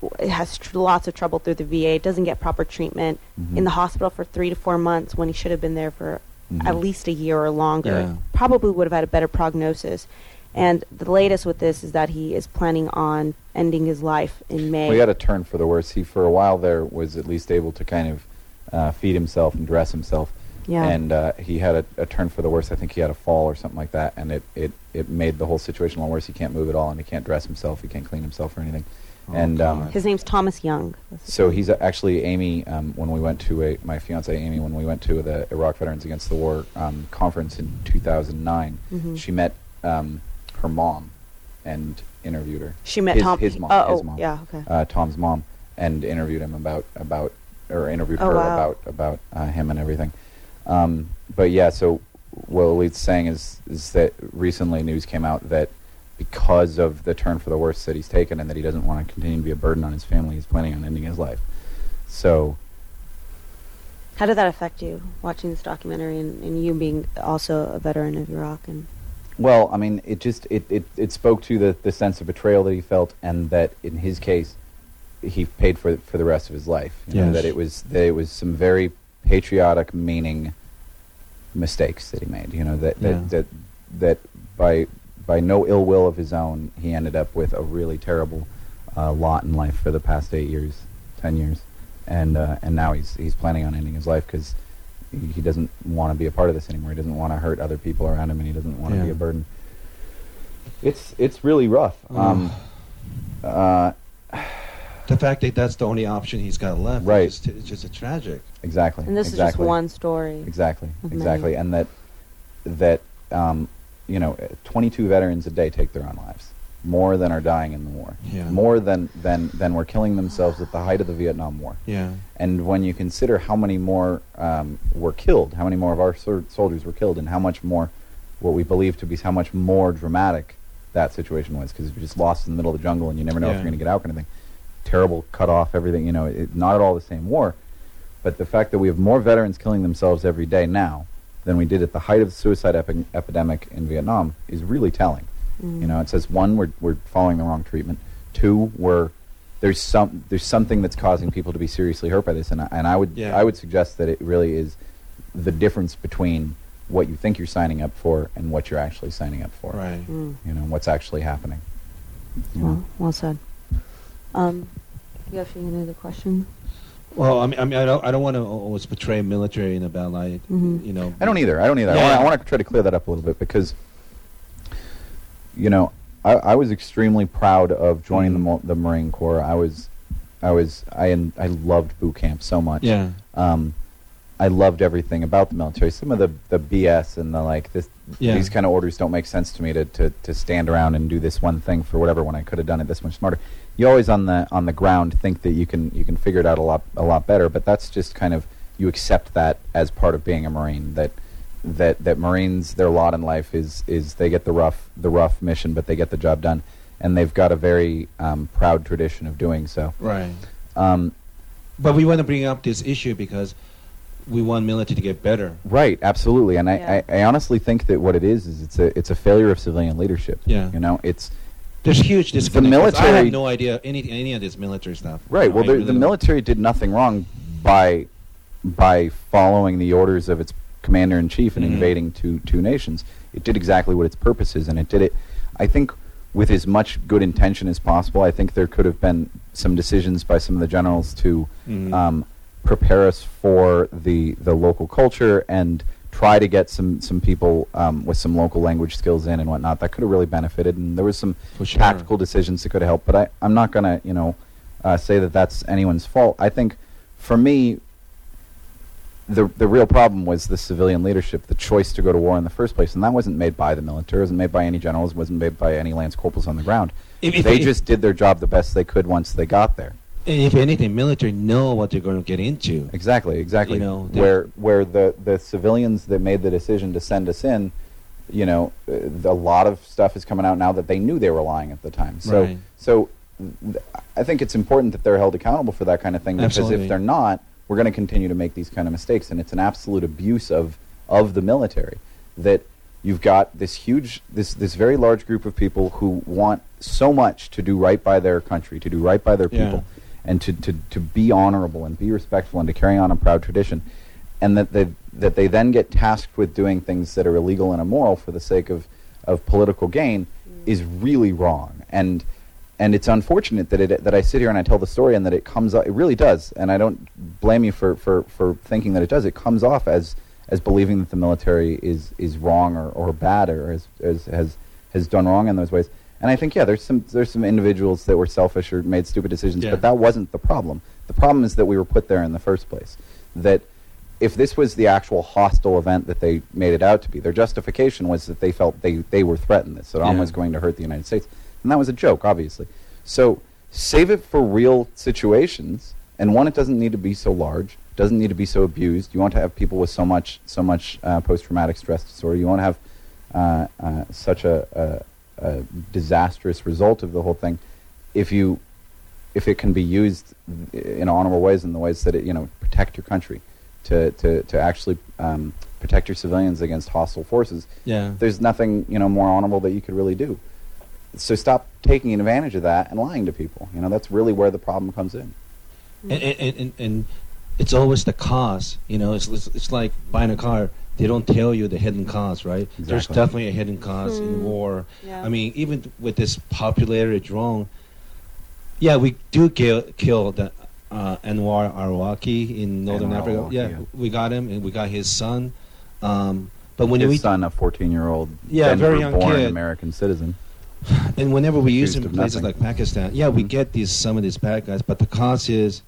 W- Has tr- lots of trouble through the VA. Doesn't get proper treatment Mhm. in the hospital for three to four months when he should have been there for Mhm. at least a year or longer. Yeah. Probably would have had a better prognosis. And the latest with this is that he is planning on ending his life in May. Well, he had a turn for the worse. He, for a while there, was at least able to kind of uh, feed himself and dress himself. Yeah. And uh, he had a, a turn for the worse. I think he had a fall or something like that, and it, it, it made the whole situation a lot worse. He can't move at all, and he can't dress himself. He can't clean himself or anything. Oh, and um, His name's Thomas Young. So he's actually Amy. Um, when we went to a my fiance Amy, when we went to the Iraq Veterans Against the War um, conference in 2009, Mhm. she met um, her mom and interviewed her. She met his, Tom. his mom. Oh, his mom. yeah, okay. uh, Tom's mom and interviewed him about about or interviewed Oh, her wow. about about uh, him and everything. Um, but yeah, so what Elite's saying is is that recently news came out that because of the turn for the worse that he's taken and that he doesn't want to continue to be a burden on his family, he's planning on ending his life. So How did that affect you watching this documentary and, and you being also a veteran of Iraq? And Well, I mean, it just it, it, it spoke to the, the sense of betrayal that he felt, and that in his case, he paid for for the rest of his life. You know, that it was that it was some very patriotic, meaning mistakes that he made. You know that that Yeah. that, that by by no ill will of his own, he ended up with a really terrible uh, lot in life for the past eight years, ten years, and uh, and now he's he's planning on ending his life because he, he doesn't want to be a part of this anymore. He doesn't want to hurt other people around him, and he doesn't want to be a burden. It's it's really rough. Um, uh, the fact that that's the only option he's got left, Right. It's just, it's just a tragic. exactly. and this exactly. is just one story. Exactly, exactly, many. and that that um, you know, 22 veterans a day take their own lives, more than are dying in the war, Yeah. more than than than were killing themselves at the height of the Vietnam War. Yeah. And when you consider how many more um, were killed, how many more of our sol- soldiers were killed, and how much more, what we believe to be how much more dramatic that situation was, because you're just lost in the middle of the jungle and you never know if you're going to get out, kind of thing. Terrible cut off, everything. You know, it, not at all the same war, but the fact that we have more veterans killing themselves every day now than we did at the height of the suicide epi- epidemic in Vietnam is really telling. Mm. You know, it says one, we're we're following the wrong treatment. Two, we're there's some there's something that's causing people to be seriously hurt by this, and I, and I would Yeah. I would suggest that it really is the difference between what you think you're signing up for and what you're actually signing up for. Right. Mm. You know what's actually happening. Well, well said. Um, you have any other question? Well, I mean, I mean, I don't, I don't want to always portray military in a bad light. Mhm. You know. I don't either. I don't either. Yeah. I, wanna, I want to try to clear that up a little bit because, you know, I, I was extremely proud of joining the Mhm. Mo- the Marine Corps. I was, I was, I en- I loved boot camp so much. Yeah. Um, I loved everything about the military. Some of the, the BS and the like this Yeah. these kind of orders don't make sense to me to, to, to stand around and do this one thing for whatever when I could have done it this much smarter. You always on the on the ground think that you can you can figure it out a lot a lot better, but that's just kind of you accept that as part of being a Marine that that that Marines their lot in life is is they get the rough the rough mission, but they get the job done, and they've got a very um, proud tradition of doing so. Right. Um, But we want to bring up this issue because we want military to get better. Right, absolutely, and Yeah. I, I, I honestly think that what it is is it's a it's a failure of civilian leadership. Yeah. you know, it's There's huge disconnect. 'cause I military- I have no idea any any of this military stuff. Right. Well, the, really the don't. military did nothing wrong by by following the orders of its commander in chief and Mhm. invading two two nations. It did exactly what its purpose is, and it did it. I think with as much good intention as possible. I think there could have been some decisions by some of the generals to Mhm. um, prepare us for the the local culture and try to get some some people um, with some local language skills in and whatnot. That could have really benefited, and there was some sure. tactical decisions that could have helped. But I, I'm not going to, you know, uh, say that that's anyone's fault. I think, for me, the the real problem was the civilian leadership, the choice to go to war in the first place, and that wasn't made by the military, it wasn't made by any generals, it wasn't made by any lance corporals on the ground. If- if- they if- just did their job the best they could once they got there. If anything, military know what they're going to get into. Exactly, exactly. You know, where where the the civilians that made the decision to send us in, you know, a lot of stuff is coming out now that they knew they were lying at the time. So Right. so th- I think it's important that they're held accountable for that kind of thing because Absolutely. if they're not, we're going to continue to make these kind of mistakes, and it's an absolute abuse of of the military that you've got this huge this this very large group of people who want so much to do right by their country, to do right by their Yeah. people and to, to, to be honorable and be respectful and to carry on a proud tradition, and that they, that they then get tasked with doing things that are illegal and immoral for the sake of, of political gain mm. is really wrong. And, and it's unfortunate that, it, that I sit here and I tell the story and that it comes off, it really does, and I don't blame you for, for, for thinking that it does, it comes off as, as believing that the military is, is wrong or, or bad or has, has, has done wrong in those ways. And I think, yeah, there's some there's some individuals that were selfish or made stupid decisions, Yeah. but that wasn't the problem. The problem is that we were put there in the first place. That if this was the actual hostile event that they made it out to be, their justification was that they felt they, they were threatened, that Saddam Yeah. was going to hurt the United States. And that was a joke, obviously. So save it for real situations. And one, it doesn't need to be so large, doesn't need to be so abused. You want to have people with so much so much uh, post traumatic stress disorder. You want to have uh, uh, such a, a, a disastrous result of the whole thing. If you if it can be used in honorable ways, in the ways that it you know protect your country, to to to actually um, protect your civilians against hostile forces. Yeah. There's nothing you know more honorable that you could really do. So stop taking advantage of that and lying to people. You know that's really where the problem comes in. and, and, and, and it's always the cost. You know, it's, it's it's like buying a car. They don't tell you the hidden cost, right? There's definitely a hidden cost in Hmm. war. Yeah. I mean, even with this popularity drone, yeah, we do kill kill the uh, Anwar Arwaki in northern Anwar Africa. Arwaki, yeah, yeah. we got him, and we got his son. Um, but when His we son, a 14-year-old, Yeah, very young born kid. American citizen. and whenever we use accused him in places nothing. like Pakistan, yeah, we Mhm. get these some of these bad guys, but the cost is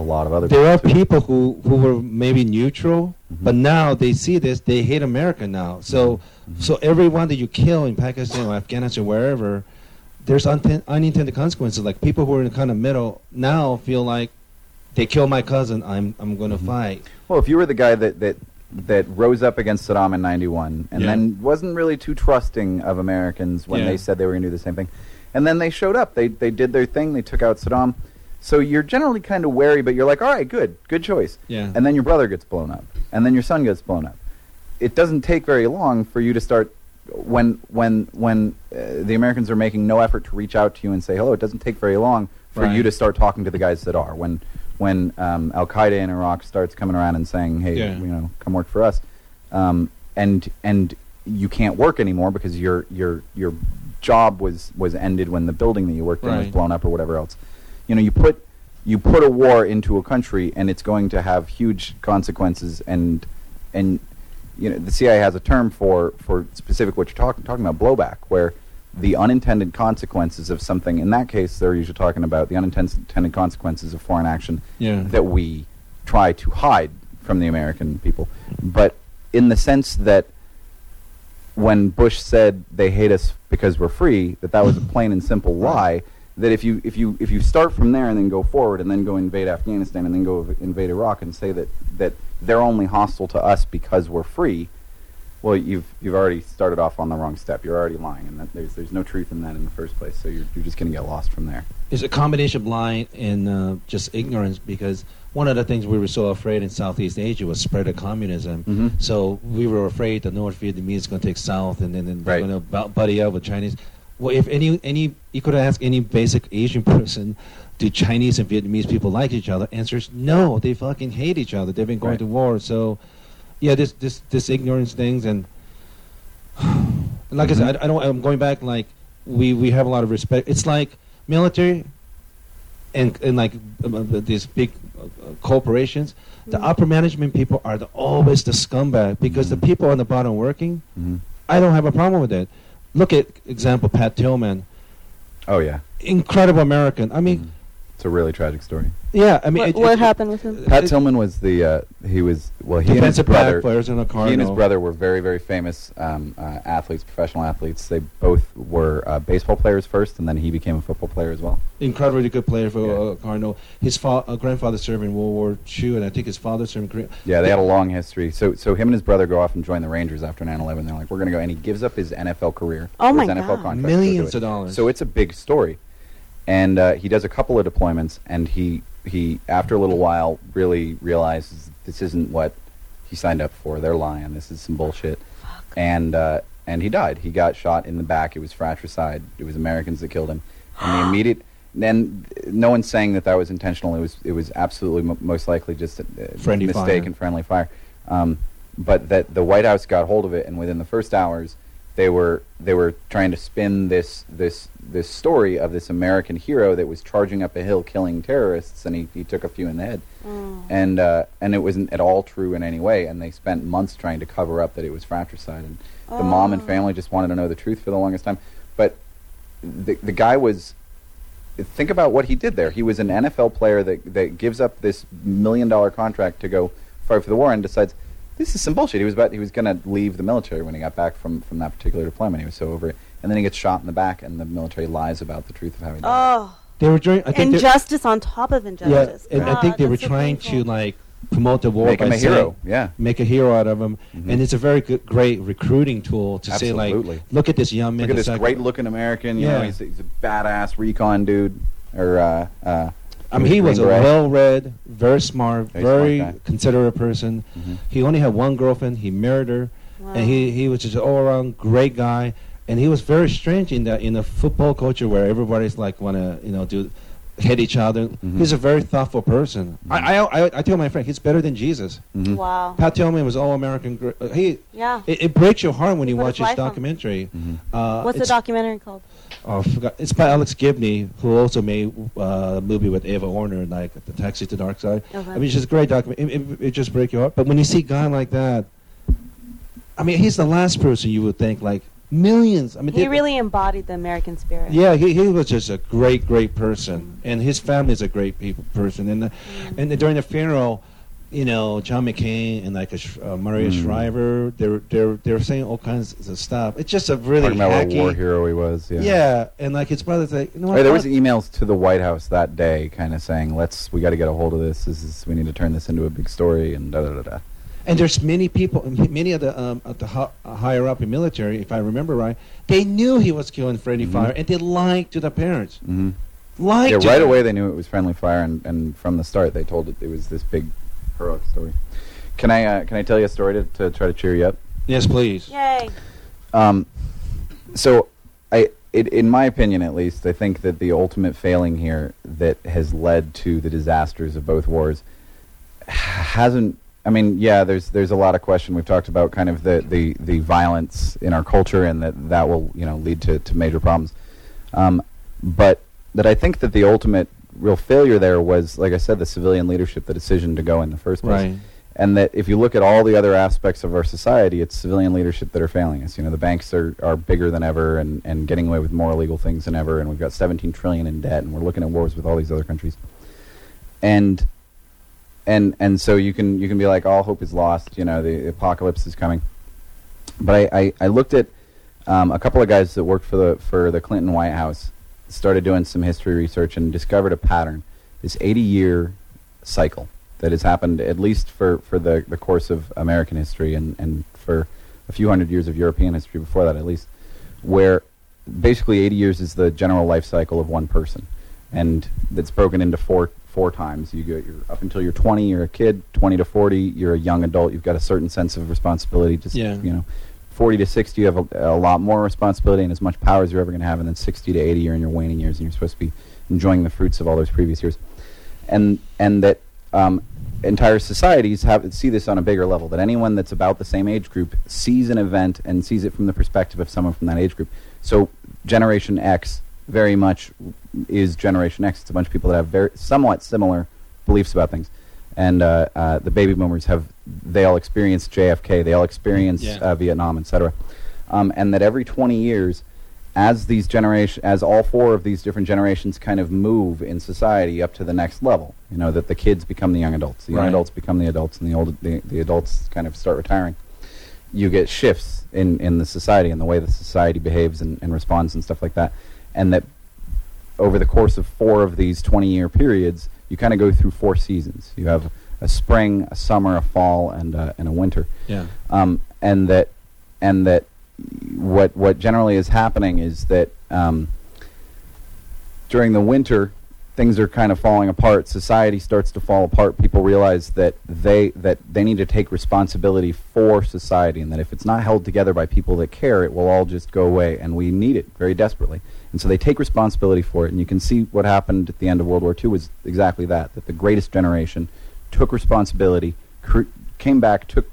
A lot of other. there are people too. people who, who were maybe neutral, Mhm. but now they see this, they hate America now. So Mhm. so everyone that you kill in Pakistan or Afghanistan, wherever, there's unten- unintended consequences. Like people who are in the kind of middle now feel like they kill my cousin, I'm I'm going to Mhm. fight. Well, if you were the guy that that that rose up against Saddam in '91 and Yeah. then wasn't really too trusting of Americans when Yeah. they said they were going to do the same thing, and then they showed up, they they did their thing, they took out Saddam. So you're generally kind of wary, but you're like, all right, good, good choice. Yeah. And then your brother gets blown up, and then your son gets blown up. It doesn't take very long for you to start when when when uh, the Americans are making no effort to reach out to you and say hello. It doesn't take very long for Right. you to start talking to the guys that are. When when um, Al Qaeda in Iraq starts coming around and saying, "Hey, Yeah. you know, come work for us," um, and and you can't work anymore because your your your job was was ended when the building that you worked in was blown up or whatever else. You know, you put you put a war into a country and it's going to have huge consequences and and you know the CIA has a term for for specific what you're talking talking about blowback where the unintended consequences of something in that case they're usually talking about the unintended consequences of foreign action Yeah. that we try to hide from the American people but in the sense that when Bush said they hate us because we're free, that that was a plain and simple lie. That if you if you if you start from there and then go forward and then go invade Afghanistan and then go invade Iraq and say that that they're only hostile to us because we're free, well, you've you've already started off on the wrong step. You're already lying, and that there's there's no truth in that in the first place. So you're you're just going to get lost from there. It's a combination of lying and uh, just ignorance because one of the things we were so afraid in Southeast Asia was spread of communism. Mhm. So we were afraid the North Vietnamese is going to take South and then, then they're Right. going to buddy up with Chinese. Well, if any any you could ask any basic Asian person, do Chinese and Vietnamese people like each other? Answer is no. They fucking hate each other. They've been going Right. to war. So, yeah, this this this ignorance things and, and like I said, I, I don't. I'm going back. Like we we have a lot of respect. It's like military, and and like uh, these big uh, uh, corporations. The upper management people are the, always the scumbag because the people on the bottom working. Mhm. I don't have a problem with it. Look at example Pat Tillman, Oh yeah, incredible American. I mean, mm-hmm. It's a really tragic story. yeah. I mean, what, it- what it- happened with him? Pat it- Tillman was the uh, he was well he and his defensive brother players in a he and his brother were very very famous um, uh, athletes, professional athletes. They both were uh, baseball players first, and then he became a football player as well. incredibly good player for Yeah. uh, Cardinal. His fa- uh, grandfather served in World War II, and I think his father served in Korea. Yeah, they had a long history. So so him and his brother go off and join the Rangers after 9/11. They're like, we're going to go, and he gives up his NFL career, Oh or my his NFL God. contract, to go do Millions it. of dollars. So it's a big story, and uh, he does a couple of deployments, and he he after a little while really realizes this isn't what he signed up for. They're lying. This is some bullshit, Fuck. and uh, and he died. He got shot in the back. It was fratricide. It was Americans that killed him, and the immediate. Then no one's saying that that was intentional. It was it was absolutely m- most likely just a, a Friendly mistake fire. and friendly fire. Um, but that the White House got hold of it, and within the first hours, they were they were trying to spin this this this story of this American hero that was charging up a hill killing terrorists, and he, he took a few in the head, and uh, and it wasn't at all true in any way. And they spent months trying to cover up that it was fratricide, and the mom and family just wanted to know the truth for the longest time. But the the guy was think about what he did there. He was an NFL player that that gives up this million dollar contract to go fight for the war and decides this is some bullshit. He was about he was going to leave the military when he got back from from that particular deployment. He was so over it, and then he gets shot in the back, and the military lies about the truth of how he died. Oh, they were doing. I think they- injustice on top of injustice. Yeah, injustice. and I think they were so trying to like promote the war Make by him a saying- hero. Yeah. make a hero out of him, Mhm. and it's a very good, great recruiting tool to say Absolutely. like, look at this young man. Look at this like- great looking American. You know, Yeah. he's, he's a badass recon dude. Or uh, uh, I mean, he was a well-read, very smart, Very very, smart considerate person. Mhm. He only had one girlfriend. He married her, and he he was just an all-around great guy. And he was very strange in that in a football culture where everybody's like want to you know do hit each other. Mhm. He's a very thoughtful person. I, I I I tell my friend he's better than Jesus. mhm. Wow. Pat Tillman was all American. gr- uh, He Yeah. it, it breaks your heart when you Put watch his his life on. documentary. Mhm. Uh, What's the documentary called? Oh, I forgot. It's by Alex Gibney, who also made uh, a movie with Ava Orner, like The Taxi to the Dark Side. Okay. I mean, it's just a great document. It, it, it just breaks your heart. But when you see a guy like that, I mean, he's the last person you would think like millions. I mean, He they- really embodied the American spirit. Yeah, he, he was just a great, great person, and his family is a great people person. And uh, and during the funeral, you know, John McCain and like a, Sh- uh, Maria Mm. Shriver, they're they're they're saying all kinds of stuff. It's just a really Talking about what a war hero he was. Yeah. Yeah. and like his brother's like, you know what? Hey, there was emails to the White House that day, kind of saying, "Let's, we got to get a hold of this. This is, we need to turn this into a big story." And da da da da. And there's many people, many of the um, at the hi- uh, higher up in military, if I remember right, they knew he was killing Freddie Mhm. Fire, and they lied to the parents. hmm Lied Yeah, right them. away they knew it was friendly fire, and, and from the start they told it it was this big heroic story. Can I uh, can I tell you a story to, to try to cheer you up? Yes, please. Yay. Um, so, I, it, in my opinion, at least, I think that the ultimate failing here that has led to the disasters of both wars hasn't. I mean, yeah, there's there's a lot of question. We've talked about kind of the, the, the violence in our culture, and that that will you know lead to, to major problems. Um, but that I think that the ultimate real failure there was, like I said, the civilian leadership, the decision to go in the first place Right. and that if you look at all the other aspects of our society, it's civilian leadership that are failing us. You know, the banks are, are bigger than ever and, and getting away with more illegal things than ever, and we've got 17 trillion in debt, and we're looking at wars with all these other countries. And and and so you can you can be like, all hope is lost. You know, the apocalypse is coming. But I, I, I looked at um, a couple of guys that worked for the for the Clinton White House, started doing some history research and discovered a pattern. This 80 year cycle that has happened at least for, for the, the course of American history and, and for a few hundred years of European history before that at least, where basically 80 years is the general life cycle of one person. And that's broken into four four times. You go you're up until you're 20, you're a kid, 20 to 40, you're a young adult, you've got a certain sense of responsibility, just Yeah. you know, 40 to 60, you have a, a lot more responsibility and as much power as you're ever going to have. And then 60 to 80, you're in your waning years, and you're supposed to be enjoying the fruits of all those previous years. And and that um, entire societies have see this on a bigger level. That anyone that's about the same age group sees an event and sees it from the perspective of someone from that age group. So Generation X very much is Generation X. It's a bunch of people that have very somewhat similar beliefs about things. And uh, uh, the baby boomers have they all experienced JFK, they all experienced Yeah. uh, Vietnam, etc. Um, and that every 20 years, as these generation, as all four of these different generations kind of move in society up to the next level, you know, that the kids become the young adults, the young Right. adults become the adults, and the old the, the adults kind of start retiring. You get shifts in, in the society and the way the society behaves and, and responds and stuff like that, and that over the course of four of these 20 year periods, you kind of go through four seasons. You have a spring, a summer, a fall, and, uh, and a winter. Yeah. Um, and that, and that what, what generally is happening is that um, during the winter, things are kind of falling apart. Society starts to fall apart. People realize that they that they need to take responsibility for society, and that if it's not held together by people that care, it will all just go away. And we need it very desperately. And so they take responsibility for it. And you can see what happened at the end of World War II was exactly that. That the greatest generation took responsibility, cr- came back, took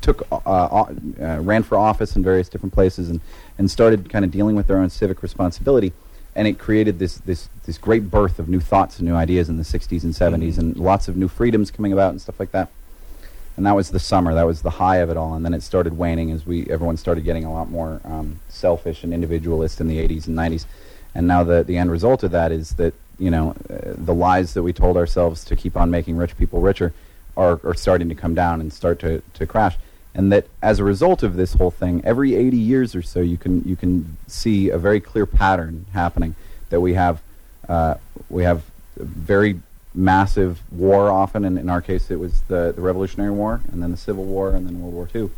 took uh, uh, uh, ran for office in various different places, and and started kind of dealing with their own civic responsibility and it created this this this great birth of new thoughts and new ideas in the 60s and 70s and lots of new freedoms coming about and stuff like that. And that was the summer. That was the high of it all. And then it started waning as we everyone started getting a lot more um, selfish and individualist in the 80s and 90s and now the the end result of that is that you know uh, the lies that we told ourselves to keep on making rich people richer are, are starting to come down and start to, to crash and that as a result of this whole thing, every 80 years or so, you can you can see a very clear pattern happening. That we have uh, we have a very massive war. Often, and in our case, it was the, the Revolutionary War, and then the Civil War, and then World War II.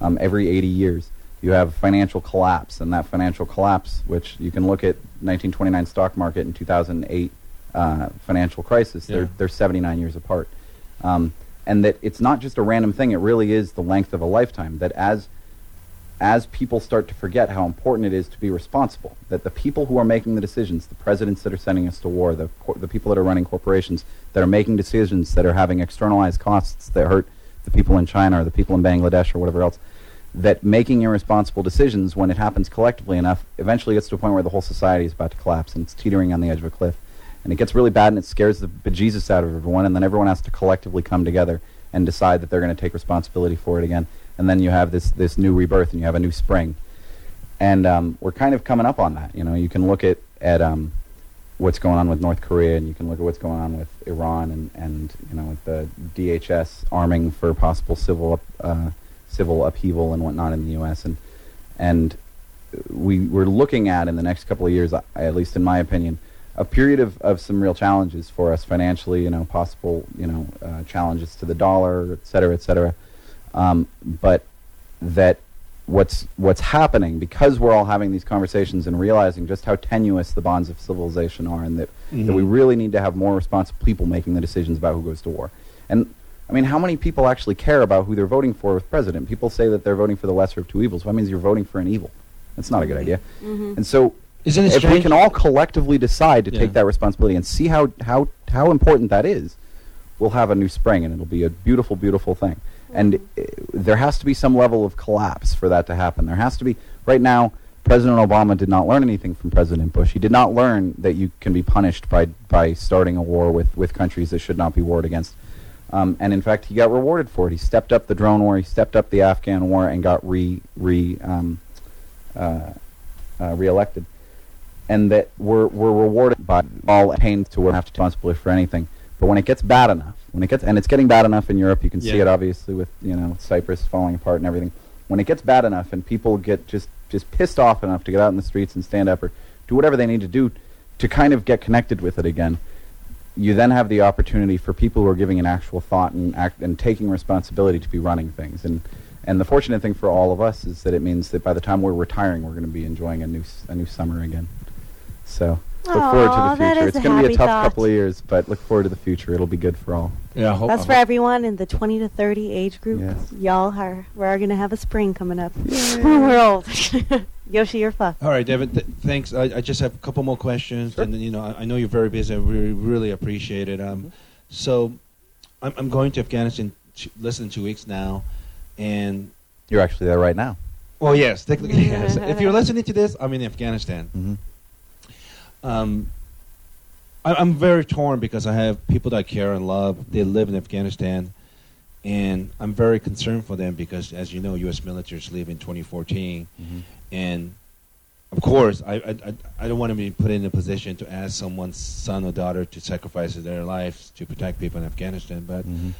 Um, every 80 years, you have financial collapse, and that financial collapse, which you can look at 1929 stock market and 2008 uh, financial crisis. Yeah. They're they're 79 years apart. Um, and that it's not just a random thing; it really is the length of a lifetime. That as as people start to forget how important it is to be responsible, that the people who are making the decisions, the presidents that are sending us to war, the the people that are running corporations that are making decisions that are having externalized costs that hurt the people in China or the people in Bangladesh or whatever else, that making irresponsible decisions when it happens collectively enough eventually gets to a point where the whole society is about to collapse and it's teetering on the edge of a cliff. And it gets really bad and it scares the bejesus out of everyone, and then everyone has to collectively come together and decide that they're going to take responsibility for it again. And then you have this, this new rebirth and you have a new spring. And um, we're kind of coming up on that. You know, you can look at, at um, what's going on with North Korea, and you can look at what's going on with Iran, and, and you know, with the DHS arming for possible civil up, uh, civil upheaval and whatnot in the U.S. and and we we're looking at in the next couple of years, at least in my opinion, a period of, of some real challenges for us financially. You know, possible you know uh, challenges to the dollar, et cetera, et cetera. Um, but that what's what's happening because we're all having these conversations and realizing just how tenuous the bonds of civilization are, and that that we really need to have more responsible people making the decisions about who goes to war. And I mean, how many people actually care about who they're voting for with president? People say that they're voting for the lesser of two evils. Well, that means you're voting for an evil. That's not a good idea. And so, Isn't it if we can all collectively decide to Yeah. take that responsibility and see how, how, how important that is, we'll have a new spring and it'll be a beautiful, beautiful thing. And uh, there has to be some level of collapse for that to happen. There has to be, right now, President Obama did not learn anything from President Bush. He did not learn that you can be punished by, by starting a war with, with countries that should not be warred against. Um, and in fact, he got rewarded for it. He stepped up the drone war, he stepped up the Afghan war, and got re, re, um, uh, uh, reelected. And that we're, we're rewarded by all attained to where we have to take responsibility for anything. But when it gets bad enough, when it gets, and it's getting bad enough in Europe, you can see it obviously with, you know, Cyprus falling apart and everything. When it gets bad enough and people get just, just pissed off enough to get out in the streets and stand up or do whatever they need to do to kind of get connected with it again, you then have the opportunity for people who are giving an actual thought and act and taking responsibility to be running things. And and the fortunate thing for all of us is that it means that by the time we're retiring, we're going to be enjoying a new a new summer again. So Look forward to the future. It's going to be a tough thought. couple of years, but look forward to the future. It'll be good for all. Yeah, I hope, That's I for everyone in the 20 to 30 age group. Yes. Y'all are we're going to have a spring coming up. we're old. Yoshi, you're fucked. All right, Devon. Th- thanks. I, I just have a couple more questions, Sure. and then, you know, I, I know you're very busy. I really, really appreciate it. Um, so, I'm, I'm going to Afghanistan t- less than two weeks now, and You're actually there right now. well, yes, technically, yes. If you're listening to this, I'm in Afghanistan. hmm Um, I, I'm very torn because I have people that I care and love. They live in Afghanistan, and I'm very concerned for them because, as you know, U.S. military is leaving 2014, hmm and of course, I, I, I- don't want to be put in a position to ask someone's son or daughter to sacrifice their lives to protect people in Afghanistan. But hmm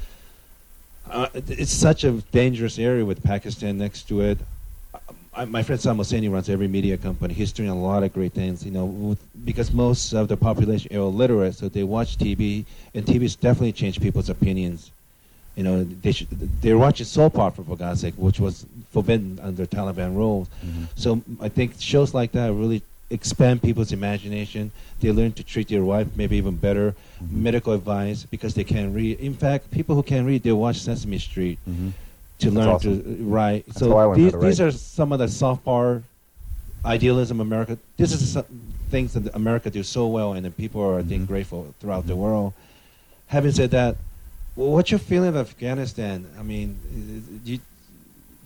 uh, it's such a dangerous area with Pakistan next to it. I, my friend Saad Mohseni runs Moby Media company. He's doing a lot of great things, you know, with, because most of the population are illiterate, so they watch TV, and TV's definitely changed people's opinions. You know, they should, they're watching soap opera for God's sake, which was forbidden under Taliban rules. Mhm. So I think shows like that really expand people's imagination. They learn to treat their wife maybe even better. Mhm. Medical advice because they can't read. In fact, people who can't read, they watch Sesame Street hmm to That's learn awesome. to write. That's so these, these are some of the soft power idealism America. This is some things that America do so well, and people are I think Mhm. grateful throughout the world. Having said that, well, what's your feeling of Afghanistan? I mean, do you,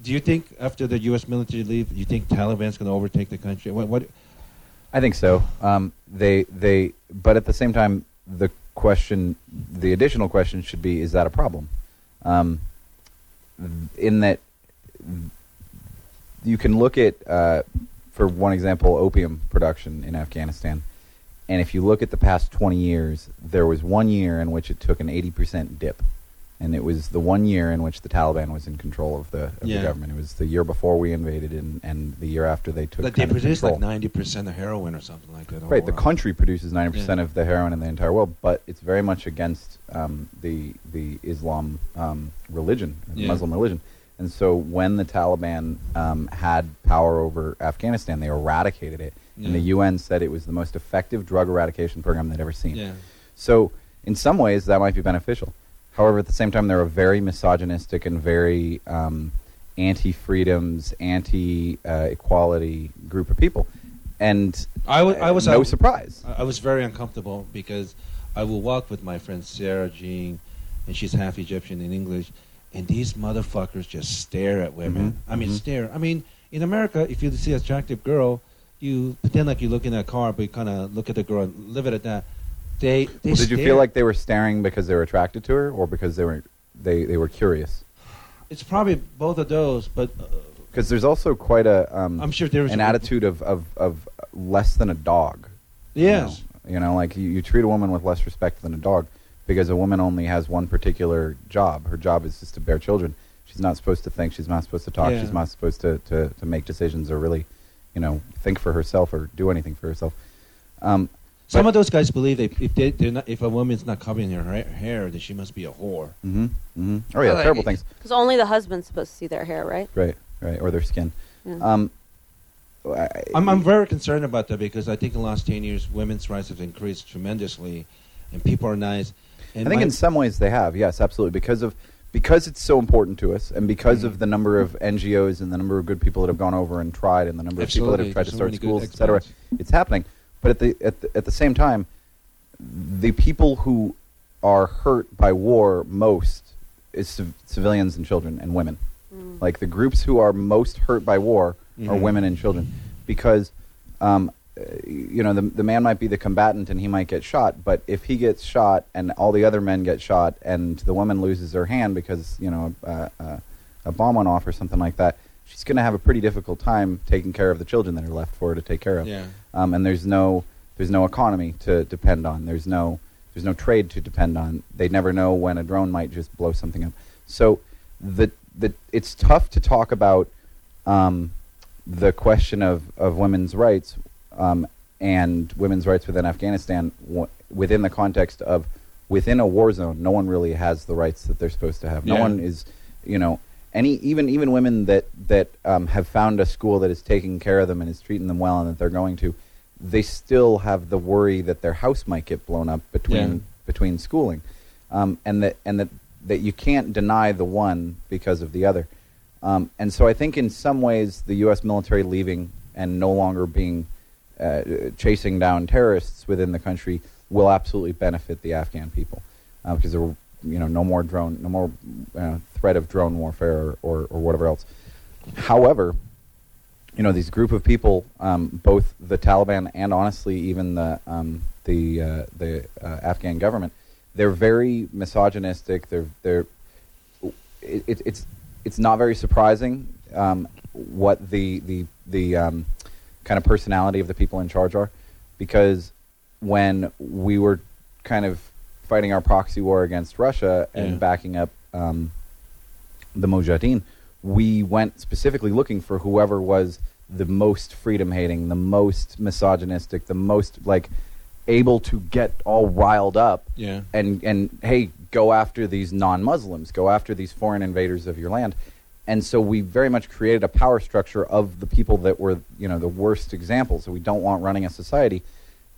do you think after the U.S. military leave, you think Taliban's going to overtake the country? What, what I think so. Um, they they, but at the same time, the question, the additional question should be: Is that a problem? Um, in that, you can look at, uh, for one example, opium production in Afghanistan, and if you look at the past twenty years, there was one year in which it took an eighty percent dip, and it was the one year in which the Taliban was in control of the, of Yeah. the government. It was the year before we invaded, and, and the year after they took. that they kind of produce like ninety percent of heroin or something like that. Right, the country produces ninety percent of the heroin in the entire world, but it's very much against um, the the Islam um, religion, the Yeah. Muslim religion. And so, when the Taliban um, had power over Afghanistan, they eradicated it, and the UN said it was the most effective drug eradication program they'd ever seen. Yeah. So, in some ways, that might be beneficial. However, at the same time, they're a very misogynistic and very um, anti-freedoms, anti-equality group of people, and I was no out- surprise. I I was very uncomfortable because I will walk with my friend Sarah Jean, and she's half Egyptian in English, and these motherfuckers just stare at women. Mhm, I mean, mhm. stare. I mean, in America, if you see an attractive girl, you pretend like you're looking at a car, but you kind of look at the girl and live it at that. They, they Well, did you feel like they were staring because they were attracted to her, or because they were they, they were curious? it's probably both of those? But uh, Because there's also quite a um, I'm sure there's an a- attitude of, of, of less than a dog. you yes, know? You know, like you, you treat a woman with less respect than a dog because a woman only has one particular job. Her job is just to bear children. She's not supposed to think. She's not supposed to talk. Yeah. She's not supposed to, to, to make decisions or really, you know, think for herself or do anything for herself. Um, some but- of those guys believe they, if they, they're not, if a woman's not covering her ha- hair, then she must be a whore. hmm hmm Oh yeah, Well, terrible things. Because only the husband's supposed to see their hair, right? Right, right, or their skin. Yeah. Um, I, I'm, I'm very concerned about that because I think in the last 10 years, women's rights have increased tremendously, and people are nice. And I think my- in some ways they have, yes, absolutely, because of because it's so important to us, and because of Mhm. the number of NGOs and the number of good people that have gone over and tried, and the number of people that have tried to There's so start many good schools, etc. It's happening, but at the, at the at the same time, the people who are hurt by war most is civ- civilians and children and women. Mm. Like the groups who are most hurt by war are Mhm. women and children, because um, uh, you know the the man might be the combatant and he might get shot, but if he gets shot and all the other men get shot and the woman loses her hand because you know uh, uh, a bomb went off or something like that, she's going to have a pretty difficult time taking care of the children that are left for her to take care of. Yeah. Um, and there's no there's no economy to depend on. There's no there's no trade to depend on. They never know when a drone might just blow something up. So the the it's tough to talk about um, the question of, of women's rights um, and women's rights within Afghanistan w- within the context of within a war zone. No one really has the rights that they're supposed to have. No Yeah. one is you know any even even women that that um, have found a school that is taking care of them and is treating them well and that they're going to they still have the worry that their house might get blown up between Yeah. between schooling, um, and that and that that you can't deny the one because of the other. Um, and so I think in some ways the U.S. military leaving and no longer being uh, chasing down terrorists within the country will absolutely benefit the Afghan people uh, because there were you know no more drone, no more uh, threat of drone warfare or, or, or whatever else. However, you know these group of people, um, both the Taliban and honestly even the um, the uh, the uh, Afghan government, they're very misogynistic. They're they're it, it, it's it's not very surprising um, what the the the um, kind of personality of the people in charge are, because when we were kind of fighting our proxy war against Russia and Yeah. backing up um, the Mujahideen, we went specifically looking for whoever was the most freedom hating, the most misogynistic, the most like able to get all riled up Yeah. and and hey, go after these non-Muslims, go after these foreign invaders of your land. And so we very much created a power structure of the people that were, you know, the worst examples that we don't want running a society,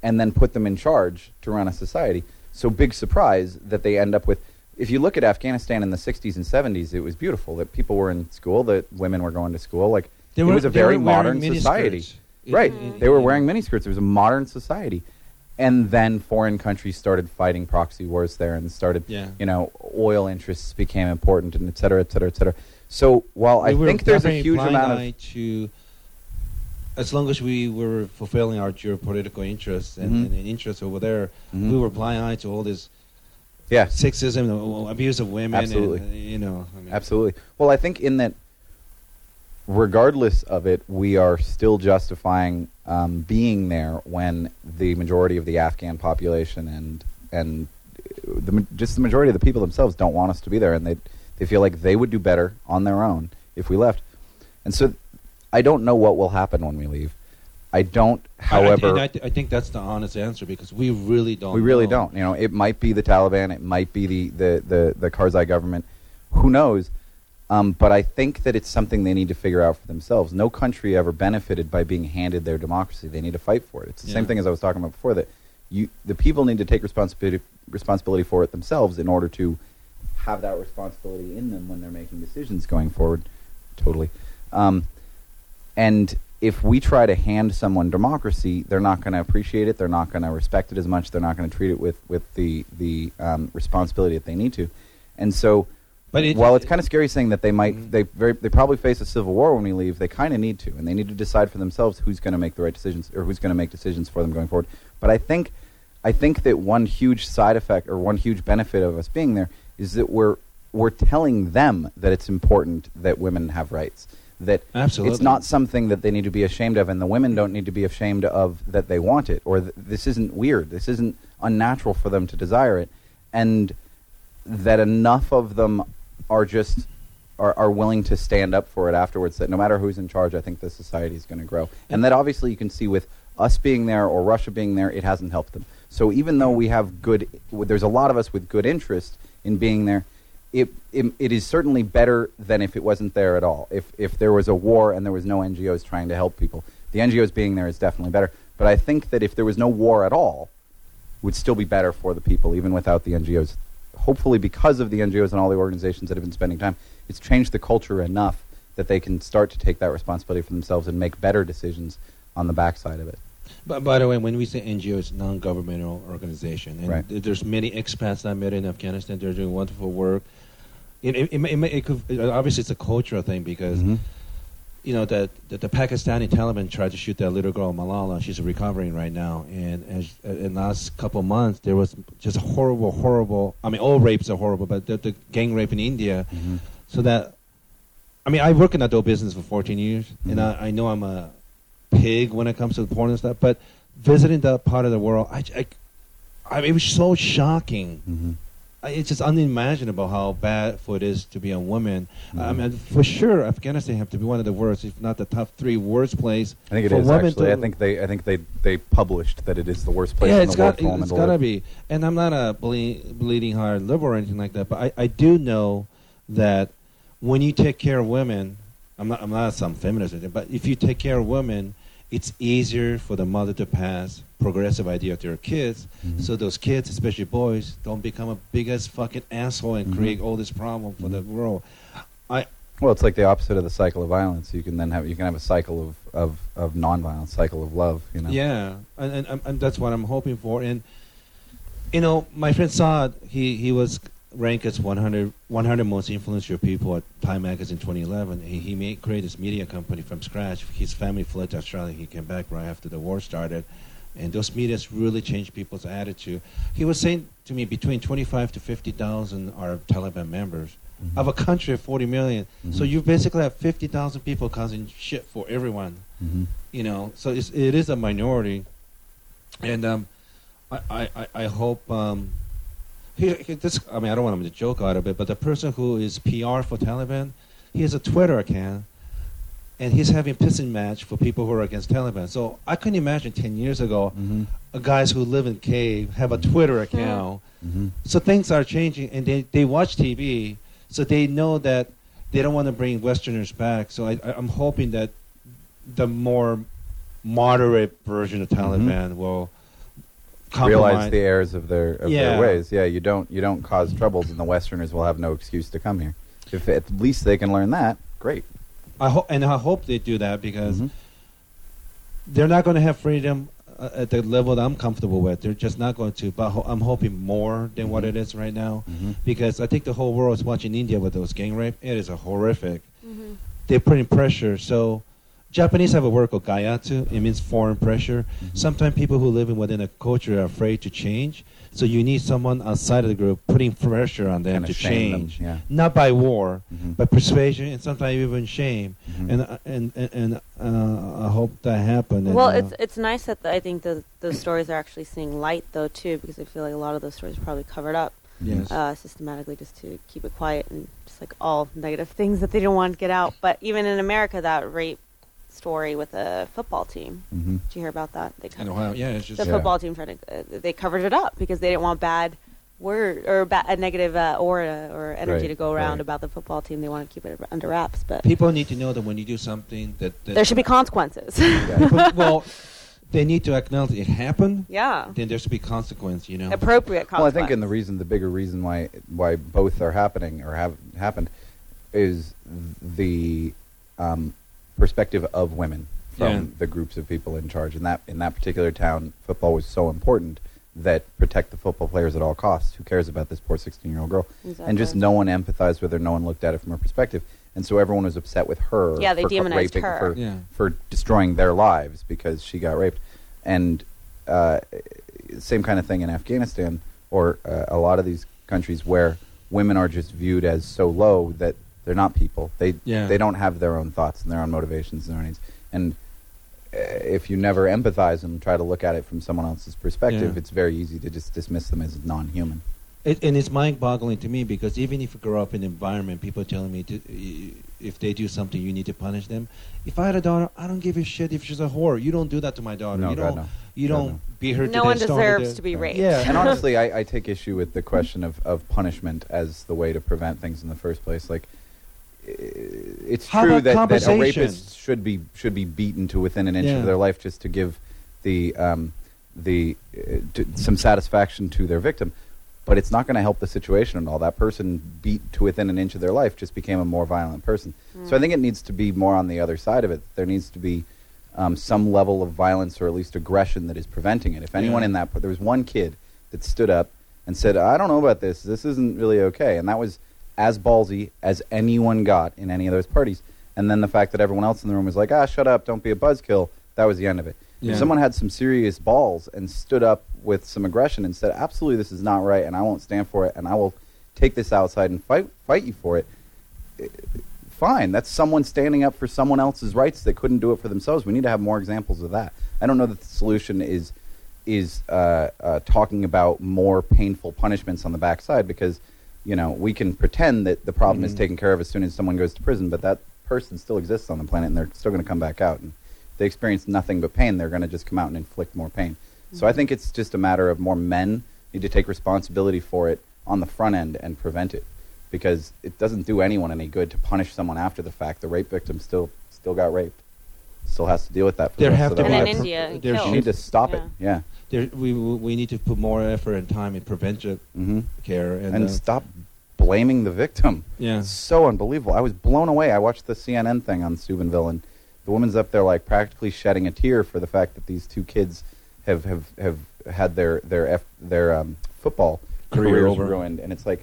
and then put them in charge to run a society. So big surprise that they end up with. If you look at Afghanistan in the '60s and '70s, it was beautiful that people were in school, that women were going to school. Like They it was a very modern society, It- right? it- they were wearing miniskirts. It was a modern society, and then foreign countries started fighting proxy wars there, and started, Yeah. you know, oil interests became important, and et cetera, et cetera, et cetera. So while I think there's a huge amount of to as long as we were fulfilling our geopolitical interests and, Mhm. and interests over there, Mhm. we were blind-eyed to all this yeah, sexism, uh, abuse of women, Absolutely. and, uh, you know, I mean, Absolutely. Well, I think in that, regardless of it, we are still justifying um, being there when the majority of the Afghan population and and the, just the majority of the people themselves don't want us to be there, and they they feel like they would do better on their own if we left. And so, I don't know what will happen when we leave. I don't, I- I, however. I, I think that's the honest answer because we really don't. We really know. don't. You know, it might be the Taliban, it might be the the the, the Karzai government. Who knows? Um, but I think that it's something they need to figure out for themselves. No country ever benefited by being handed their democracy. They need to fight for it. It's the same thing as I was talking about before. That you, the people, need to take responsibility responsibility for it themselves in order to have that responsibility in them when they're making decisions going forward. Totally. Um, and if we try to hand someone democracy, they're not going to appreciate it. They're not going to respect it as much. They're not going to treat it with with the the um, responsibility that they need to. And so, But it- while it's kind of scary saying that they might, Mhm. they very, they probably face a civil war when we leave. They kind of need to, and they need to decide for themselves who's going to make the right decisions or who's going to make decisions for them going forward. But I think, I think that one huge side effect or one huge benefit of us being there is that we're we're telling them that it's important that women have rights. That Absolutely. it's not something that they need to be ashamed of, and the women don't need to be ashamed of that they want it, or th- this isn't weird. This isn't unnatural for them to desire it, and that enough of them are just are, are willing to stand up for it afterwards. That no matter who's in charge, I think the society is going to grow, and that obviously you can see with us being there or Russia being there, it hasn't helped them. So even though we have good, there's a lot of us with good interest in being there. It, it, it is certainly better than if it wasn't there at all. If, if there was a war and there was no NGOs trying to help people, the NGOs being there is definitely better. But I think that if there was no war at all, it would still be better for the people, even without the NGOs. Hopefully, because of the NGOs and all the organizations that have been spending time, it's changed the culture enough that they can start to take that responsibility for themselves and make better decisions on the backside of it. But by the way, when we say NGO, it's non-governmental organization, and Right. there's many expats I met in Afghanistan. They're doing wonderful work. It, it, it, it, it could, uh, obviously, it's a cultural thing because Mhm. you know that the, the Pakistani Taliban tried to shoot that little girl Malala. She's recovering right now, and as, uh, in the last couple of months, there was just horrible, horrible. I mean, all rapes are horrible, but the, the gang rape in India. Mm-hmm. So that, I mean, I work in adult business for 14 years, and Mhm. I, I know I'm a pig when it comes to porn and stuff. But visiting that part of the world, I, I, I mean, it was so shocking. I- It's just unimaginable how bad for it is to be a woman. I Mhm. mean, for sure, Afghanistan have to be one of the worst, if not the top three worst place. I think it for is women actually. to- I think they. I think they. They published that it is the worst place yeah, in it's the world got it's got to be. And I'm not a ble- bleeding heart liberal or anything like that, but I, I do know that when you take care of women, I'm not I'm not some feminist, but if you take care of women it's easier for the mother to pass progressive idea to her kids, Mm-hmm. so those kids, especially boys, don't become a biggest fucking asshole and Mhm. create all this problem for the world. I Well, it's like the opposite of the cycle of violence. You can then have you can have a cycle of of, of nonviolence, cycle of love. You know. Yeah, and, and, and, and that's what I'm hoping for. And you know, my friend Saad, he he was ranked as 100, 100 most influential people at Time Magazine 2011. He, he made created this media company from scratch. His family fled to Australia. He came back right after the war started, and those medias really changed people's attitude. He was saying to me, between 25 to 50 thousand are Taliban members. Mhm. Of a country of 40 million, so Mhm. you basically have 50,000 people causing shit for everyone hmm you know so it's, it is a minority and um i i i, I hope um here, here, this i mean i don't want him to joke out of it but the person who is pr for taliban he has a twitter account and he's having a pissing match for people who are against taliban. So i couldn't imagine 10 years ago hmm uh, guys who live in cave have a twitter account. Hmm so things are changing, and they, they watch TV, so they know that they don't want to bring Westerners back. So I, I, I'm hoping that the more moderate version of Taliban will Realize the errors of their of Yeah. their ways. Yeah, you don't you don't cause troubles, and the Westerners will have no excuse to come here. If at least they can learn that, great. I hope, and I hope they do that because Mhm. they're not going to have freedom uh, at the level that I'm comfortable with. They're just not going to. But ho- I'm hoping more than what Mhm. it is right now, Mhm. because I think the whole world is watching India with those gang rape. It is a horrific. Mhm. they're putting pressure. So Japanese have a word called gaiatsu. It means foreign pressure. Mhm. Sometimes people who live in within a culture are afraid to change. So you need someone outside of the group putting pressure on them Kinda to shame them, change. yeah. Not by war, Mhm. but persuasion and sometimes even shame. Mhm. And, uh, and and and uh, I hope that happens. And, Well, uh, it's it's nice that the, I think the, those stories are actually seeing light though too, because I feel like a lot of those stories are probably covered up yes. uh, systematically just to keep it quiet and just like all negative things that they don't want to get out. But even in America, that rape story with the football team, Mhm. did you hear about that? They in covered, Ohio, yeah, it's just the Yeah. football team tried to uh, they covered it up because they didn't want bad word or ba- a negative uh, aura or energy Right, to go around right. about the football team. They want to keep it under wraps, but people need to know that when you do something that, that there should be consequences. Yeah. well, they need to acknowledge it happened. yeah, Then there should be consequence. You know. appropriate consequence. Well, I think in the reason, the bigger reason why why both are happening or have happened, is the um, perspective of women from Yeah. the groups of people in charge. In that in that particular town, football was so important that protect the football players at all costs. Who cares about this poor sixteen year old girl? And just no one empathized with her. No one looked at it from her perspective, and so everyone was upset with her. Yeah, they for demonized raping, her. for, Yeah. for destroying their lives because she got raped, and uh, same kind of thing in Afghanistan or uh, a lot of these countries where women are just viewed as so low that they're not people. They Yeah. they don't have their own thoughts and their own motivations and their own needs. And uh, if you never empathize and try to look at it from someone else's perspective, Yeah. it's very easy to just dismiss them as non-human. It, and it's mind-boggling to me because even if you grow up in an environment, people telling me to, if they do something, you need to punish them. If I had a daughter, I don't give a shit if she's a whore. You don't do that to my daughter. No, you God, don't. no. You God, don't no. beat her. to no one death, stone her deserves to be raped. Yeah. and honestly, I, I take issue with the question of, of punishment as the way to prevent things in the first place. Like, i- it's How true that, that a rapist should be should be beaten to within an inch Yeah. of their life just to give the um, the uh, to, some satisfaction to their victim. But it's not going to help the situation at all. That person beat to within an inch of their life just became a more violent person. So I think it needs to be more on the other side of it. There needs to be um, some level of violence or at least aggression that is preventing it. If anyone Yeah. in that, there was one kid that stood up and said, "I don't know about this. This isn't really okay," and that was as ballsy as anyone got in any of those parties. And then the fact that everyone else in the room was like, "Ah, shut up! Don't be a buzzkill." That was the end of it. Yeah. If someone had some serious balls and stood up with some aggression and said, "Absolutely, this is not right, and I won't stand for it, and I will take this outside and fight fight you for it," fine. That's someone standing up for someone else's rights that couldn't do it for themselves. We need to have more examples of that. I don't know that the solution is is uh, uh, talking about more painful punishments on the backside because you know we can pretend that the problem is Mhm. taken care of as soon as someone goes to prison, but that person still exists on the planet and they're still going to come back out. And if they experience nothing but pain, they're going to just come out and inflict more pain. So I think it's just a matter of more men need to take responsibility for it on the front end and prevent it because it doesn't do anyone any good to punish someone after the fact. The rape victim still still got raped. Still has to deal with that. For There the have to be. And in lives. India, there You need to stop it. Yeah. Yeah. There, we we need to put more effort and time in preventive hmm care and, And uh, stop blaming the victim. Yeah. It's so unbelievable. I was blown away. I watched the CNN thing on Steubenville, and the woman's up there like practically shedding a tear for the fact that these two kids have have, have had their their F, their um, football Career careers over. ruined, and it's like,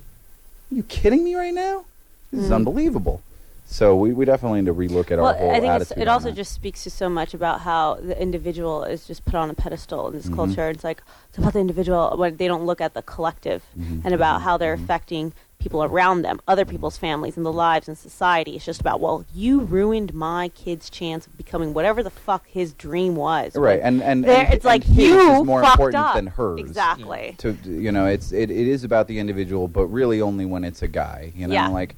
are you kidding me right now? This is Mm. unbelievable. So we, we definitely need to relook at well, our whole I think attitude. it also that. just speaks to so much about how the individual is just put on a pedestal in this Mhm. culture. It's like it's about the individual when they don't look at the collective Mhm. and about how they're Mhm. affecting people around them, other people's families, and the lives and society. It's just about well, you ruined my kid's chance of becoming whatever the fuck his dream was. right, and and, There, and it's like and his you is more important up. than hers. Exactly. to you know it's it, it is about the individual but really only when it's a guy you know Yeah. like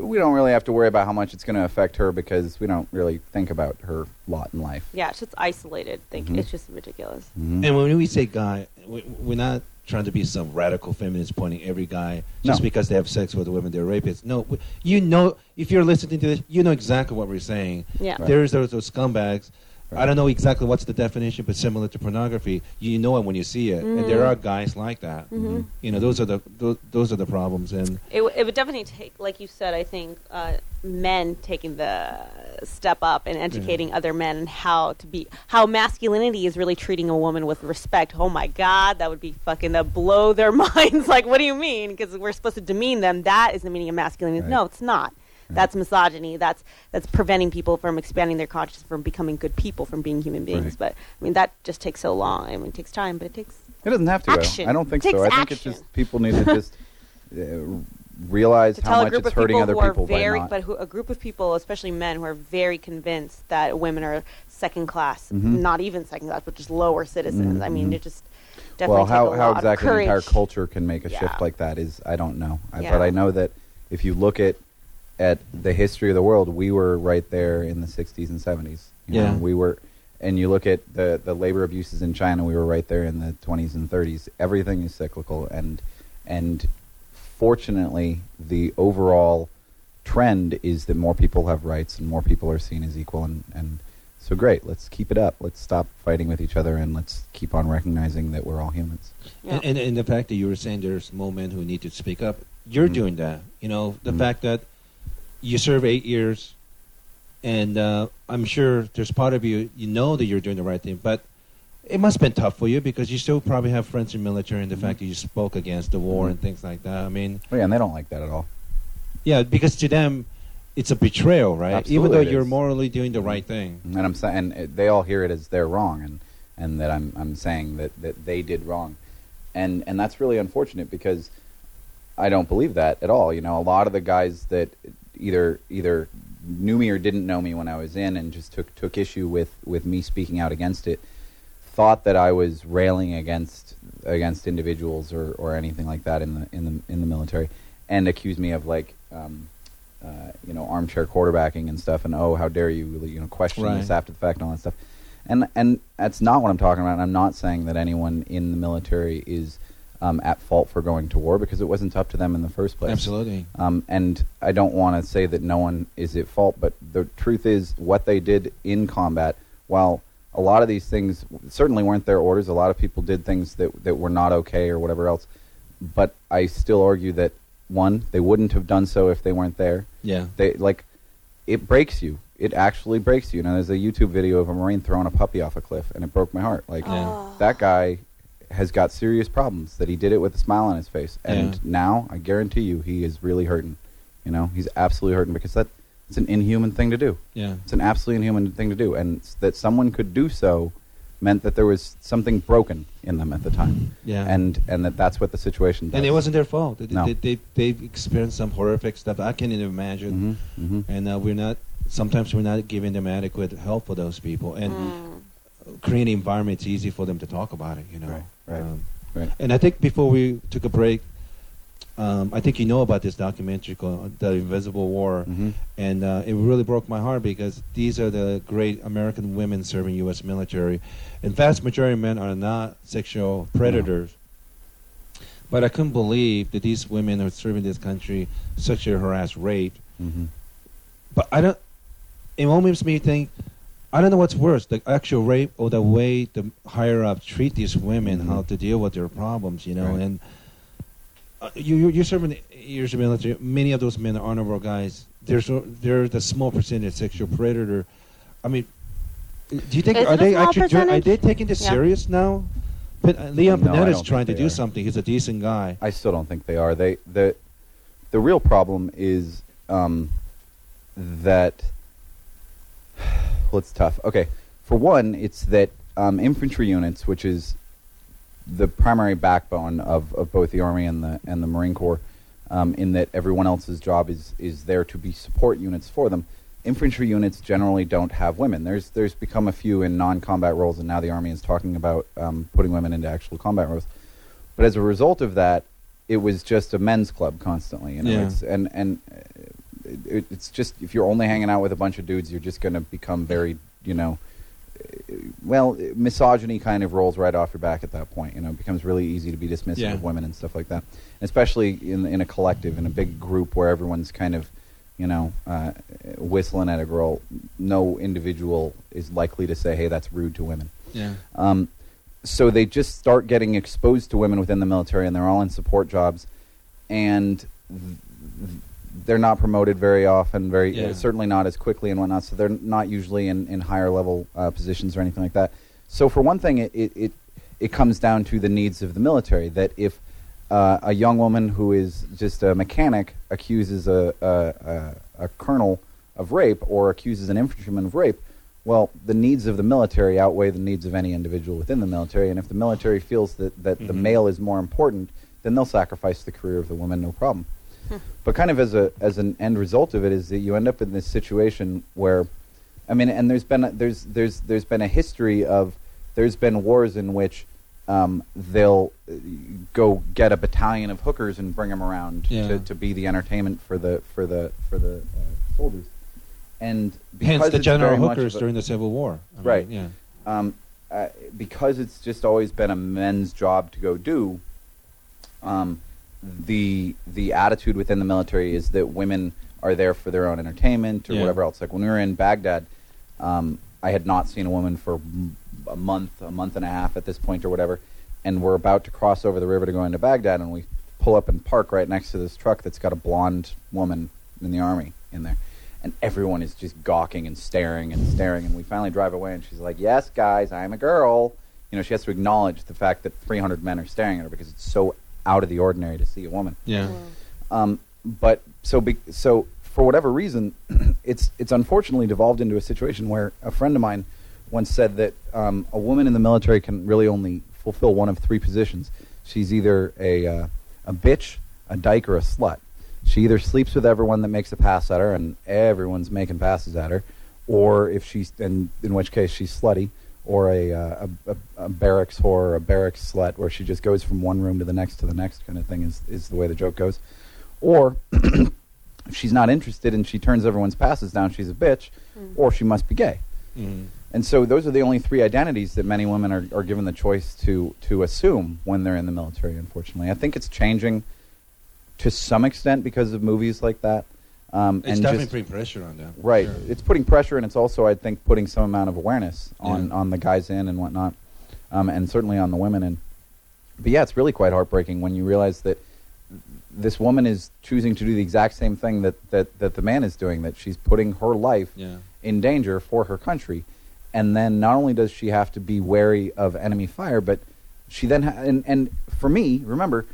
we don't really have to worry about how much it's going to affect her because we don't really think about her lot in life Yeah, it's just isolated. Think Mhm. it's just ridiculous. Mhm. And when we say guy, we, we're not trying to be some radical feminist pointing every guy just No. because they have sex with a woman they're rapists. No, you know, if you're listening to this, you know exactly what we're saying. Yeah. Right. There's those, those scumbags. I don't know exactly what's the definition, but similar to pornography, you know it when you see it, and there Mhm. are guys like that. Mhm. You know, those are the those, those are the problems, and It, w- it would definitely take, like you said, I think uh, men taking the step up and educating other men and how to be, how masculinity is really treating a woman with respect. Oh my God, that would be fucking that blow their minds. like, what do you mean? Because we're supposed to demean them. That is the meaning of masculinity. Right. No, it's not. That's misogyny. That's that's preventing people from expanding their consciousness, from becoming good people, from being human beings. Right. But I mean, that just takes so long. I mean, it takes time, but it takes it doesn't have to. Action. i don't think so i think it's just people need to just uh, realize to how a much group it's of hurting people other people very, but who, a group of people, especially men, who are very convinced that women are second class, Mhm. not even second class, but just lower citizens. I mean, Mhm. it just definitely well how, how exactly the entire culture can make a Yeah. shift like that is i don't know I, Yeah. but i know that if you look at at the history of the world we were right there in the 60s and 70s you Yeah. know, we were and you look at the the labor abuses in china we were right there in the 20s and 30s everything is cyclical and and fortunately the overall trend is that more people have rights and more people are seen as equal and and so great let's keep it up let's stop fighting with each other and let's keep on recognizing that we're all humans Yeah. and, and, and the fact that you were saying there's more men who need to speak up, you're Mhm. doing that. You know, the Mhm. fact that you serve eight years, and uh, I'm sure there's part of you, you know that you're doing the right thing, but it must have been tough for you because you still probably have friends in military and the Mhm. fact that you spoke against the war and things like that. I mean, oh yeah and they don't like that at all yeah, because to them, it's a betrayal, right? Even though you're is. morally doing the right thing. and I'm saying, and they all hear it as they're wrong, and and that I'm I'm saying that that they did wrong, and and that's really unfortunate because I don't believe that at all. You know, a lot of the guys that either either knew me or didn't know me when I was in, and just took took issue with with me speaking out against it, thought that I was railing against against individuals or or anything like that in the in the in the military, and accused me of like. Um, uh, you know, armchair quarterbacking and stuff, and oh, how dare you, you know, question Right. this after the fact and all that stuff. And and that's not what I'm talking about. And I'm not saying that anyone in the military is um, at fault for going to war because it wasn't up to them in the first place. Absolutely. Um, and I don't want to say that no one is at fault, but the truth is what they did in combat. While a lot of these things certainly weren't their orders, a lot of people did things that that were not okay or whatever else. But I still argue that one, they wouldn't have done so if they weren't there Yeah. they like it breaks you it actually breaks you now there's a youtube video of a marine throwing a puppy off a cliff and it broke my heart like Yeah. Oh. that guy has got serious problems that he did it with a smile on his face and Yeah. now i guarantee you he is really hurting you know he's absolutely hurting because that it's an inhuman thing to do Yeah. it's an absolutely inhuman thing to do and that someone could do so meant that there was something broken in them at the time Yeah. and and that that's what the situation does And it wasn't their fault. They, No. they, they, they've experienced some horrific stuff I can't even imagine. hmm hmm and uh, we're not sometimes we're not giving them adequate help for those people and Mm. creating environments easy for them to talk about it you know Right, right, Um, right. and i think before we took a break um, i think you know about this documentary called the invisible war Mhm. and uh, it really broke my heart because these are the great american women serving u.s military and vast majority of men are not sexual predators but i couldn't believe that these women are serving this country sexually harassed raped Mhm. but I don't. It almost makes me think: I don't know what's worse, the actual rape or the way the higher up treat these women, Mhm. how to deal with their problems, you know. Right. And uh, you, you, you're serving years of military. Many of those men are honorable guys. There's a- they're the small percentage sexual predator. I mean, do you think Is are they small actually are they taking this Yeah. serious now? But, uh, Leon No, Panetta is trying to do are. something. He's a decent guy. I still don't think they are. They the the real problem is um, that it's tough. Okay, for one, it's that um, infantry units, which is the primary backbone of, of both the army and the and the Marine Corps, um, in that everyone else's job is is there to be support units for them. Infantry units generally don't have women. There's there's become a few in non-combat roles, and now the army is talking about um, putting women into actual combat roles. But as a result of that, it was just a men's club constantly. You know, Yeah. it's, and and it, it's just if you're only hanging out with a bunch of dudes, you're just going to become very, you know, well, misogyny kind of rolls right off your back at that point. You know, it becomes really easy to be dismissive Yeah. of women and stuff like that, especially in in a collective, in a big group where everyone's kind of, you know, uh, whistling at a girl. No individual is likely to say, "Hey, that's rude to women." Yeah. Um, so they just start getting exposed to women within the military, and they're all in support jobs, and th- th- they're not promoted very often, very Yeah. uh, certainly not as quickly and whatnot. So they're not usually in, in higher level uh, positions or anything like that. So for one thing, it, it it it comes down to the needs of the military. That if uh, a young woman who is just a mechanic accuses a, a, a, a colonel of rape or accuses an infantryman of rape, well, the needs of the military outweigh the needs of any individual within the military. And if the military feels that, that the Mhm. male is more important, then they'll sacrifice the career of the woman, no problem. But kind of as a as an end result of it is that you end up in this situation where, I mean, and there's been a, there's there's there's been a history of there's been wars in which um, they'll uh, go get a battalion of hookers and bring them around Yeah. to, to be the entertainment for the for the for the uh, soldiers. And Hence the general hookers a- during the Civil War. I mean, Right. Yeah. um, uh, because it's just always been a men's job to go do. Um, the the attitude within the military is that women are there for their own entertainment or Yeah. whatever else. Like when we were in Baghdad, um, I had not seen a woman for m- a month, a month and a half at this point or whatever, and we're about to cross over the river to go into Baghdad, and we pull up and park right next to this truck that's got a blonde woman in the army in there. And everyone is just gawking and staring and staring. And we finally drive away, and she's like, "Yes, guys, I'm a girl." You know, she has to acknowledge the fact that 300 men are staring at her because it's so out of the ordinary to see a woman. Yeah. Um, but so be, so for whatever reason, it's it's unfortunately devolved into a situation where a friend of mine once said that um, a woman in the military can really only fulfill one of three positions. She's either a uh, a bitch, a dyke, or a slut. She either sleeps with everyone that makes a pass at her, and everyone's making passes at her, or if she's in in which case she's slutty, or a uh, a, a, a barracks whore, or a barracks slut, where she just goes from one room to the next to the next kind of thing is is the way the joke goes, or if she's not interested and she turns everyone's passes down, she's a bitch, or she must be gay. Mhm. And so those are the only three identities that many women are, are given the choice to to assume when they're in the military. Unfortunately, I think it's changing to some extent because of movies like that. Um, It's and definitely just, putting pressure on them. right, Sure. it's putting pressure, and it's also I think putting some amount of awareness on Yeah. on the guys in and whatnot, um, and certainly on the women in. But yeah, it's really quite heartbreaking when you realize that this woman is choosing to do the exact same thing that, that, that the man is doing, that she's putting her life Yeah. in danger for her country. And then not only does she have to be wary of enemy fire, but she then, ha- and, and for me, remember,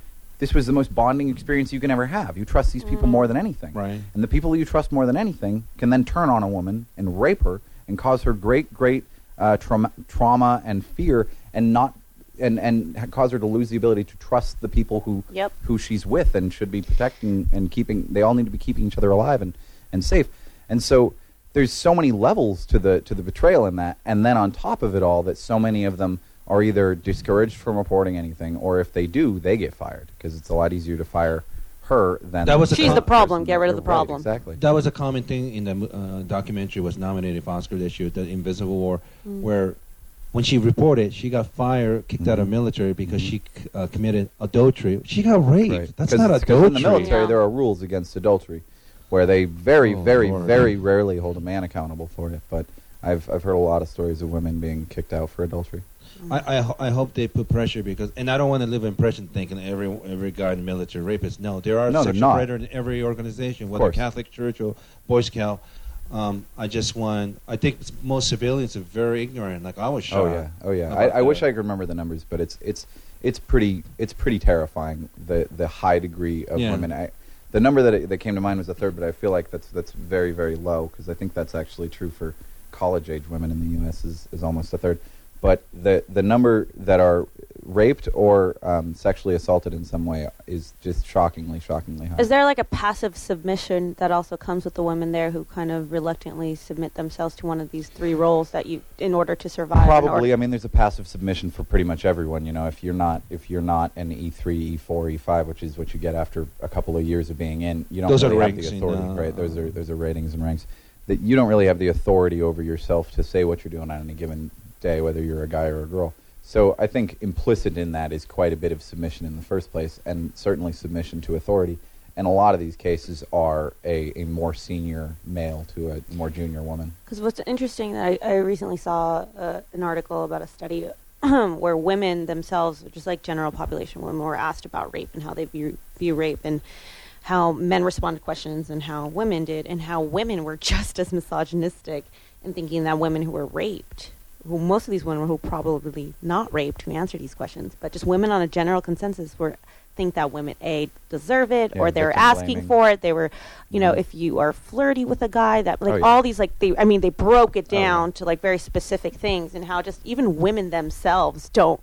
this was the most bonding experience you can ever have. You trust these people more than anything. Right. And the people you trust more than anything can then turn on a woman and rape her and cause her great, great uh, trauma, trauma and fear and not. And, and cause her to lose the ability to trust the people who Yep. who she's with and should be protecting and keeping they all need to be keeping each other alive and, and safe and so there's so many levels to the to the betrayal in that and then on top of it all that so many of them are either discouraged from reporting anything or if they do they get fired because it's a lot easier to fire her than That was a She's com- the problem. Get rid of that- the right, problem. exactly That was a common thing in the uh, documentary was nominated for Oscar this year, the Invisible War, Mm. where when she reported, she got fired, kicked out of Mhm. military because Mhm. she uh, committed adultery. She got raped. Right. That's 'Cause not it's- 'cause adultery. in the military Yeah. there are rules against adultery where they very Oh, very Lord. very rarely hold a man accountable for it but I've I've heard a lot of stories of women being kicked out for adultery. I, I, ho- I hope they put pressure because, and I don't want to live in impression thinking every every guy in the military rapist. No, there are No, they're sexual not. in every organization, whether course. Catholic Church or Boy Scout. Um, I just want. I think s- most civilians are very ignorant. Like I was shocked. Oh yeah, oh yeah. about I, I wish that. I could remember the numbers, but it's it's it's pretty it's pretty terrifying the the high degree of Yeah. women. I, the number that that came to mind was a third, but I feel like that's that's very very low because I think that's actually true for college age women in the U.S. is is almost a third. But the the number that are raped or um, sexually assaulted in some way is just shockingly shockingly high. Is there like a passive submission that also comes with the women there who kind of reluctantly submit themselves to one of these three roles that you in order to survive? Probably. order- I mean, there's a passive submission for pretty much everyone. You know, if you're not if you're not an E E3, E4, E5, which is what you get after a couple of years of being in, you don't Those are have ranks the in, authority. uh, right? Those are those are ratings and ranks. That you don't really have the authority over yourself to say what you're doing on any given day, whether you're a guy or a girl. So I think implicit in that is quite a bit of submission in the first place, and certainly submission to authority. And a lot of these cases are a, a more senior male to a more junior woman. Because what's interesting, I, I recently saw uh, an article about a study where women themselves, just like general population women, were asked about rape and how they view, view rape and how men respond to questions and how women did, and how women were just as misogynistic in thinking that women who were raped, who most of these women were who probably not raped who answer these questions, but just women on a general consensus were think that women a deserve it Yeah, or they're asking blaming. for it. They were, you know, Mhm. if you are flirty with a guy, that like Oh, yeah. all these like they, I mean, they broke it Oh, down to like very specific things and how just even women themselves don't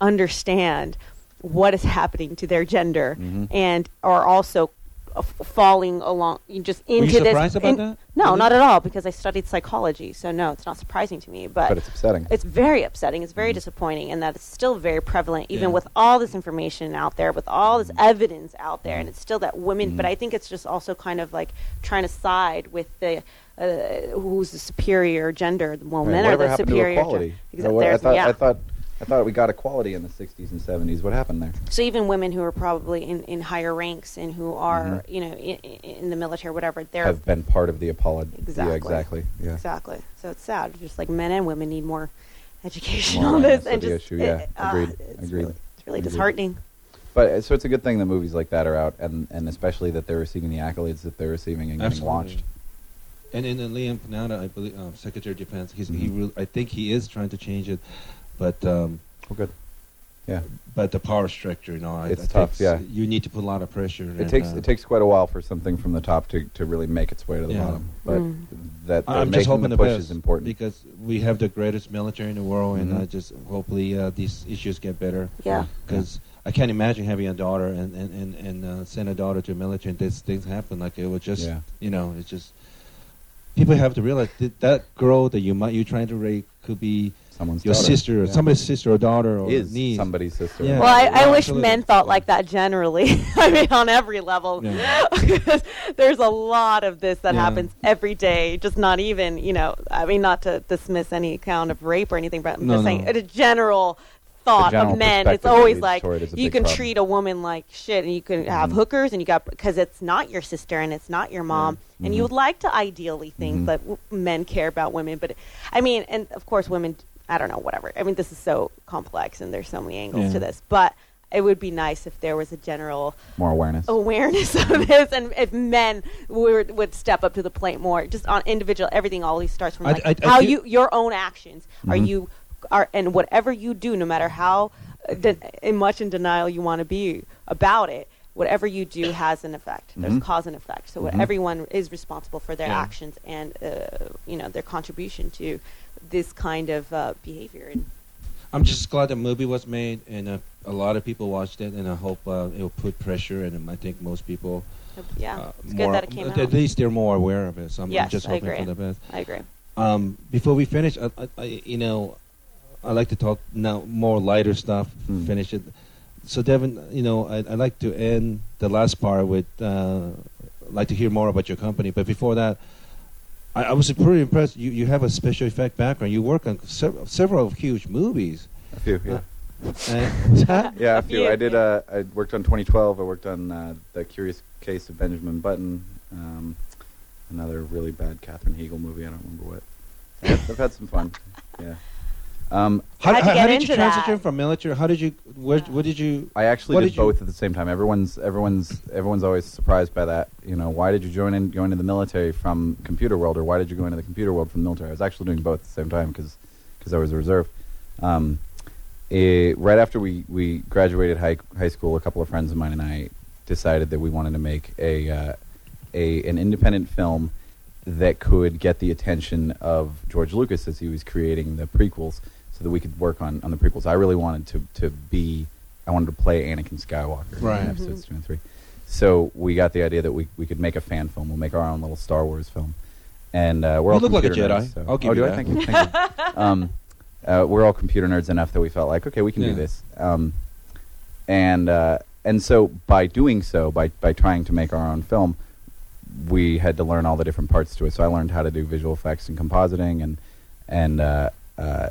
understand what is happening to their gender Mhm. and are also f- falling along you just you into this. surprised about in- that? No, Really? not at all because I studied psychology, so no, it's not surprising to me. But, But it's upsetting. it's very upsetting. It's very Mhm. disappointing, and that it's still very prevalent, even Yeah. with all this information out there, with all this evidence out there, and it's still that women. But Mhm. I think it's just also kind of like trying to side with the uh, who's the superior gender. Well, Right, men are whatever the happened superior. to equality? You Exactly. what- I thought yeah. I thought I thought we got equality in the '60s and '70s. What happened there? So even women who are probably in, in higher ranks and who are Mhm. you know in, in the military, or whatever, they're Have been part of the apology. Exactly. Yeah, exactly. Yeah. Exactly. So it's sad. Just like men and women need more education More on this, and just issue, yeah. it- uh, Agreed. it's Agreed. Really, it's really Agreed. disheartening. But uh, so it's a good thing that movies like that are out, and and especially that they're receiving the accolades that they're receiving and getting Absolutely. watched. And in Leon Panetta, I believe, um, Secretary of Defense, he's, he Mhm. re- I think he is trying to change it, but um, Oh, good. Yeah. but the power structure, you know, It's I tough, think yeah. You need to put a lot of pressure. It and, takes uh, it takes quite a while for something from the top to, to really make its way to the Yeah. bottom. But Mm. that they're I'm just hoping the the push best is important. because we have the greatest military in the world, and Mhm. uh, just hopefully uh, these issues get better. Yeah. Because I can't imagine having a daughter and and and, and uh, send a daughter to the military and these things happen. Like it was just, Yeah. you know, it's just people have to realize that that girl that you might you trying to rape could be Someone's your daughter. sister or Yeah. somebody's sister or daughter or is niece. somebody's sister. Yeah. Well, I, I Yeah, wish absolutely. men thought Yeah. like that generally. I mean, on every level. Yeah. Because There's a lot of this that Yeah. happens every day. Just not even, you know, I mean, not to dismiss any kind of rape or anything, but I'm No, just no. saying, a general thought general of men. It's always like toward is a you can problem. treat a woman like shit, and you can have Mhm. hookers, and you got because it's not your sister and it's not your mom, and you would like to ideally think Mhm. that w- men care about women, but I mean, and of course, women. I don't know, whatever. I mean, this is so complex, and there's so many angles Yeah. to this, but. It would be nice if there was a general More awareness. awareness of this, and if men would would step up to the plate more, just on individual everything. Always starts from I- like I- I how you your own actions are Mhm. you are and whatever you do, no matter how uh, de- in much in denial you want to be about it. Whatever you do has an effect. There's Mhm. cause and effect. So Mhm. everyone is responsible for their Yeah. actions and uh, you know their contribution to this kind of uh, behavior. And I'm just glad the movie was made, and uh, a lot of people watched it, and I hope uh, it will put pressure. And I think most people, yeah, uh, it's more, good that it came at out. least they're more aware of it. So I'm, I'm just hoping agree. for the best. I agree. Um, before we finish, I, I, I, you know, I like to talk now more lighter stuff. Hmm. Finish it. So Devon, you know, I, I like to end the last part with. Uh, like to hear more about your company, but before that, I, I was pretty impressed. You you have a special effect background. You work on several, several huge movies. A few, yeah. Uh, what's? Yeah, A a few. few, I did. Uh, I worked on 2012. I worked on uh, the Curious Case of Benjamin Button. Um, another really bad Katherine Heigl movie. I don't remember what. I've, I've had some fun. Yeah. Um, How, How'd how, did you transition that? from military? How did you? Where, what did you? I actually What did, did you- both at the same time. Everyone's everyone's everyone's always surprised by that. You know, why did you join in go into the military from computer world, or why did you go into the computer world from the military? I was actually doing both at the same time because I was a reserve. Um, eh, right after we, we graduated high high school, a couple of friends of mine and I decided that we wanted to make a uh, a an independent film that could get the attention of George Lucas as he was creating the prequels, so that we could work on, on the prequels. I really wanted to to be, I wanted to play Anakin Skywalker Right. in episodes two and three. So we got the idea that we, we could make a fan film. We'll make our own little Star Wars film, and uh, we're You all look like a computer Jedi. nerds, so- I'll give oh, you do I? that. Thank you. Thank you. um, uh, we're all computer nerds enough that we felt like, okay, we can Yeah. do this. Um, and uh, and so by doing so, by by trying to make our own film, we had to learn all the different parts to it. So I learned how to do visual effects and compositing, and and uh, uh,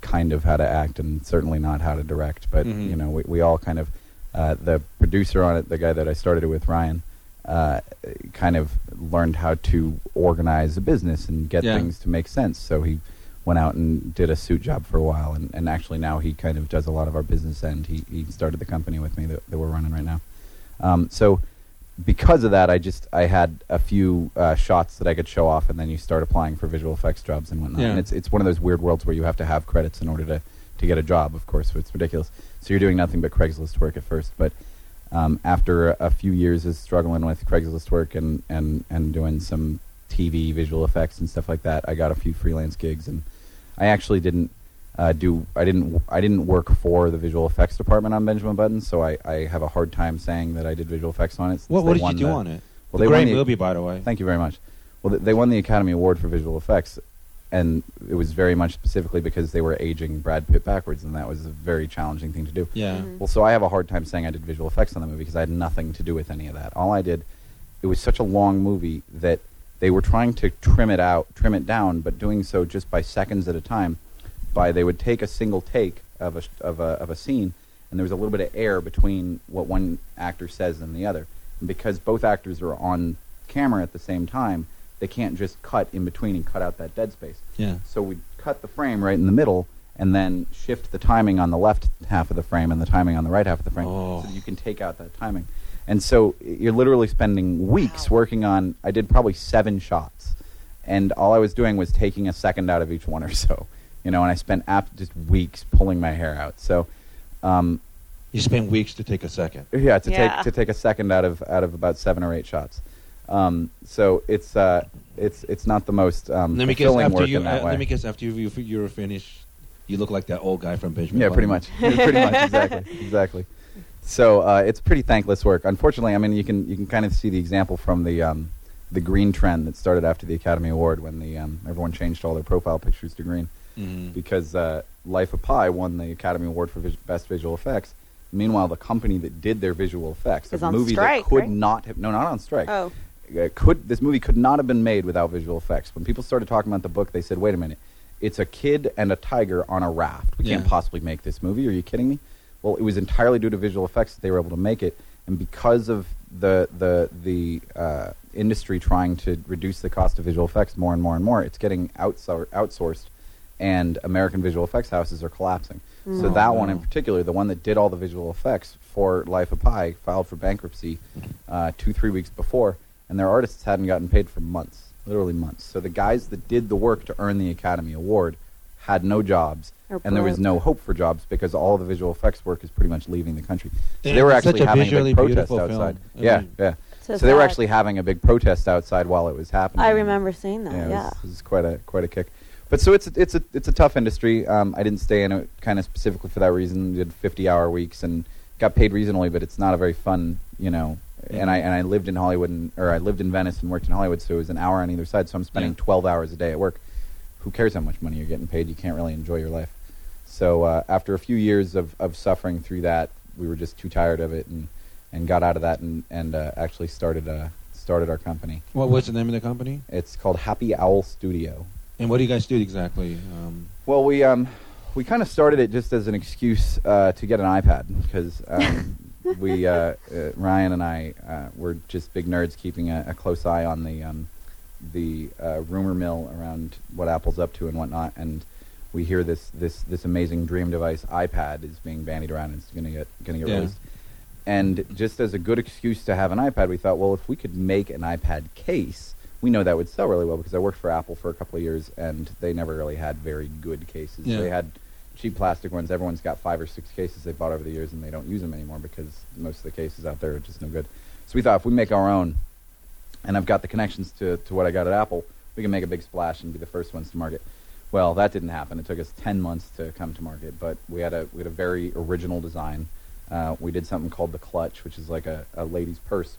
kind of how to act, and certainly not how to direct. But Mhm. you know, we, we all kind of uh, the producer on it, the guy that I started it with, Ryan. Uh, kind of learned how to organize a business and get Yeah. things to make sense. So he went out and did a suit job for a while, and, and actually now he kind of does a lot of our business end. He, he started the company with me that, that we're running right now. Um, so because of that, I just I had a few uh, shots that I could show off, and then you start applying for visual effects jobs and whatnot. Yeah. And it's it's one of those weird worlds where you have to have credits in order to to get a job. Of course, it's ridiculous. So you're doing nothing but Craigslist work at first, but um, after a, a few years of struggling with Craigslist work and, and, and doing some TV visual effects and stuff like that, I got a few freelance gigs, and I actually didn't uh, do I didn't I didn't work for the visual effects department on Benjamin Button, so I, I have a hard time saying that I did visual effects on it. What, what did you do the- on it? Well, The they great won the, movie, by the way. Thank you very much. Well, th- they won the Academy Award for visual effects, and it was very much specifically because they were aging Brad Pitt backwards, and that was a very challenging thing to do. Yeah. Well, so I have a hard time saying I did visual effects on the movie because I had nothing to do with any of that. All I did, it was such a long movie that they were trying to trim it out, trim it down, but doing so just by seconds at a time. By they would take a single take of a of a of a scene, and there was a little bit of air between what one actor says and the other. And because both actors are on camera at the same time, they can't just cut in between and cut out that dead space. Yeah. So we'd cut the frame right in the middle and then shift the timing on the left half of the frame and the timing on the right half of the frame Oh. so that you can take out that timing. And so you're literally spending weeks working on, I did probably seven shots. And all I was doing was taking a second out of each one or so. You know, and I spent ap- just weeks pulling my hair out. So, um, You spent weeks to take a second. yeah, to Yeah. take to take a second out of out of about seven or eight shots. Um, so it's uh, it's it's not the most um, let me guess. fulfilling After work you, in that uh, way. let me guess. After you, you, you were finished, you look like that old guy from Benjamin. Yeah, pretty much. pretty much, exactly, exactly. So uh, it's pretty thankless work. Unfortunately, I mean, you can you can kind of see the example from the um, the green trend that started after the Academy Award when the um, everyone changed all their profile pictures to green Mhm. because uh, Life of Pi won the Academy Award for vis- best visual effects. Meanwhile, the company that did their visual effects, Is a movie strike, that could right? not have no, not on strike. Oh. Uh, could this movie could not have been made without visual effects? When people started talking about the book, they said, "Wait a minute, it's a kid and a tiger on a raft. We can't possibly make this movie. Are you kidding me?" Well, it was entirely due to visual effects that they were able to make it, and because of the the the uh, industry trying to reduce the cost of visual effects more and more and more, it's getting outsor- outsourced, and American visual effects houses are collapsing. So Mm. that one in particular, the one that did all the visual effects for Life of Pi, filed for bankruptcy uh, two three weeks before, and their artists hadn't gotten paid for months, literally months. So the guys that did the work to earn the Academy Award had no jobs, Or and there was no hope for jobs because all the visual effects work is pretty much leaving the country. So they were actually a having a big protest outside. film. I Yeah, mean- yeah. So So, they were actually having a big protest outside while it was happening. I remember seeing that. Yeah, Yeah. it was, it was quite a quite a kick. But so it's a, it's a it's a tough industry. Um, I didn't stay in it kind of specifically for that reason. We did fifty hour weeks and got paid reasonably, but it's not a very fun, you know. And I and I lived in Hollywood, and, or I lived in Venice and worked in Hollywood, so it was an hour on either side. So I'm spending Yeah. twelve hours a day at work. Who cares how much money you're getting paid? You can't really enjoy your life. So uh, after a few years of, of suffering through that, we were just too tired of it, and, and got out of that, and and uh, actually started uh, started our company. What was the name of the company? It's called Happy Owl Studio. And what do you guys do exactly? Um, Well, we um, we kind of started it just as an excuse uh, to get an iPad because um, we uh, uh, Ryan and I uh, were just big nerds, keeping a, a close eye on the um, the uh, rumor mill around what Apple's up to and whatnot, and we hear this this this amazing dream device iPad is being bandied around and it's going to get going to get Yeah. released. And just as a good excuse to have an iPad, we thought, well, if we could make an iPad case, we know that would sell really well because I worked for Apple for a couple of years and they never really had very good cases. Yeah. They had cheap plastic ones. Everyone's got five or six cases they bought over the years and they don't use them anymore because most of the cases out there are just no good. So we thought if we make our own, and I've got the connections to, to what I got at Apple, we can make a big splash and be the first ones to market. Well, that didn't happen. It took us 10 months to come to market, but we had a, we had a very original design. Uh, we did something called the Clutch, which is like a, a lady's purse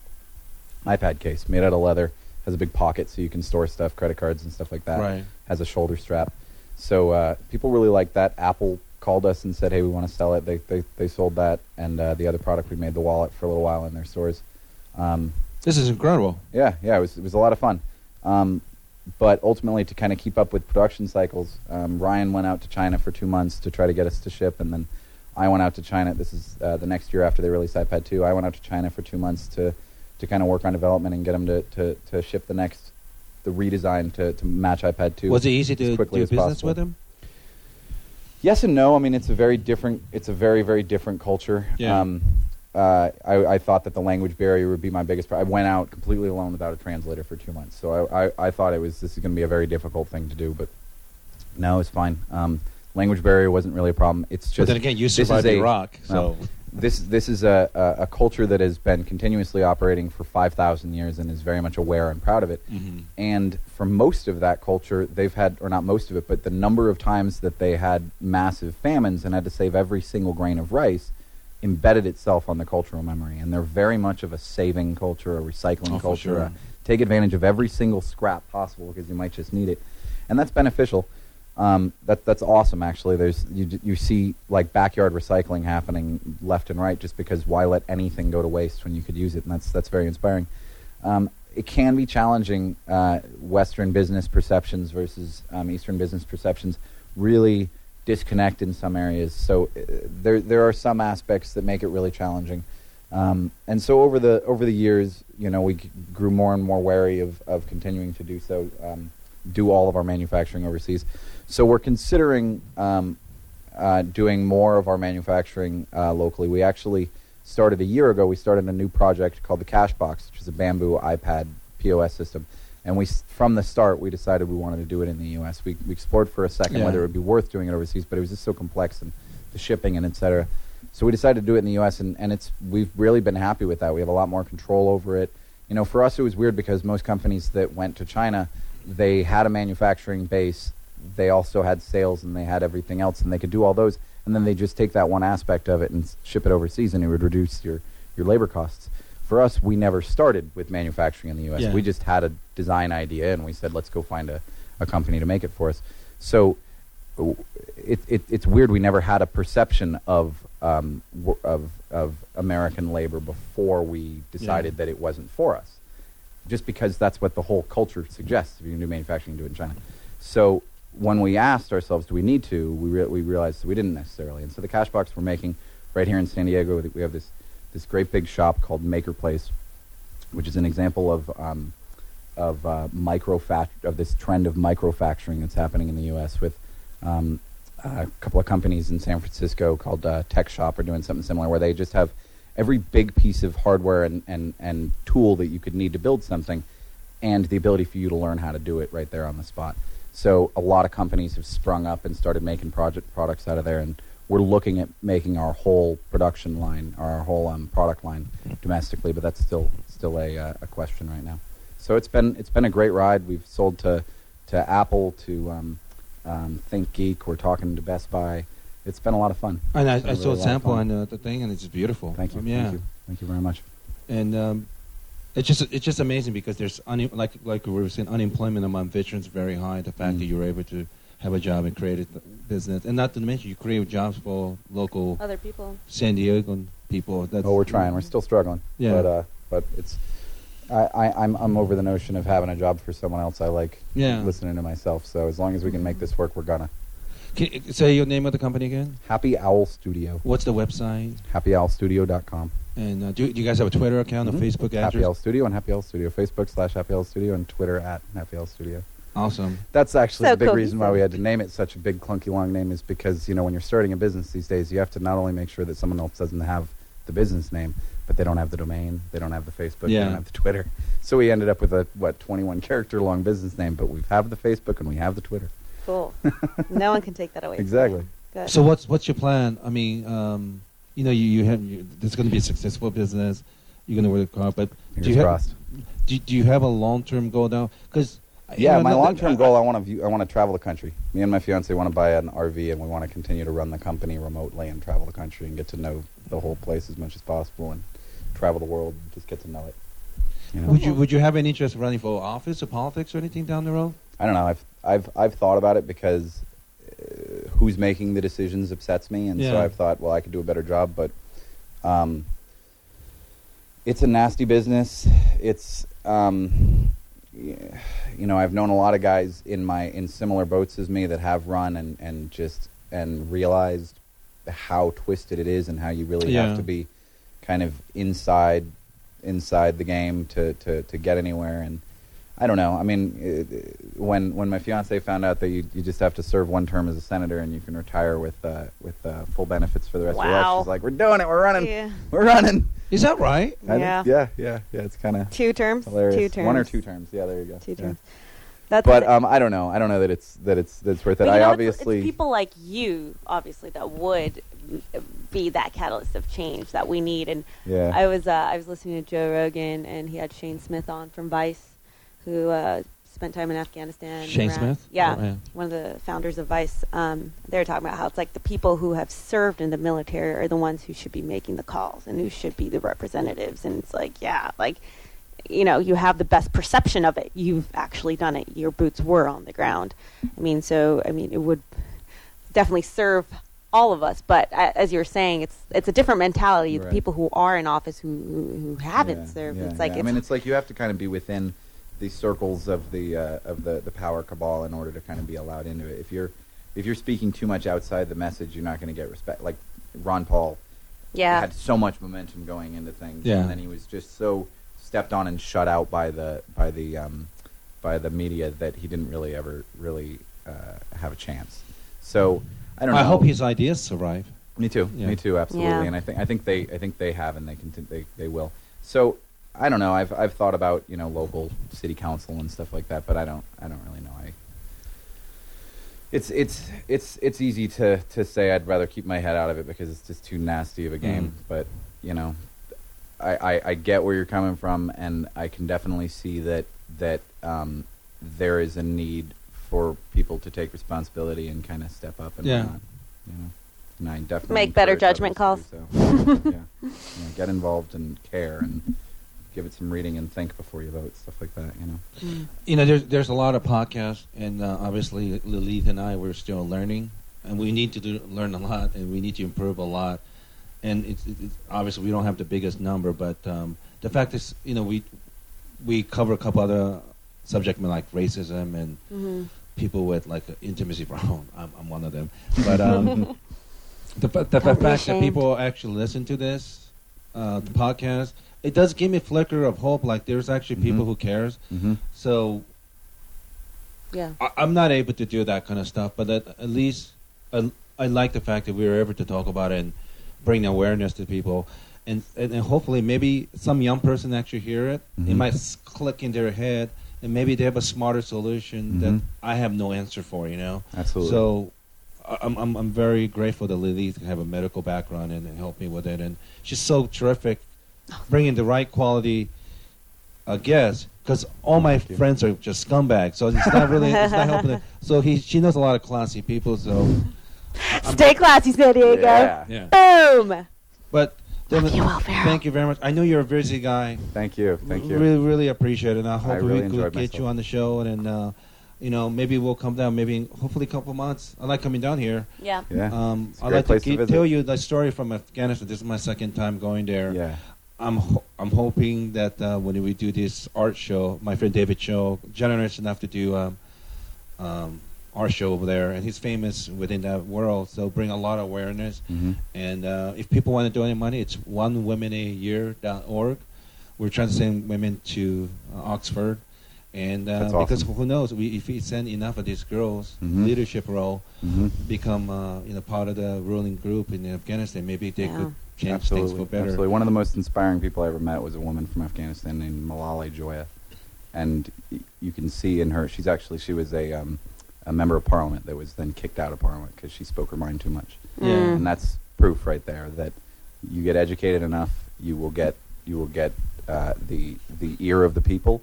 iPad case made out of leather, has a big pocket so you can store stuff, credit cards and stuff like that. Right. Has a shoulder strap. So uh, people really liked that. Apple called us and said, "Hey, we want to sell it." They they, they sold that, and uh, the other product we made the wallet for a little while in their stores. Um, This is incredible. yeah, yeah, it was it was a lot of fun. Um, but ultimately, to kind of keep up with production cycles, um, Ryan went out to China for two months to try to get us to ship, and then I went out to China. This is uh, the next year after they released iPad 2. I went out to China for two months to to kind of work on development and get them to, to, to ship the next the redesign to, to match iPad 2. Was it easy as to quickly do business possible. with them? Yes and no. I mean, it's a very different. It's a very very different culture. Yeah. Um, uh, I, I thought that the language barrier would be my biggest. Pro- I went out completely alone without a translator for two months, so I, I, I thought it was this is going to be a very difficult thing to do, but no, it's fine. Um, language barrier wasn't really a problem. It's just But then again, you survived Iraq, so. This this is a, a, a culture that has been continuously operating for five thousand years and is very much aware and proud of it. Mhm. And for most of that culture, they've had, or not most of it, but the number of times that they had massive famines and had to save every single grain of rice embedded itself on the cultural memory. And they're very much of a saving culture, a recycling Oh, culture. sure. a take advantage of every single scrap possible because you might just need it. And that's beneficial. Um, that, that's awesome, actually. There's you, you see like backyard recycling happening left and right just because why let anything go to waste when you could use it? And that's, that's very inspiring. Um, it can be challenging. Uh, Western business perceptions versus um, Eastern business perceptions really disconnect in some areas. So uh, there there are some aspects that make it really challenging. Um, and so over the over the years, you know, we grew more and more wary of, of continuing to do so, um, do all of our manufacturing overseas. So we're considering um, uh, doing more of our manufacturing uh, locally. We actually started a year ago. We started a new project called the Cash Box, which is a bamboo iPad POS system. And we, from the start, we decided we wanted to do it in the U.S. We, we explored for a second Yeah. whether it would be worth doing it overseas, but it was just so complex and the shipping and et cetera. So we decided to do it in the U.S. and, and it's we've really been happy with that. We have a lot more control over it. You know, for us it was weird because most companies that went to China, they had a manufacturing base, they also had sales and they had everything else, and they could do all those, and then they just take that one aspect of it and ship it overseas, and it would reduce your your labor costs. For us, we never started with manufacturing in the U.S. Yeah. We just had a design idea, and we said, let's go find a, a company to make it for us. So it, it, it's weird. We never had a perception of um, of of American labor before we decided that it wasn't for us. Just because that's what the whole culture suggests. If you do manufacturing, do it in China. So when we asked ourselves, do we need to? We re- we realized we didn't necessarily. And so the cash box we're making right here in San Diego, we have this this great big shop called Maker Place, which is an example of um, of uh, microfact of this trend of microfacturing that's happening in the U.S. with um, a couple of companies in San Francisco called uh, Tech Shop are doing something similar, where they just have every big piece of hardware and, and, and tool that you could need to build something, and the ability for you to learn how to do it right there on the spot. So a lot of companies have sprung up and started making project products out of there, and we're looking at making our whole production line or our whole um, product line domestically, but that's still still a, uh, a question right now. So it's been it's been a great ride. We've sold to to Apple, to um, um, ThinkGeek. We're talking to Best Buy. It's been a lot of fun. And I, I a saw a sample on uh, the thing, and it's beautiful. Thank you. Um, yeah. Thank you. Thank you very much. and um, it's just it's just amazing because there's une- like like we were saying unemployment among veterans very high. The fact Mm. that you're able to have a job and create a business, and not to mention you create jobs for local Other people. San Diego people. That's, Oh, we're trying. We're still struggling. Yeah. But uh, but it's. I, I, I'm I'm over the notion of having a job for someone else. I like Yeah. listening to myself. So as long as we can make this work, we're gonna. Can say your name of the company again? Happy Owl Studio. What's the website? HappyOwlStudio.com. And uh, do, do you guys have a Twitter account, Mhm. a Facebook Happy? L Studio and Happy Owl Studio, Facebook slash Happy Owl Studio, and Twitter at Happy Owl Studio. Awesome. That's actually So the big cool. reason why we had to name it such a big, clunky, long name is because, you know, when you're starting a business these days, you have to not only make sure that someone else doesn't have the business name, but they don't have the domain, they don't have the Facebook, they don't have the Twitter. So we ended up with a, what, 21 character long business name, but we have the Facebook and we have the Twitter. Cool. no one can take that away. Exactly. you. Good. So what's what's your plan? I mean, um, you know, you, you have you, there's going to be a successful business. You're going to work hard, but do Fingers you, have, crossed. do, do you have a long term goal now? Because Yeah, my long term goal, I want to view, I want to travel the country. Me and my fiance want to buy an RV, and we want to continue to run the company remotely and travel the country and get to know the whole place as much as possible and travel the world and just get to know it. You know? Would you would you have any interest in running for office or politics or anything down the road? I don't know. I've I've I've thought about it because who's making the decisions upsets me, and so I've thought, well, I could do a better job, but um, it's a nasty business. It's um, you know, I've known a lot of guys in my in similar boats as me that have run and and just and realized how twisted it is and how you really Yeah. have to be kind of inside inside the game to to to get anywhere and I don't know. I mean, uh, when when my fiance found out that you, you just have to serve one term as a senator and you can retire with uh, with uh, full benefits for the rest of your life, she's like, "We're doing it. We're running. Yeah. We're running." Is that right? I think- Yeah. yeah, yeah, yeah. It's kind of Two terms. hilarious. Two terms. One or two terms. Yeah, there you go. Two Yeah. terms. That's But um, I don't know. I don't know that it's that it's that's worth it. But you I know, it's- obviously it's, people like you, obviously, that would be that catalyst of change that we need. And yeah. I was uh, I was listening to Joe Rogan, and he had Shane Smith on from Vice, who uh, spent time in Afghanistan. Shane Iraq. Smith? yeah, Oh, yeah. one of the founders of Vice. Um, they're talking about how it's like the people who have served in the military are the ones who should be making the calls and who should be the representatives. And it's like, yeah, like you know, you have the best perception of it. You've actually done it. Your boots were on the ground. I mean, so I mean, it would definitely serve all of us. But as you were saying, it's it's a different mentality. The people who are in office who who, who haven't Yeah, served. yeah, it's like yeah. I mean, it's like you have to kind of be within the circles of the uh, of the, the power cabal in order to kind of be allowed into it. If you're if you're speaking too much outside the message, you're not going to get respect. Like Ron Paul yeah, had so much momentum going into things, Yeah. and then he was just so stepped on and shut out by the by the um, by the media that he didn't really ever really uh, have a chance. So I don't know. I hope his ideas survive. Me too. Yeah. Me too. Absolutely. Yeah. And I think I think they I think they have and they can they they will. So I don't know. I've I've thought about you know local city council and stuff like that, but I don't I don't really know. I it's it's it's it's easy to to say I'd rather keep my head out of it because it's just too nasty of a game. Mm. But you know, I, I I get where you're coming from, and I can definitely see that that um, there is a need for people to take responsibility and kind of step up and Yeah. whatnot, you know. And I definitely Make better judgment calls. So. yeah, You know, get involved and care and give it some reading and think before you vote, stuff like that. You know. Mm. You know, there's there's a lot of podcasts, and uh, obviously Lilith and I we're still learning, and we need to do, learn a lot, and we need to improve a lot. And it's, it's obviously we don't have the biggest number, but um, the fact is, you know, we we cover a couple other subject matter like racism and Mhm. people with like intimacy problem. I'm, I'm one of them, but um, the, fa- the Don't fact that people actually listen to this uh, the podcast, it does give me a flicker of hope. Like there's actually people Mhm. who cares. Mm-hmm. So yeah. I, I'm not able to do that kind of stuff, but at, at least I, I like the fact that we were able to talk about it and bring awareness to people. And, and, and hopefully, maybe some young person actually hear it. It Mhm. might s- click in their head, and maybe they have a smarter solution that Mhm. I have no answer for. You know. Absolutely. So I- I'm, I'm I'm very grateful that Lily can have a medical background and, and help me with it, and she's so terrific, bringing the right quality uh, guests. Because all my friends are just scumbags, so it's not really it's not helping. It. So he she knows a lot of classy people. So, Stay classy, San Diego. Yeah. yeah. Boom. But Devon, you, Will thank you very much. I know you're a busy guy. Thank you. Thank you. Really, really appreciate it. And I hope really we could enjoyed get myself. you on the show, and uh, you know maybe we'll come down. Maybe in, hopefully a couple months. I like coming down here. Yeah. Yeah. Um, It's a I'd great like to, place to keep, tell you the story from Afghanistan. This is my second time going there. yeah. I'm ho- I'm hoping that uh, when we do this art show, my friend David Choe, generous enough to do um, um, our show over there, and he's famous within that world. So bring a lot of awareness. Mhm. And uh, if people want to donate money, it's onewomenayear.org. We're trying to send women to uh, Oxford. And uh, That's because who knows, we, if we send enough of these girls, Mhm. leadership role, Mhm. become uh, you know part of the ruling group in Afghanistan, maybe they Yeah. could change Absolutely. things for better. Absolutely. One of the most inspiring people I ever met was a woman from Afghanistan named Malalai Joya, and y- you can see in her she's actually she was a um, a member of parliament that was then kicked out of parliament because she spoke her mind too much, Yeah. Mm. and that's proof right there that you get educated enough, you will get you will get uh, the the ear of the people,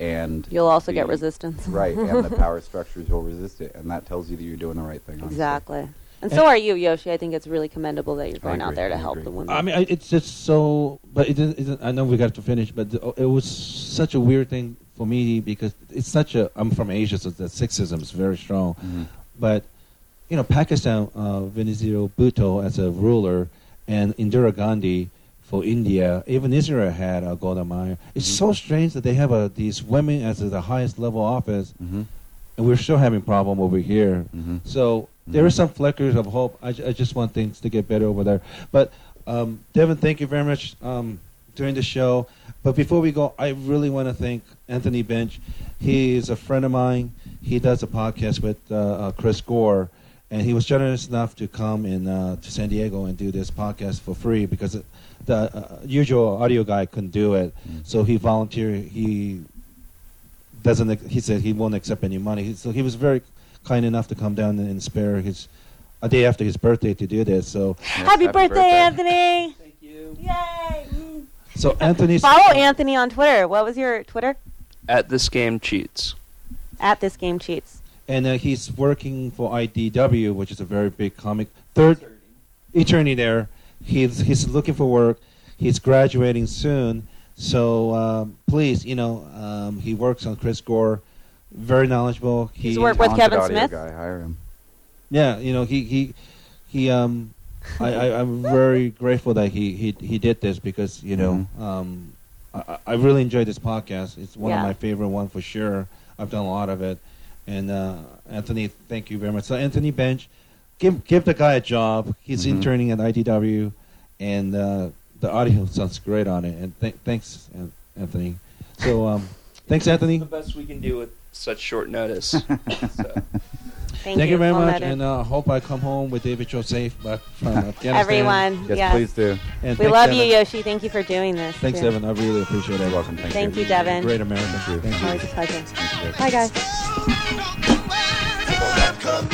and You'll also get resistance. right, and the power structures will resist it, and that tells you that you're doing the right thing. honestly. Exactly. And so are you, Yoshi. I think it's really commendable that you're I going out there to I help agree. the women. I mean, I, it's just so, but it isn't, isn't, I know we got to finish, but the, it was such a weird thing for me because it's such a. I'm from Asia, so the sexism is very strong. Mhm. But you know, Pakistan, uh, Benazir Bhutto as a ruler, and Indira Gandhi for India. Even Israel had a Golda Meir. It's Mhm. so strange that they have uh, these women as the highest level office, Mhm. and we're still having problem over here. Mhm. So there are some flickers of hope. I, I just want things to get better over there. But um, Devon, thank you very much um, during the show. But before we go, I really want to thank Anthony Bench. He's a friend of mine. He does a podcast with uh, uh, Chris Gore, and he was generous enough to come in uh, to San Diego and do this podcast for free because it, the uh, usual audio guy couldn't do it. Mm. So he volunteered. He doesn't. He said he won't accept any money. So he was very kind enough to come down and spare his a day after his birthday to do this. So Yes, happy, birthday, Anthony! thank you. Yay! Mm. So Anthony, Follow Anthony on Twitter. What was your Twitter? At this game cheats. At this game cheats. and uh, he's working for IDW, which is a very big comic third attorney there. He's he's looking for work. He's graduating soon, so um, please, you know, um, he works on Chris Gore, very knowledgeable. He, He's worked with Talented Kevin audio Smith? Guy, hire him. Yeah, you know, he he he. Um, I, I I'm very grateful that he he he did this because you know Mhm. um, I, I really enjoyed this podcast. It's one Yeah. of my favorite one for sure. I've done a lot of it, and uh, Anthony, thank you very much. So Anthony Bench, give give the guy a job. He's Mhm. interning at IDW, and uh, the audio sounds great on it. And th- thanks, An- Anthony. So um, thanks, Anthony. The best we can do with such short notice. so. Thank, Thank you very much, noted. and uh, hope I come home with David Choe safe back from Afghanistan. Everyone, Yes, yes. please do. And We love Devon. you, Yoshi. Thank you for doing this. Thanks, too. Devon. I really appreciate it. Welcome. Thank, Thank you. you, Devon. Great American. Thank you. Always a pleasure. Bye, guys. Come